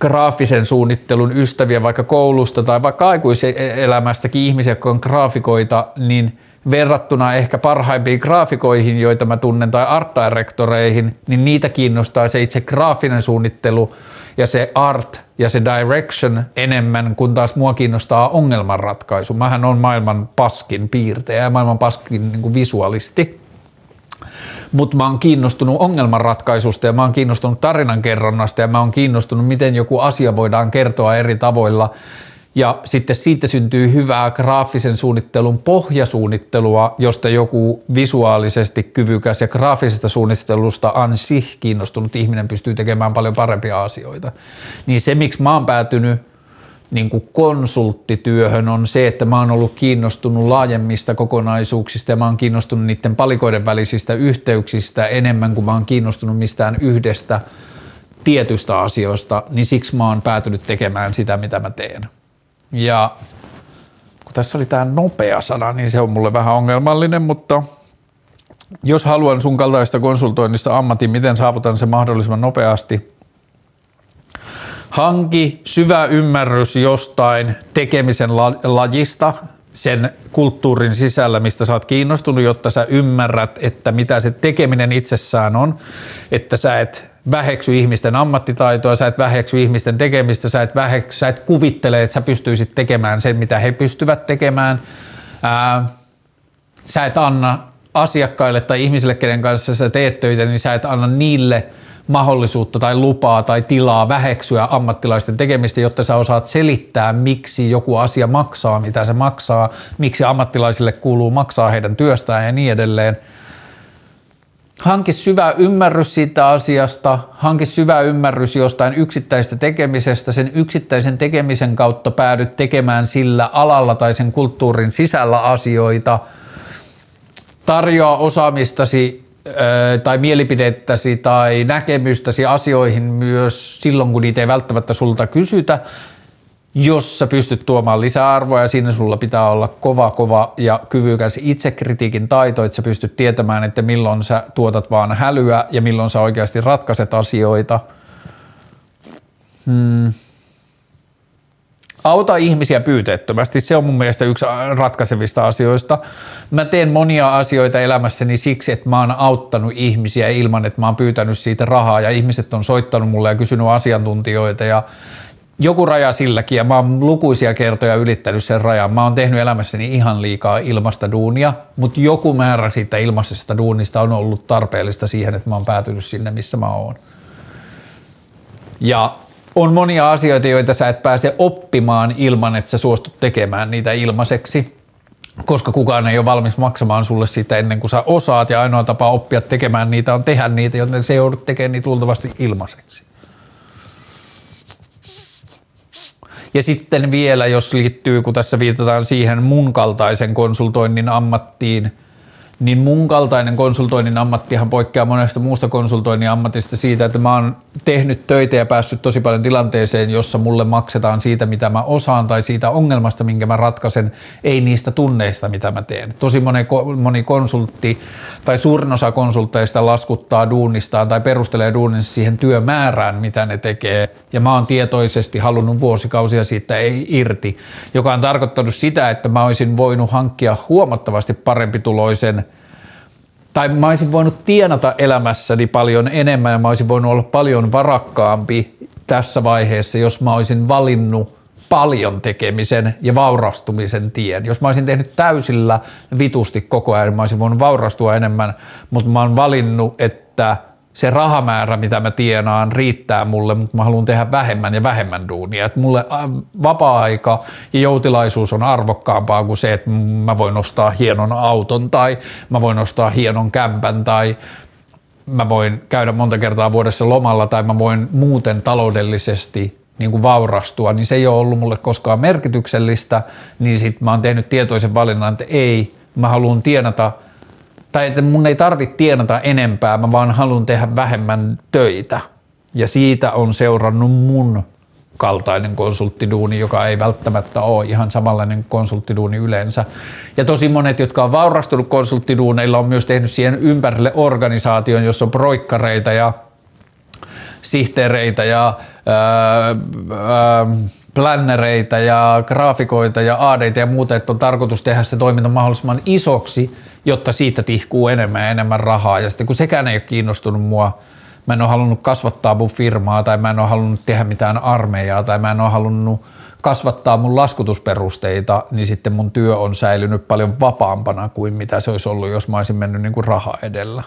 graafisen suunnittelun ystäviä vaikka koulusta tai vaikka aikuiselämästäkin ihmisiä, jotka on graafikoita, niin – verrattuna ehkä parhaimpiin graafikoihin, joita mä tunnen, tai art directoreihin, niin niitä kiinnostaa se itse graafinen suunnittelu ja se art ja se direction enemmän, kun taas mua kiinnostaa ongelmanratkaisu. Mähän on maailman paskin piirtejä ja maailman paskin niin visualisti. Mutta mä oon kiinnostunut ongelmanratkaisusta ja mä oon kiinnostunut tarinankerronnasta ja mä oon kiinnostunut, miten joku asia voidaan kertoa eri tavoilla ja sitten siitä syntyy hyvää graafisen suunnittelun pohjasuunnittelua, josta joku visuaalisesti kyvykäs ja graafisesta suunnittelusta ansih kiinnostunut ihminen pystyy tekemään paljon parempia asioita. Niin se, miksi mä oon päätynyt niin kuin konsulttityöhön on se, että mä oon ollut kiinnostunut laajemmista kokonaisuuksista ja mä oon kiinnostunut niiden palikoiden välisistä yhteyksistä enemmän kuin mä oon kiinnostunut mistään yhdestä tietystä asioista, niin siksi mä oon päätynyt tekemään sitä, mitä mä teen. Ja kun tässä oli tämä nopea sana, niin se on mulle vähän ongelmallinen, mutta jos haluan sun kaltaista konsultoinnista ammatin, miten saavutan se mahdollisimman nopeasti? Hanki syvä ymmärrys jostain tekemisen lajista, sen kulttuurin sisällä, mistä sä oot kiinnostunut, jotta sä ymmärrät, että mitä se tekeminen itsessään on, että sä et väheksy ihmisten ammattitaitoa, sä et väheksy ihmisten tekemistä, sä et, väheksy, sä et kuvittele, että sä pystyisit tekemään sen, mitä he pystyvät tekemään. Ää, sä et anna asiakkaille tai ihmisille, kenen kanssa sä teet töitä, niin sä et anna niille mahdollisuutta tai lupaa tai tilaa väheksyä ammattilaisten tekemistä, jotta sä osaat selittää, miksi joku asia maksaa, mitä se maksaa, miksi ammattilaisille kuuluu maksaa heidän työstään ja niin edelleen – hanki syvä ymmärrys siitä asiasta, hanki syvä ymmärrys jostain yksittäistä tekemisestä, sen yksittäisen tekemisen kautta päädyt tekemään sillä alalla tai sen kulttuurin sisällä asioita, tarjoa osaamistasi tai mielipidettäsi tai näkemystäsi asioihin myös silloin, kun niitä ei välttämättä sulta kysytä, jos sä pystyt tuomaan lisäarvoa ja siinä sulla pitää olla kova, kova ja kyvykäs itsekritiikin taito, että sä pystyt tietämään, että milloin sä tuotat vaan hälyä ja milloin sä oikeasti ratkaiset asioita. Hmm. Auta ihmisiä pyyteettömästi, se on mun mielestä yksi ratkaisevista asioista. Mä teen monia asioita elämässäni siksi, että mä oon auttanut ihmisiä ilman, että mä oon pyytänyt siitä rahaa ja ihmiset on soittanut mulle ja kysynyt asiantuntijoita ja joku raja silläkin ja mä oon lukuisia kertoja ylittänyt sen rajan. Mä oon tehnyt elämässäni ihan liikaa ilmasta duunia, mutta joku määrä siitä ilmaisesta duunista on ollut tarpeellista siihen, että mä oon päätynyt sinne, missä mä oon. Ja on monia asioita, joita sä et pääse oppimaan ilman, että sä suostut tekemään niitä ilmaiseksi, koska kukaan ei ole valmis maksamaan sulle sitä ennen kuin sä osaat ja ainoa tapa oppia tekemään niitä on tehdä niitä, joten se joudut tekemään niitä luultavasti ilmaiseksi. Ja sitten vielä, jos liittyy, kun tässä viitataan siihen mun kaltaisen konsultoinnin ammattiin – niin mun kaltainen konsultoinnin ammattihan poikkeaa monesta muusta konsultoinnin ammatista siitä, että mä oon tehnyt töitä ja päässyt tosi paljon tilanteeseen, jossa mulle maksetaan siitä, mitä mä osaan tai siitä ongelmasta, minkä mä ratkaisen, ei niistä tunneista, mitä mä teen. Tosi moni, moni konsultti tai suurin osa konsultteista laskuttaa duunistaan tai perustelee duunissa siihen työmäärään, mitä ne tekee. Ja mä oon tietoisesti halunnut vuosikausia siitä ei irti, joka on tarkoittanut sitä, että mä olisin voinut hankkia huomattavasti parempi tuloisen tai mä olisin voinut tienata elämässäni paljon enemmän ja mä olisin voinut olla paljon varakkaampi tässä vaiheessa, jos mä olisin valinnut paljon tekemisen ja vaurastumisen tien. Jos mä olisin tehnyt täysillä vitusti koko ajan, mä olisin voinut vaurastua enemmän, mutta mä oon valinnut, että se rahamäärä, mitä mä tienaan, riittää mulle, mutta mä haluan tehdä vähemmän ja vähemmän duunia. Et mulle vapaa-aika ja joutilaisuus on arvokkaampaa kuin se, että mä voin ostaa hienon auton tai mä voin ostaa hienon kämpän tai mä voin käydä monta kertaa vuodessa lomalla tai mä voin muuten taloudellisesti niin kuin vaurastua, niin se ei ole ollut mulle koskaan merkityksellistä, niin sitten mä oon tehnyt tietoisen valinnan, että ei, mä haluan tienata – tai että mun ei tarvitse tienata enempää, mä vaan haluan tehdä vähemmän töitä. Ja siitä on seurannut mun kaltainen konsulttiduuni, joka ei välttämättä ole ihan samanlainen konsulttiduuni yleensä. Ja tosi monet, jotka on vaurastunut konsulttiduuneilla, on myös tehnyt siihen ympärille organisaation, jossa on proikkareita ja sihteereitä ja ää, ää, plannereita ja graafikoita ja aadeita ja muuta, että on tarkoitus tehdä se toiminta mahdollisimman isoksi, jotta siitä tihkuu enemmän ja enemmän rahaa. Ja sitten kun sekään ei ole kiinnostunut mua, mä en ole halunnut kasvattaa mun firmaa tai mä en ole halunnut tehdä mitään armeijaa tai mä en ole halunnut kasvattaa mun laskutusperusteita, niin sitten mun työ on säilynyt paljon vapaampana kuin mitä se olisi ollut, jos mä olisin mennyt niin kuin raha edellä.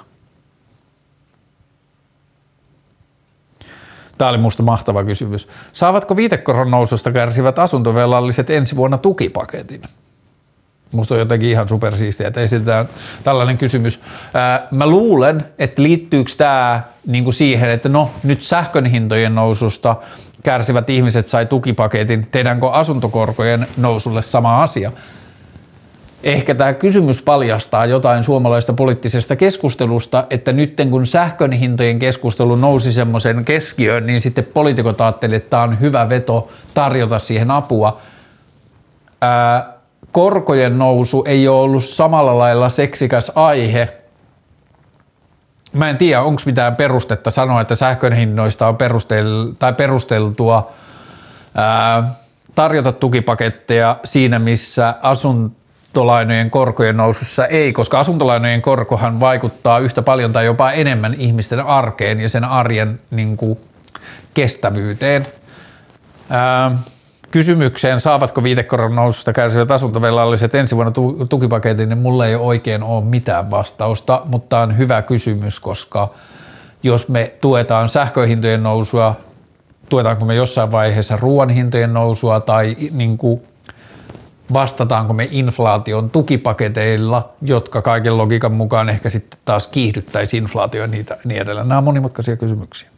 Tämä oli musta mahtava kysymys. Saavatko viitekoron noususta kärsivät asuntovelalliset ensi vuonna tukipaketin? Musta on jotenkin ihan supersiistiä, että esitetään tällainen kysymys. Mä luulen, että liittyykö tämä niinku siihen, että no nyt sähkön hintojen noususta kärsivät ihmiset sai tukipaketin. Tehdäänkö asuntokorkojen nousulle sama asia? Ehkä tämä kysymys paljastaa jotain suomalaista poliittisesta keskustelusta, että nyt kun sähkön hintojen keskustelu nousi semmoisen keskiöön, niin sitten poliitikot ajattelivat, että tämä on hyvä veto tarjota siihen apua. Ää, korkojen nousu ei ole ollut samalla lailla seksikäs aihe. Mä en tiedä, onko mitään perustetta sanoa, että sähkön hinnoista on perustel- tai perusteltua ää, tarjota tukipaketteja siinä, missä asuntolainojen korkojen nousussa ei, koska asuntolainojen korkohan vaikuttaa yhtä paljon tai jopa enemmän ihmisten arkeen ja sen arjen niin kuin, kestävyyteen. Ää, kysymykseen, saavatko viitekoron noususta kärsivät asuntovelalliset ensi vuonna tukipaketin, niin mulla ei oikein ole mitään vastausta, mutta on hyvä kysymys, koska jos me tuetaan sähköhintojen nousua, tuetaanko me jossain vaiheessa ruoan hintojen nousua tai niin kuin vastataanko me inflaation tukipaketeilla, jotka kaiken logiikan mukaan ehkä sitten taas kiihdyttäisi inflaatio ja niitä, niin edelleen. Nämä on monimutkaisia kysymyksiä.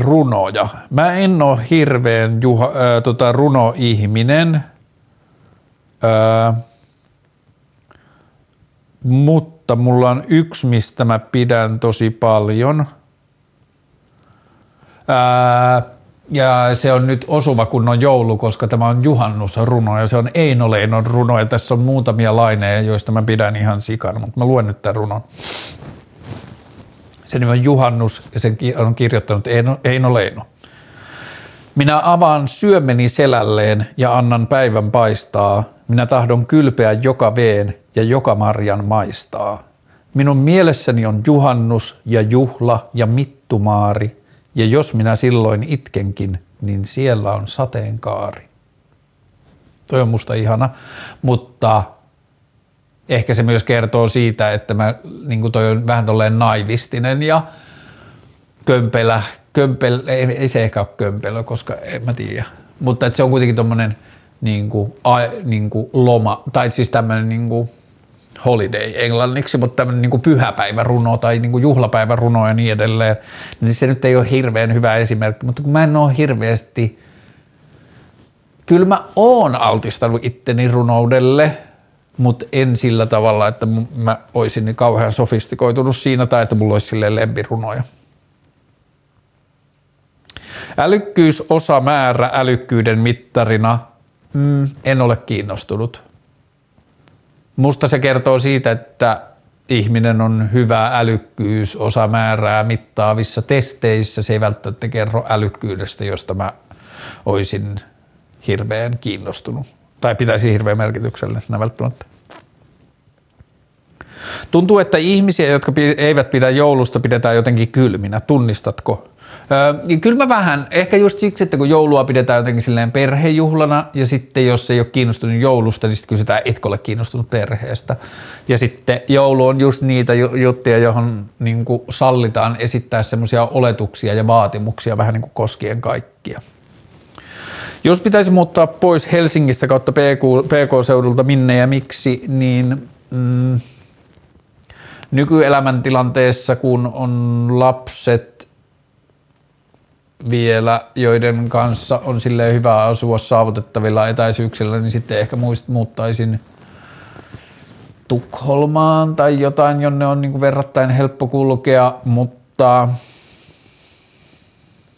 runoja. Mä en ole hirveän juha, äh, tota, runoihminen, äh, mutta mulla on yksi, mistä mä pidän tosi paljon. Äh, ja se on nyt osuva kun on joulu, koska tämä on juhannusruno ja se on Eino Leinon runo ja tässä on muutamia laineja, joista mä pidän ihan sikana, mutta mä luen nyt tämän runon. Sen nimi on Juhannus ja sen on kirjoittanut Eino, Eino Leino. Minä avaan syömeni selälleen ja annan päivän paistaa. Minä tahdon kylpeä joka veen ja joka marjan maistaa. Minun mielessäni on juhannus ja juhla ja mittumaari, ja jos minä silloin itkenkin, niin siellä on sateenkaari. Toi on musta ihana, mutta ehkä se myös kertoo siitä, että mä, niin toi on vähän tolleen naivistinen ja kömpelä, kömpel, ei, ei se ehkä ole kömpelö, koska en mä tiedä. Mutta että se on kuitenkin tommonen niin kuin, a, niin kuin loma, tai siis tämmöinen niin kuin holiday englanniksi, mutta tämmöinen niin pyhäpäiväruno tai niin kuin juhlapäiväruno ja niin edelleen, niin se nyt ei ole hirveän hyvä esimerkki, mutta kun mä en ole hirveästi, kyllä mä oon altistanut itteni runoudelle, mutta en sillä tavalla, että mä olisin niin kauhean sofistikoitunut siinä tai että mulla olisi silleen lempirunoja. Älykkyys osa määrä älykkyyden mittarina, mm, en ole kiinnostunut. Musta se kertoo siitä, että ihminen on hyvä älykkyys osa määrää mittaavissa testeissä. Se ei välttämättä kerro älykkyydestä, josta mä olisin hirveän kiinnostunut tai pitäisi hirveän merkityksellisenä välttämättä. Tuntuu, että ihmisiä, jotka eivät pidä joulusta, pidetään jotenkin kylminä. Tunnistatko? Öö, kyllä mä vähän, ehkä just siksi, että kun joulua pidetään jotenkin silleen perhejuhlana ja sitten jos ei ole kiinnostunut joulusta, niin sitten kysytään, etkö ole kiinnostunut perheestä. Ja sitten joulu on just niitä juttuja, johon niin kuin sallitaan esittää semmoisia oletuksia ja vaatimuksia vähän niin kuin koskien kaikkia. Jos pitäisi muuttaa pois Helsingistä kautta PK, PK-seudulta minne ja miksi, niin mm, nykyelämäntilanteessa, kun on lapset vielä, joiden kanssa on sille hyvä asua saavutettavilla etäisyyksillä, niin sitten ehkä muist, muuttaisin Tukholmaan tai jotain, jonne on niin kuin verrattain helppo kulkea, mutta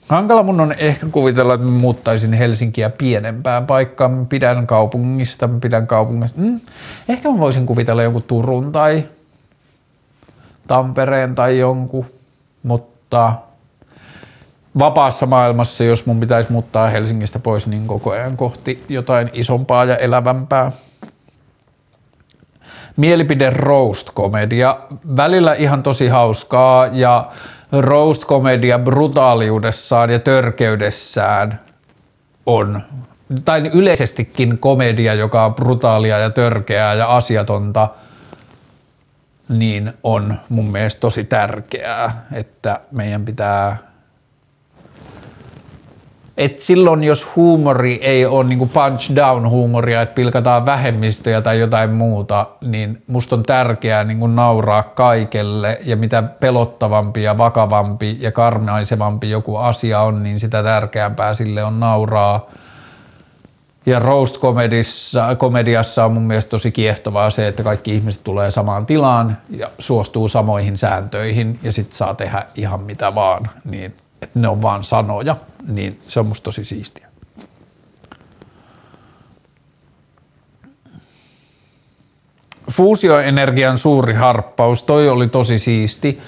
hankala mun on ehkä kuvitella, että muuttaisin Helsinkiä pienempään paikkaan. Pidän kaupungista, pidän kaupungista. Mm, ehkä mä voisin kuvitella jonkun Turun tai Tampereen tai jonkun, mutta vapaassa maailmassa, jos mun pitäisi muuttaa Helsingistä pois, niin koko ajan kohti jotain isompaa ja elävämpää. Mielipide roast-komedia. Välillä ihan tosi hauskaa ja roast-komedia brutaaliudessaan ja törkeydessään on, tai yleisestikin komedia, joka on brutaalia ja törkeää ja asiatonta, niin on mun mielestä tosi tärkeää, että meidän pitää et silloin, jos huumori ei ole niin punch down huumoria, että pilkataan vähemmistöjä tai jotain muuta, niin musta on tärkeää niin nauraa kaikelle ja mitä pelottavampi ja vakavampi ja karmaisevampi joku asia on, niin sitä tärkeämpää sille on nauraa. Ja roast komediassa on mun mielestä tosi kiehtovaa se, että kaikki ihmiset tulee samaan tilaan ja suostuu samoihin sääntöihin ja sit saa tehdä ihan mitä vaan, niin että ne on vaan sanoja, niin se on musta tosi siistiä. Fuusioenergian suuri harppaus, toi oli tosi siisti.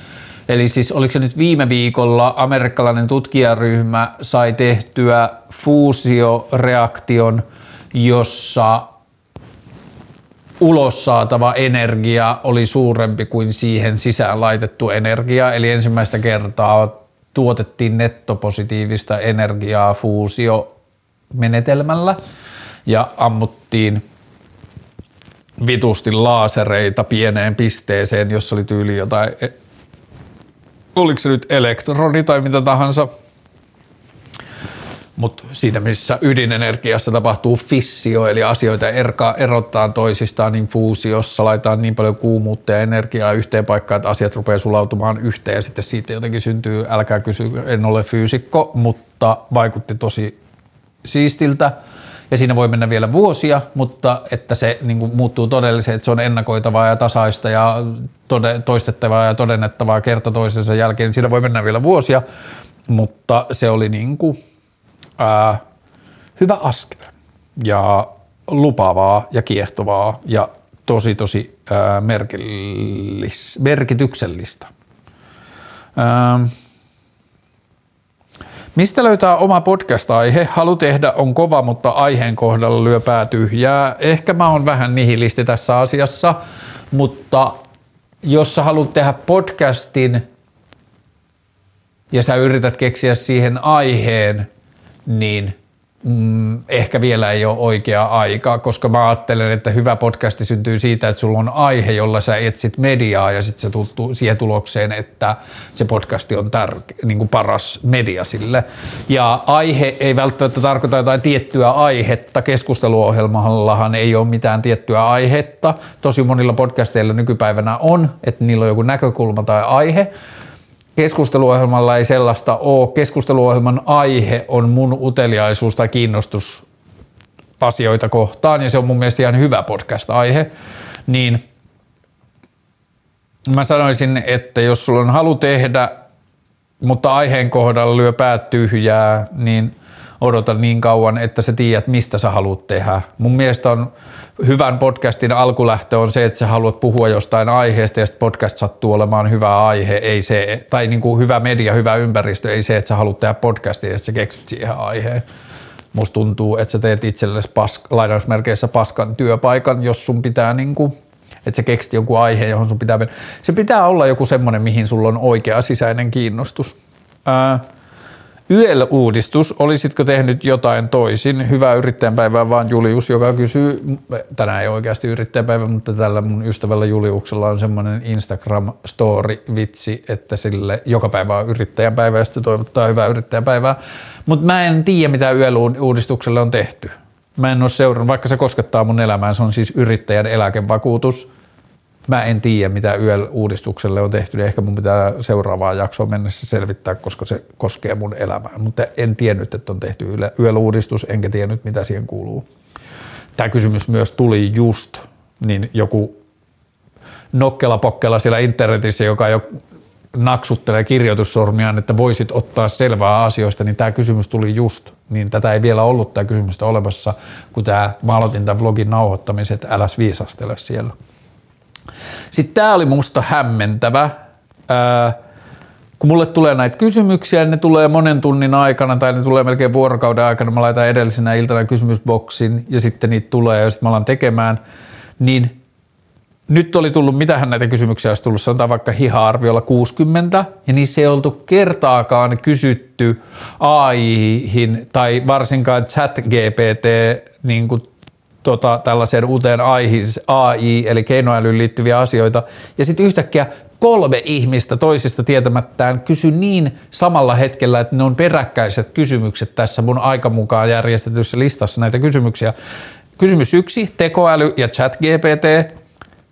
Eli siis oliko se nyt viime viikolla amerikkalainen tutkijaryhmä sai tehtyä fuusioreaktion, jossa ulos saatava energia oli suurempi kuin siihen sisään laitettu energia. Eli ensimmäistä kertaa tuotettiin nettopositiivista energiaa fuusiomenetelmällä ja ammuttiin vitusti laasereita pieneen pisteeseen, jossa oli tyyli jotain, e- oliko se nyt elektroni tai mitä tahansa, mutta siinä missä ydinenergiassa tapahtuu fissio, eli asioita erottaa toisistaan, niin fuusiossa laitetaan niin paljon kuumuutta ja energiaa yhteen paikkaan, että asiat rupeaa sulautumaan yhteen ja sitten siitä jotenkin syntyy, älkää kysy, en ole fyysikko, mutta vaikutti tosi siistiltä. Ja siinä voi mennä vielä vuosia, mutta että se niin kuin muuttuu todelliseen, että se on ennakoitavaa ja tasaista ja tode, toistettavaa ja todennettavaa kerta toisensa jälkeen. Siinä voi mennä vielä vuosia, mutta se oli niin kuin ää, hyvä askel ja lupaavaa ja kiehtovaa ja tosi tosi ää, merkillis, merkityksellistä. Ää, Mistä löytää oma podcast-aihe? Halu tehdä on kova, mutta aiheen kohdalla lyö pää tyhjää. Ehkä mä oon vähän nihilisti tässä asiassa, mutta jos sä haluat tehdä podcastin ja sä yrität keksiä siihen aiheen, niin mm, ehkä vielä ei ole oikea aika, koska mä ajattelen, että hyvä podcasti syntyy siitä, että sulla on aihe, jolla sä etsit mediaa ja sitten se tuttuu siihen tulokseen, että se podcasti on tärke, niin kuin paras media sille. Ja aihe ei välttämättä tarkoita jotain tiettyä aihetta. Keskusteluohjelmallahan ei ole mitään tiettyä aihetta. Tosi monilla podcasteilla nykypäivänä on, että niillä on joku näkökulma tai aihe, keskusteluohjelmalla ei sellaista ole. Keskusteluohjelman aihe on mun uteliaisuus tai kiinnostus asioita kohtaan ja se on mun mielestä ihan hyvä podcast-aihe, niin mä sanoisin, että jos sulla on halu tehdä, mutta aiheen kohdalla lyö päät tyhjää, niin odota niin kauan, että sä tiedät, mistä sä haluat tehdä. Mun mielestä on hyvän podcastin alkulähtö on se, että sä haluat puhua jostain aiheesta ja podcast sattuu olemaan hyvä aihe, ei se, tai niin kuin hyvä media, hyvä ympäristö, ei se, että sä haluat tehdä podcastia ja sä keksit siihen aiheen. Musta tuntuu, että sä teet itsellesi pask, lainausmerkeissä paskan työpaikan, jos sun pitää niin kuin, että sä keksit jonkun aiheen, johon sun pitää mennä. Se pitää olla joku semmoinen, mihin sulla on oikea sisäinen kiinnostus. Ää, YEL-uudistus, olisitko tehnyt jotain toisin? Hyvää yrittäjänpäivää vaan Julius, joka kysyy, tänään ei oikeasti yrittäjänpäivä, mutta tällä mun ystävällä Juliuksella on semmoinen Instagram-story-vitsi, että sille joka päivä on yrittäjänpäivä ja sitten toivottaa hyvää yrittäjänpäivää. Mutta mä en tiedä, mitä YEL-uudistukselle on tehty. Mä en ole seurannut, vaikka se koskettaa mun elämää, se on siis yrittäjän eläkevakuutus – Mä en tiedä, mitä YEL-uudistukselle on tehty, niin ehkä mun pitää seuraavaa jaksoa mennessä selvittää, koska se koskee mun elämää. Mutta en tiennyt, että on tehty YEL-uudistus, enkä tiennyt, mitä siihen kuuluu. Tämä kysymys myös tuli just, niin joku nokkela pokkela siellä internetissä, joka jo naksuttelee kirjoitussormiaan, että voisit ottaa selvää asioista, niin tämä kysymys tuli just, niin tätä ei vielä ollut tämä kysymystä olemassa, kun tämä, mä aloitin tämän vlogin nauhoittamiset, äläs viisastele siellä. Sitten tämä oli musta hämmentävä, ää, kun mulle tulee näitä kysymyksiä, ne tulee monen tunnin aikana tai ne tulee melkein vuorokauden aikana, mä laitan edellisenä iltana kysymysboksin ja sitten niitä tulee ja sitten mä alan tekemään, niin nyt oli tullut, mitähän näitä kysymyksiä olisi tullut, sanotaan vaikka hiha-arviolla 60, ja niissä ei oltu kertaakaan kysytty AIhin tai varsinkaan chat GPT niin tota, tällaiseen uuteen AI, eli keinoälyyn liittyviä asioita, ja sitten yhtäkkiä kolme ihmistä toisista tietämättään kysy niin samalla hetkellä, että ne on peräkkäiset kysymykset tässä mun aika mukaan järjestetyssä listassa näitä kysymyksiä. Kysymys yksi, tekoäly ja chat GPT.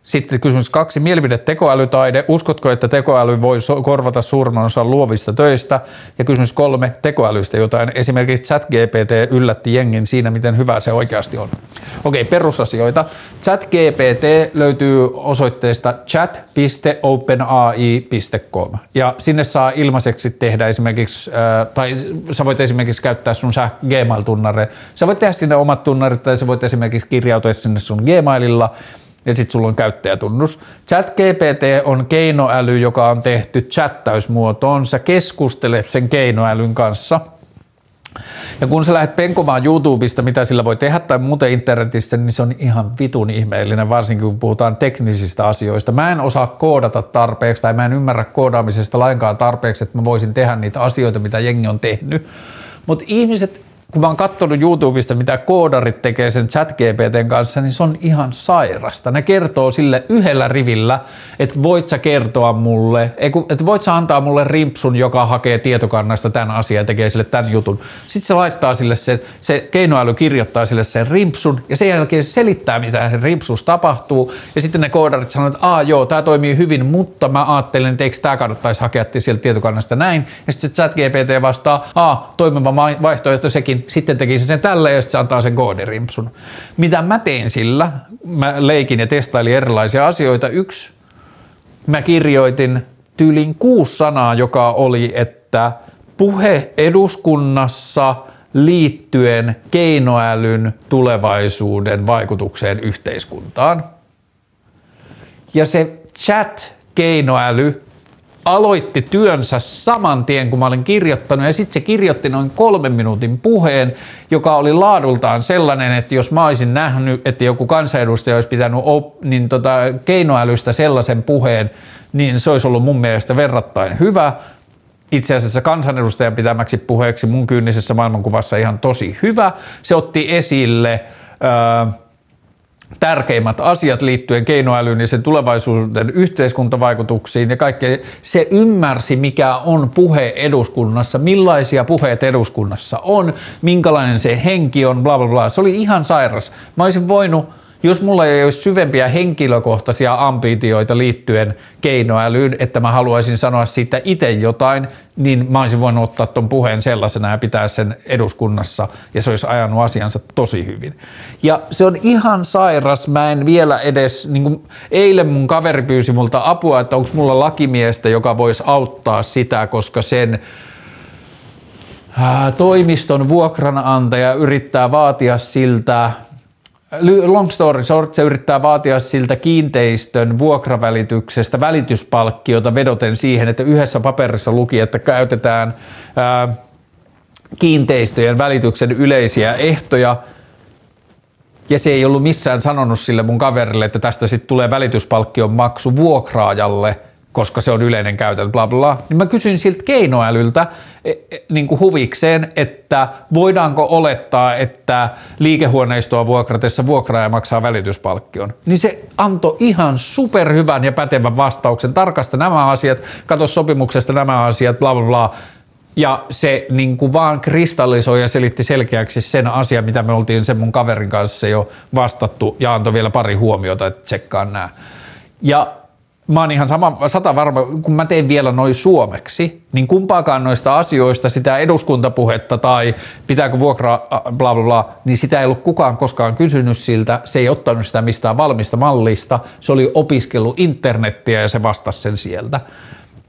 Sitten kysymys kaksi, mielipide tekoälytaide. Uskotko, että tekoäly voi korvata suurimman osan luovista töistä? Ja kysymys kolme, tekoälystä jotain. Esimerkiksi ChatGPT yllätti jengin siinä, miten hyvä se oikeasti on. Okei, perusasioita. ChatGPT löytyy osoitteesta chat.openai.com ja sinne saa ilmaiseksi tehdä esimerkiksi, äh, tai sä voit esimerkiksi käyttää sun Gmail-tunnare. Sä voit tehdä sinne omat tunnarit tai sä voit esimerkiksi kirjautua sinne sun Gmaililla – ja sitten sulla on käyttäjätunnus. ChatGPT on keinoäly, joka on tehty chattausmuotoon. Sä keskustelet sen keinoälyn kanssa. Ja kun sä lähdet penkomaan YouTubesta, mitä sillä voi tehdä tai muuten internetissä, niin se on ihan vitun ihmeellinen, varsinkin kun puhutaan teknisistä asioista. Mä en osaa koodata tarpeeksi tai mä en ymmärrä koodaamisesta lainkaan tarpeeksi, että mä voisin tehdä niitä asioita, mitä jengi on tehnyt. Mutta ihmiset kun mä oon katsonut YouTubesta, mitä koodarit tekee sen chat GPTn kanssa, niin se on ihan sairasta. Ne kertoo sille yhdellä rivillä, että voit sä kertoa mulle, että voit sä antaa mulle rimpsun, joka hakee tietokannasta tämän asian ja tekee sille tämän jutun. Sitten se laittaa sille sen, se keinoäly kirjoittaa sille sen rimpsun ja sen jälkeen se selittää, mitä se rimpsus tapahtuu. Ja sitten ne koodarit sanoo, että Aa, joo, tämä toimii hyvin, mutta mä ajattelen, että eikö tämä kannattaisi hakea sieltä tietokannasta näin. Ja sitten se chat GPT vastaa, Aa, toimiva vaihtoehto sekin, sitten tekisi sen tällä ja sitten se antaa sen koodirimpsun. Mitä mä tein sillä? Mä leikin ja testailin erilaisia asioita. Yksi, mä kirjoitin tyylin kuusi sanaa, joka oli, että puhe eduskunnassa liittyen keinoälyn tulevaisuuden vaikutukseen yhteiskuntaan. Ja se chat-keinoäly aloitti työnsä saman tien, kun mä olin kirjoittanut, ja sitten se kirjoitti noin kolmen minuutin puheen, joka oli laadultaan sellainen, että jos mä olisin nähnyt, että joku kansanedustaja olisi pitänyt op, niin tota, keinoälystä sellaisen puheen, niin se olisi ollut mun mielestä verrattain hyvä. Itse asiassa kansanedustajan pitämäksi puheeksi mun kyynisessä maailmankuvassa ihan tosi hyvä. Se otti esille... Öö, tärkeimmät asiat liittyen keinoälyyn ja sen tulevaisuuden yhteiskuntavaikutuksiin ja kaikkea. Se ymmärsi, mikä on puhe eduskunnassa, millaisia puheet eduskunnassa on, minkälainen se henki on, bla bla bla. Se oli ihan sairas. Mä olisin voinut jos mulla ei olisi syvempiä henkilökohtaisia ambitioita liittyen keinoälyyn, että mä haluaisin sanoa siitä itse jotain, niin mä olisin voinut ottaa ton puheen sellaisena ja pitää sen eduskunnassa ja se olisi ajanut asiansa tosi hyvin. Ja se on ihan sairas, mä en vielä edes, niin kuin eilen mun kaveri pyysi multa apua, että onko mulla lakimiestä, joka voisi auttaa sitä, koska sen toimiston vuokranantaja yrittää vaatia siltä long story short, se yrittää vaatia siltä kiinteistön vuokravälityksestä välityspalkkiota vedoten siihen, että yhdessä paperissa luki, että käytetään ää, kiinteistöjen välityksen yleisiä ehtoja, ja se ei ollut missään sanonut sille mun kaverille, että tästä sitten tulee välityspalkkion maksu vuokraajalle, koska se on yleinen käytäntö, bla bla, niin mä kysyin siltä keinoälyltä e, e, niin kuin huvikseen, että voidaanko olettaa, että liikehuoneistoa vuokratessa vuokraaja maksaa välityspalkkion. Niin se antoi ihan superhyvän ja pätevän vastauksen, tarkasta nämä asiat, katso sopimuksesta nämä asiat, bla bla bla, ja se niin kuin vaan kristallisoi ja selitti selkeäksi sen asian, mitä me oltiin sen mun kaverin kanssa jo vastattu ja antoi vielä pari huomiota, että tsekkaan nämä. Ja mä oon ihan sama, sata varma, kun mä teen vielä noin suomeksi, niin kumpaakaan noista asioista, sitä eduskuntapuhetta tai pitääkö vuokra bla bla bla, niin sitä ei ollut kukaan koskaan kysynyt siltä, se ei ottanut sitä mistään valmista mallista, se oli opiskellut internettiä ja se vastasi sen sieltä.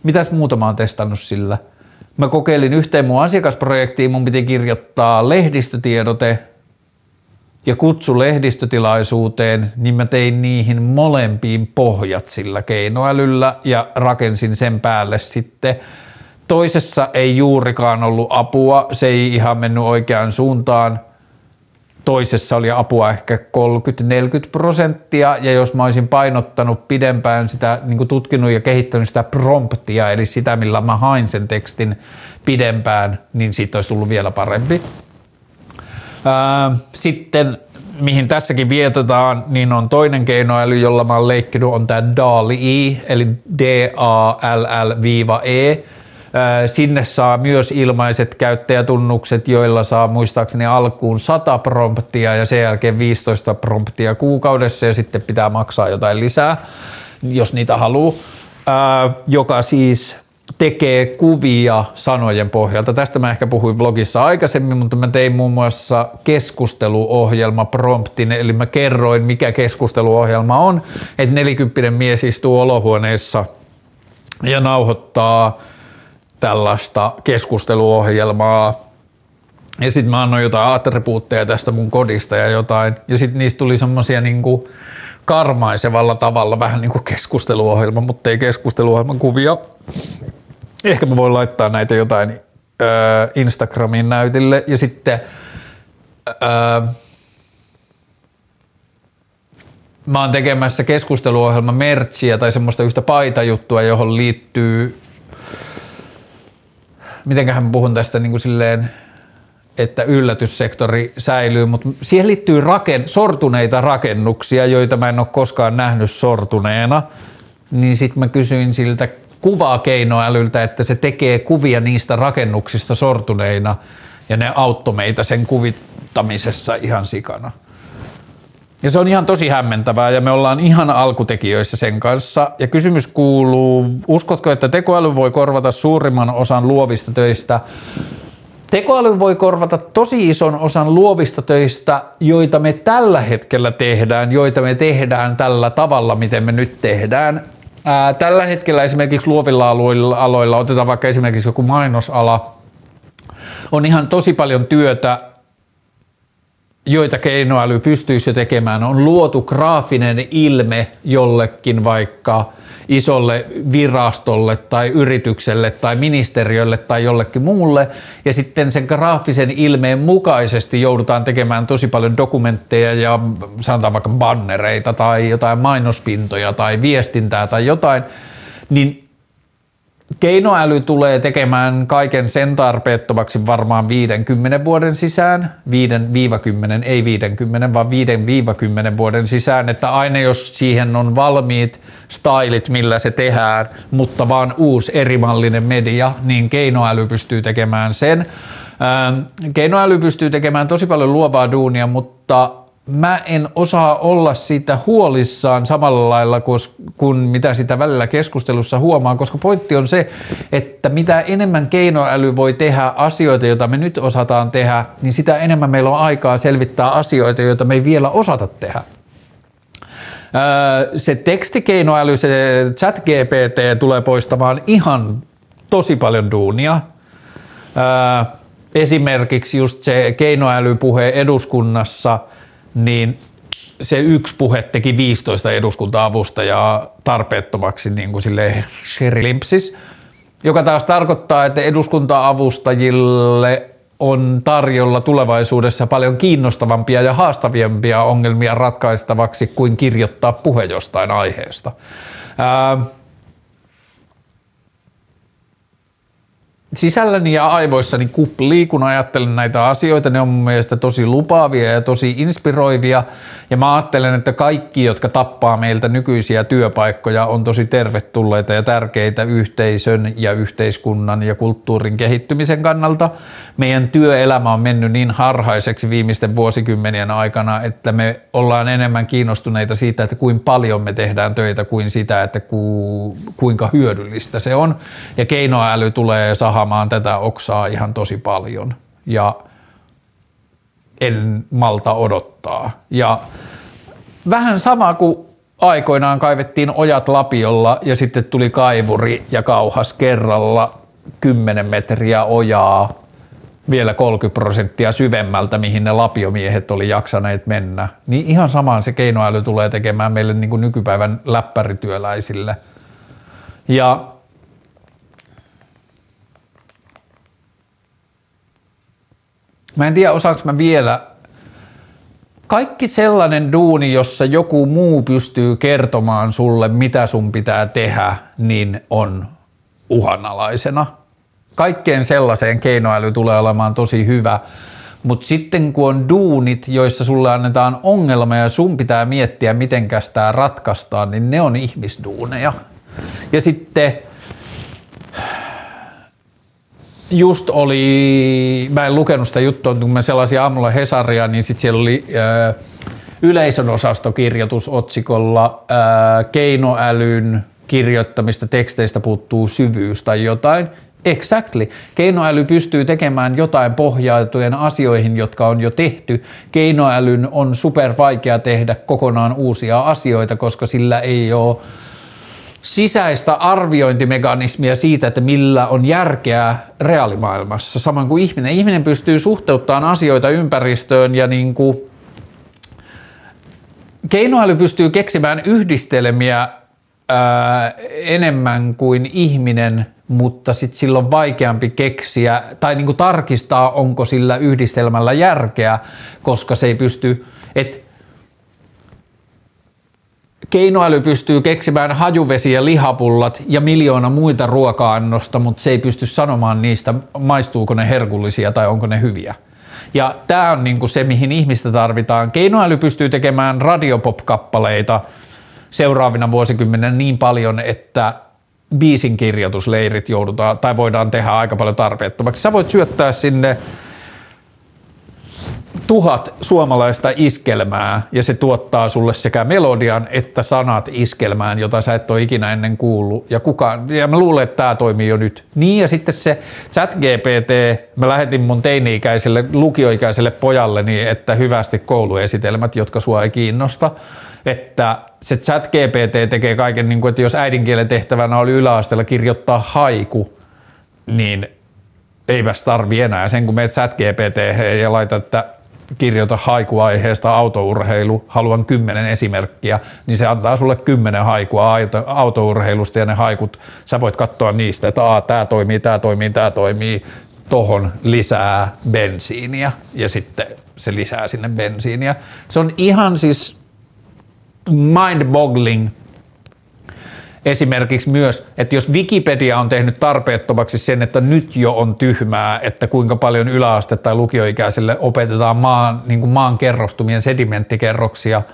Mitäs muuta mä oon testannut sillä? Mä kokeilin yhteen mun asiakasprojektiin, mun piti kirjoittaa lehdistötiedote ja kutsu lehdistötilaisuuteen, niin mä tein niihin molempiin pohjat sillä keinoälyllä ja rakensin sen päälle sitten. Toisessa ei juurikaan ollut apua, se ei ihan mennyt oikeaan suuntaan – toisessa oli apua ehkä 30-40 prosenttia, ja jos mä olisin painottanut pidempään sitä, niin tutkinut ja kehittänyt sitä promptia, eli sitä, millä mä hain sen tekstin pidempään, niin siitä olisi tullut vielä parempi. Sitten mihin tässäkin vietetään, niin on toinen keinoäly, jolla mä oon leikkinyt, on tämä DALL-E, eli D-A-L-L-E, Sinne saa myös ilmaiset käyttäjätunnukset, joilla saa muistaakseni alkuun 100 promptia ja sen jälkeen 15 promptia kuukaudessa ja sitten pitää maksaa jotain lisää, jos niitä haluaa, joka siis tekee kuvia sanojen pohjalta. Tästä mä ehkä puhuin vlogissa aikaisemmin, mutta mä tein muun muassa keskusteluohjelma promptin, eli mä kerroin mikä keskusteluohjelma on, että nelikymppinen mies istuu olohuoneessa ja nauhoittaa tällaista keskusteluohjelmaa. Ja sitten mä annoin jotain attribuutteja tästä mun kodista ja jotain. Ja sitten niistä tuli semmosia niinku karmaisevalla tavalla vähän niin kuin keskusteluohjelma, mutta ei keskusteluohjelman kuvia. Ehkä mä voin laittaa näitä jotain öö, Instagramiin näytille. Ja sitten öö, mä oon tekemässä keskusteluohjelma merchia tai semmoista yhtä paitajuttua, johon liittyy mitenköhän puhun tästä niin kuin silleen, että yllätyssektori säilyy, mutta siihen liittyy raken, sortuneita rakennuksia, joita mä en ole koskaan nähnyt sortuneena, niin sitten mä kysyin siltä kuvaa keinoälyltä, että se tekee kuvia niistä rakennuksista sortuneina ja ne auttoi meitä sen kuvittamisessa ihan sikana. Ja se on ihan tosi hämmentävää ja me ollaan ihan alkutekijöissä sen kanssa. Ja kysymys kuuluu, uskotko, että tekoäly voi korvata suurimman osan luovista töistä? Tekoäly voi korvata tosi ison osan luovista töistä, joita me tällä hetkellä tehdään, joita me tehdään tällä tavalla, miten me nyt tehdään. Ää, tällä hetkellä esimerkiksi luovilla aloilla, aloilla, otetaan vaikka esimerkiksi joku mainosala, on ihan tosi paljon työtä, joita keinoäly pystyisi tekemään, on luotu graafinen ilme jollekin vaikka isolle virastolle tai yritykselle tai ministeriölle tai jollekin muulle, ja sitten sen graafisen ilmeen mukaisesti joudutaan tekemään tosi paljon dokumentteja ja sanotaan vaikka bannereita tai jotain mainospintoja tai viestintää tai jotain, niin Keinoäly tulee tekemään kaiken sen tarpeettomaksi varmaan 50 vuoden sisään, 5-10, ei 50, vaan 5-10 vuoden sisään, että aina jos siihen on valmiit stylit, millä se tehdään, mutta vaan uusi erimallinen media, niin keinoäly pystyy tekemään sen. Keinoäly pystyy tekemään tosi paljon luovaa duunia, mutta mä en osaa olla siitä huolissaan samalla lailla kuin mitä sitä välillä keskustelussa huomaan, koska pointti on se, että mitä enemmän keinoäly voi tehdä asioita, joita me nyt osataan tehdä, niin sitä enemmän meillä on aikaa selvittää asioita, joita me ei vielä osata tehdä. Se tekstikeinoäly, se chat GPT tulee poistamaan ihan tosi paljon duunia. Esimerkiksi just se keinoälypuhe eduskunnassa – niin se yksi puhe teki 15 eduskunta-avustajaa tarpeettomaksi niin kuin sille Limpsis, joka taas tarkoittaa, että eduskunta-avustajille on tarjolla tulevaisuudessa paljon kiinnostavampia ja haastavimpia ongelmia ratkaistavaksi kuin kirjoittaa puhe jostain aiheesta. Ää, sisälläni ja aivoissani kuplii, kun ajattelen näitä asioita. Ne on mun mielestä tosi lupaavia ja tosi inspiroivia. Ja mä ajattelen, että kaikki, jotka tappaa meiltä nykyisiä työpaikkoja, on tosi tervetulleita ja tärkeitä yhteisön ja yhteiskunnan ja kulttuurin kehittymisen kannalta. Meidän työelämä on mennyt niin harhaiseksi viimeisten vuosikymmenien aikana, että me ollaan enemmän kiinnostuneita siitä, että kuinka paljon me tehdään töitä kuin sitä, että ku, kuinka hyödyllistä se on. Ja keinoäly tulee sahamaan tätä oksaa ihan tosi paljon. Ja en malta odottaa. Ja vähän sama kuin aikoinaan kaivettiin ojat lapiolla ja sitten tuli kaivuri ja kauhas kerralla 10 metriä ojaa vielä 30 prosenttia syvemmältä, mihin ne lapiomiehet oli jaksaneet mennä. Niin ihan samaan se keinoäly tulee tekemään meille niin kuin nykypäivän läppärityöläisille. Ja Mä en tiedä, osaanko mä vielä kaikki sellainen duuni, jossa joku muu pystyy kertomaan sulle, mitä sun pitää tehdä, niin on uhanalaisena. Kaikkeen sellaiseen keinoäly tulee olemaan tosi hyvä, mutta sitten kun on duunit, joissa sulle annetaan ongelma ja sun pitää miettiä, miten tämä ratkaistaan, niin ne on ihmisduuneja. Ja sitten just oli, mä en lukenut sitä juttua, kun mä sellaisin aamulla Hesaria, niin sitten siellä oli ää, yleisön osastokirjoitus otsikolla ää, keinoälyn kirjoittamista teksteistä puuttuu syvyys tai jotain. Exactly. Keinoäly pystyy tekemään jotain pohjautuen asioihin, jotka on jo tehty. Keinoälyn on super vaikea tehdä kokonaan uusia asioita, koska sillä ei ole sisäistä arviointimekanismia siitä, että millä on järkeä reaalimaailmassa, samoin kuin ihminen. Ihminen pystyy suhteuttamaan asioita ympäristöön ja niin kuin keinoäly pystyy keksimään yhdistelmiä ää, enemmän kuin ihminen, mutta sitten sillä on vaikeampi keksiä tai niin kuin tarkistaa, onko sillä yhdistelmällä järkeä, koska se ei pysty, että Keinoäly pystyy keksimään hajuvesi ja lihapullat ja miljoona muita ruoka-annosta, mutta se ei pysty sanomaan niistä, maistuuko ne herkullisia tai onko ne hyviä. Ja tämä on niinku se, mihin ihmistä tarvitaan. Keinoäly pystyy tekemään radiopop-kappaleita seuraavina vuosikymmeninä niin paljon, että biisin kirjoitusleirit joudutaan tai voidaan tehdä aika paljon tarpeettomaksi. Sä voit syöttää sinne tuhat suomalaista iskelmää ja se tuottaa sulle sekä melodian että sanat iskelmään, jota sä et ole ikinä ennen kuullut. Ja, kukaan, ja mä luulen, että tämä toimii jo nyt. Niin ja sitten se chat GPT, mä lähetin mun teini-ikäiselle, lukioikäiselle pojalleni, että hyvästi kouluesitelmät, jotka sua ei kiinnosta. Että se chat GPT tekee kaiken, niin kuin, että jos äidinkielen tehtävänä oli yläasteella kirjoittaa haiku, niin eipäs tarvi enää. Sen kun meet chat GPT ja laitat, että kirjoita haikuaiheesta autourheilu, haluan kymmenen esimerkkiä, niin se antaa sulle kymmenen haikua auto, autourheilusta ja ne haikut, sä voit katsoa niistä, että tämä toimii, tämä toimii, tämä toimii, tohon lisää bensiiniä ja sitten se lisää sinne bensiiniä. Se on ihan siis mind-boggling esimerkiksi myös, että jos Wikipedia on tehnyt tarpeettomaksi sen, että nyt jo on tyhmää, että kuinka paljon yläaste- tai lukioikäisille opetetaan maan, niin kuin maan kerrostumien sedimenttikerroksia –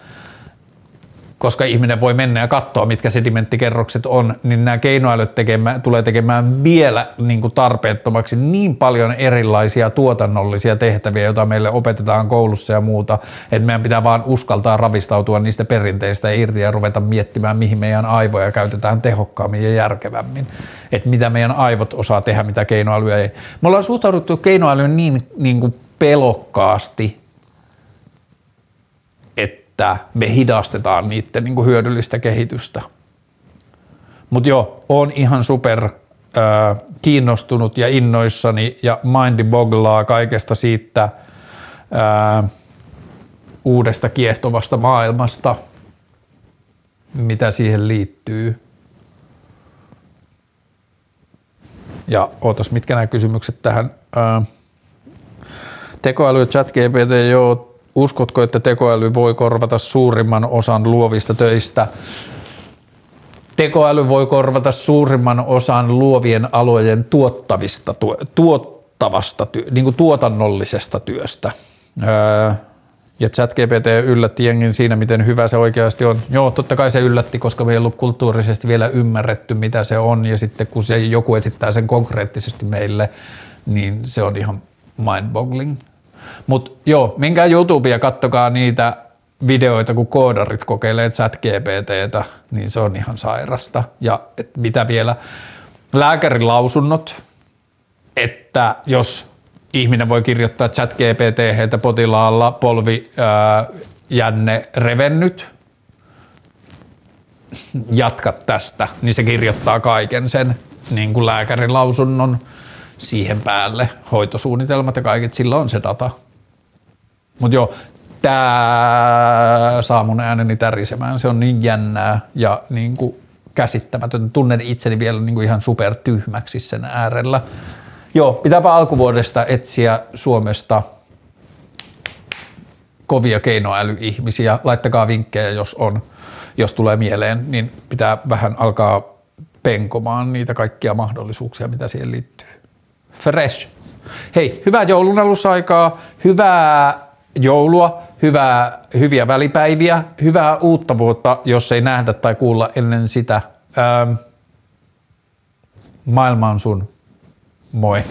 koska ihminen voi mennä ja katsoa, mitkä sedimenttikerrokset on, niin nämä keinoälyt tekemä, tulee tekemään vielä niin kuin tarpeettomaksi niin paljon erilaisia tuotannollisia tehtäviä, joita meille opetetaan koulussa ja muuta, että meidän pitää vaan uskaltaa ravistautua niistä perinteistä irti ja ruveta miettimään, mihin meidän aivoja käytetään tehokkaammin ja järkevämmin, että mitä meidän aivot osaa tehdä, mitä keinoälyä ei. Me ollaan suhtauduttu keinoälyyn niin, niin kuin pelokkaasti, että me hidastetaan niiden niin kuin hyödyllistä kehitystä. Mutta joo, on ihan super äh, kiinnostunut ja innoissani ja mindi bogglaa kaikesta siitä äh, uudesta kiehtovasta maailmasta, mitä siihen liittyy. Ja ootas, mitkä nämä kysymykset tähän. Äh, tekoäly chat GPT, joo, Uskotko, että tekoäly voi korvata suurimman osan luovista töistä? Tekoäly voi korvata suurimman osan luovien alojen tuottavista, tuottavasta, niin kuin tuotannollisesta työstä. Öö, ja ChatGPT yllätti jengin siinä, miten hyvä se oikeasti on. Joo, totta kai se yllätti, koska me ei ollut kulttuurisesti vielä ymmärretty, mitä se on. Ja sitten kun se joku esittää sen konkreettisesti meille, niin se on ihan mind-boggling. Mutta joo, minkä YouTubea, kattokaa niitä videoita, kun koodarit kokeilee chat GPTtä, niin se on ihan sairasta. Ja et mitä vielä, lääkärin lausunnot, että jos ihminen voi kirjoittaa chat GPT, että potilaalla polvi ää, jänne revennyt, jatka tästä, niin se kirjoittaa kaiken sen niin kuin lääkärin lausunnon siihen päälle, hoitosuunnitelmat ja kaiket, sillä on se data. Mutta joo, tämä saa mun ääneni tärisemään, se on niin jännää ja niin kuin käsittämätön. Tunnen itseni vielä niin kuin ihan super tyhmäksi sen äärellä. Joo, pitääpä alkuvuodesta etsiä Suomesta kovia keinoälyihmisiä. Laittakaa vinkkejä, jos on, jos tulee mieleen, niin pitää vähän alkaa penkomaan niitä kaikkia mahdollisuuksia, mitä siihen liittyy. Fresh. Hei, hyvää joulun alusaikaa, hyvää joulua, hyvää, hyviä välipäiviä, hyvää uutta vuotta, jos ei nähdä tai kuulla ennen sitä. Ähm, maailma on sun. Moi.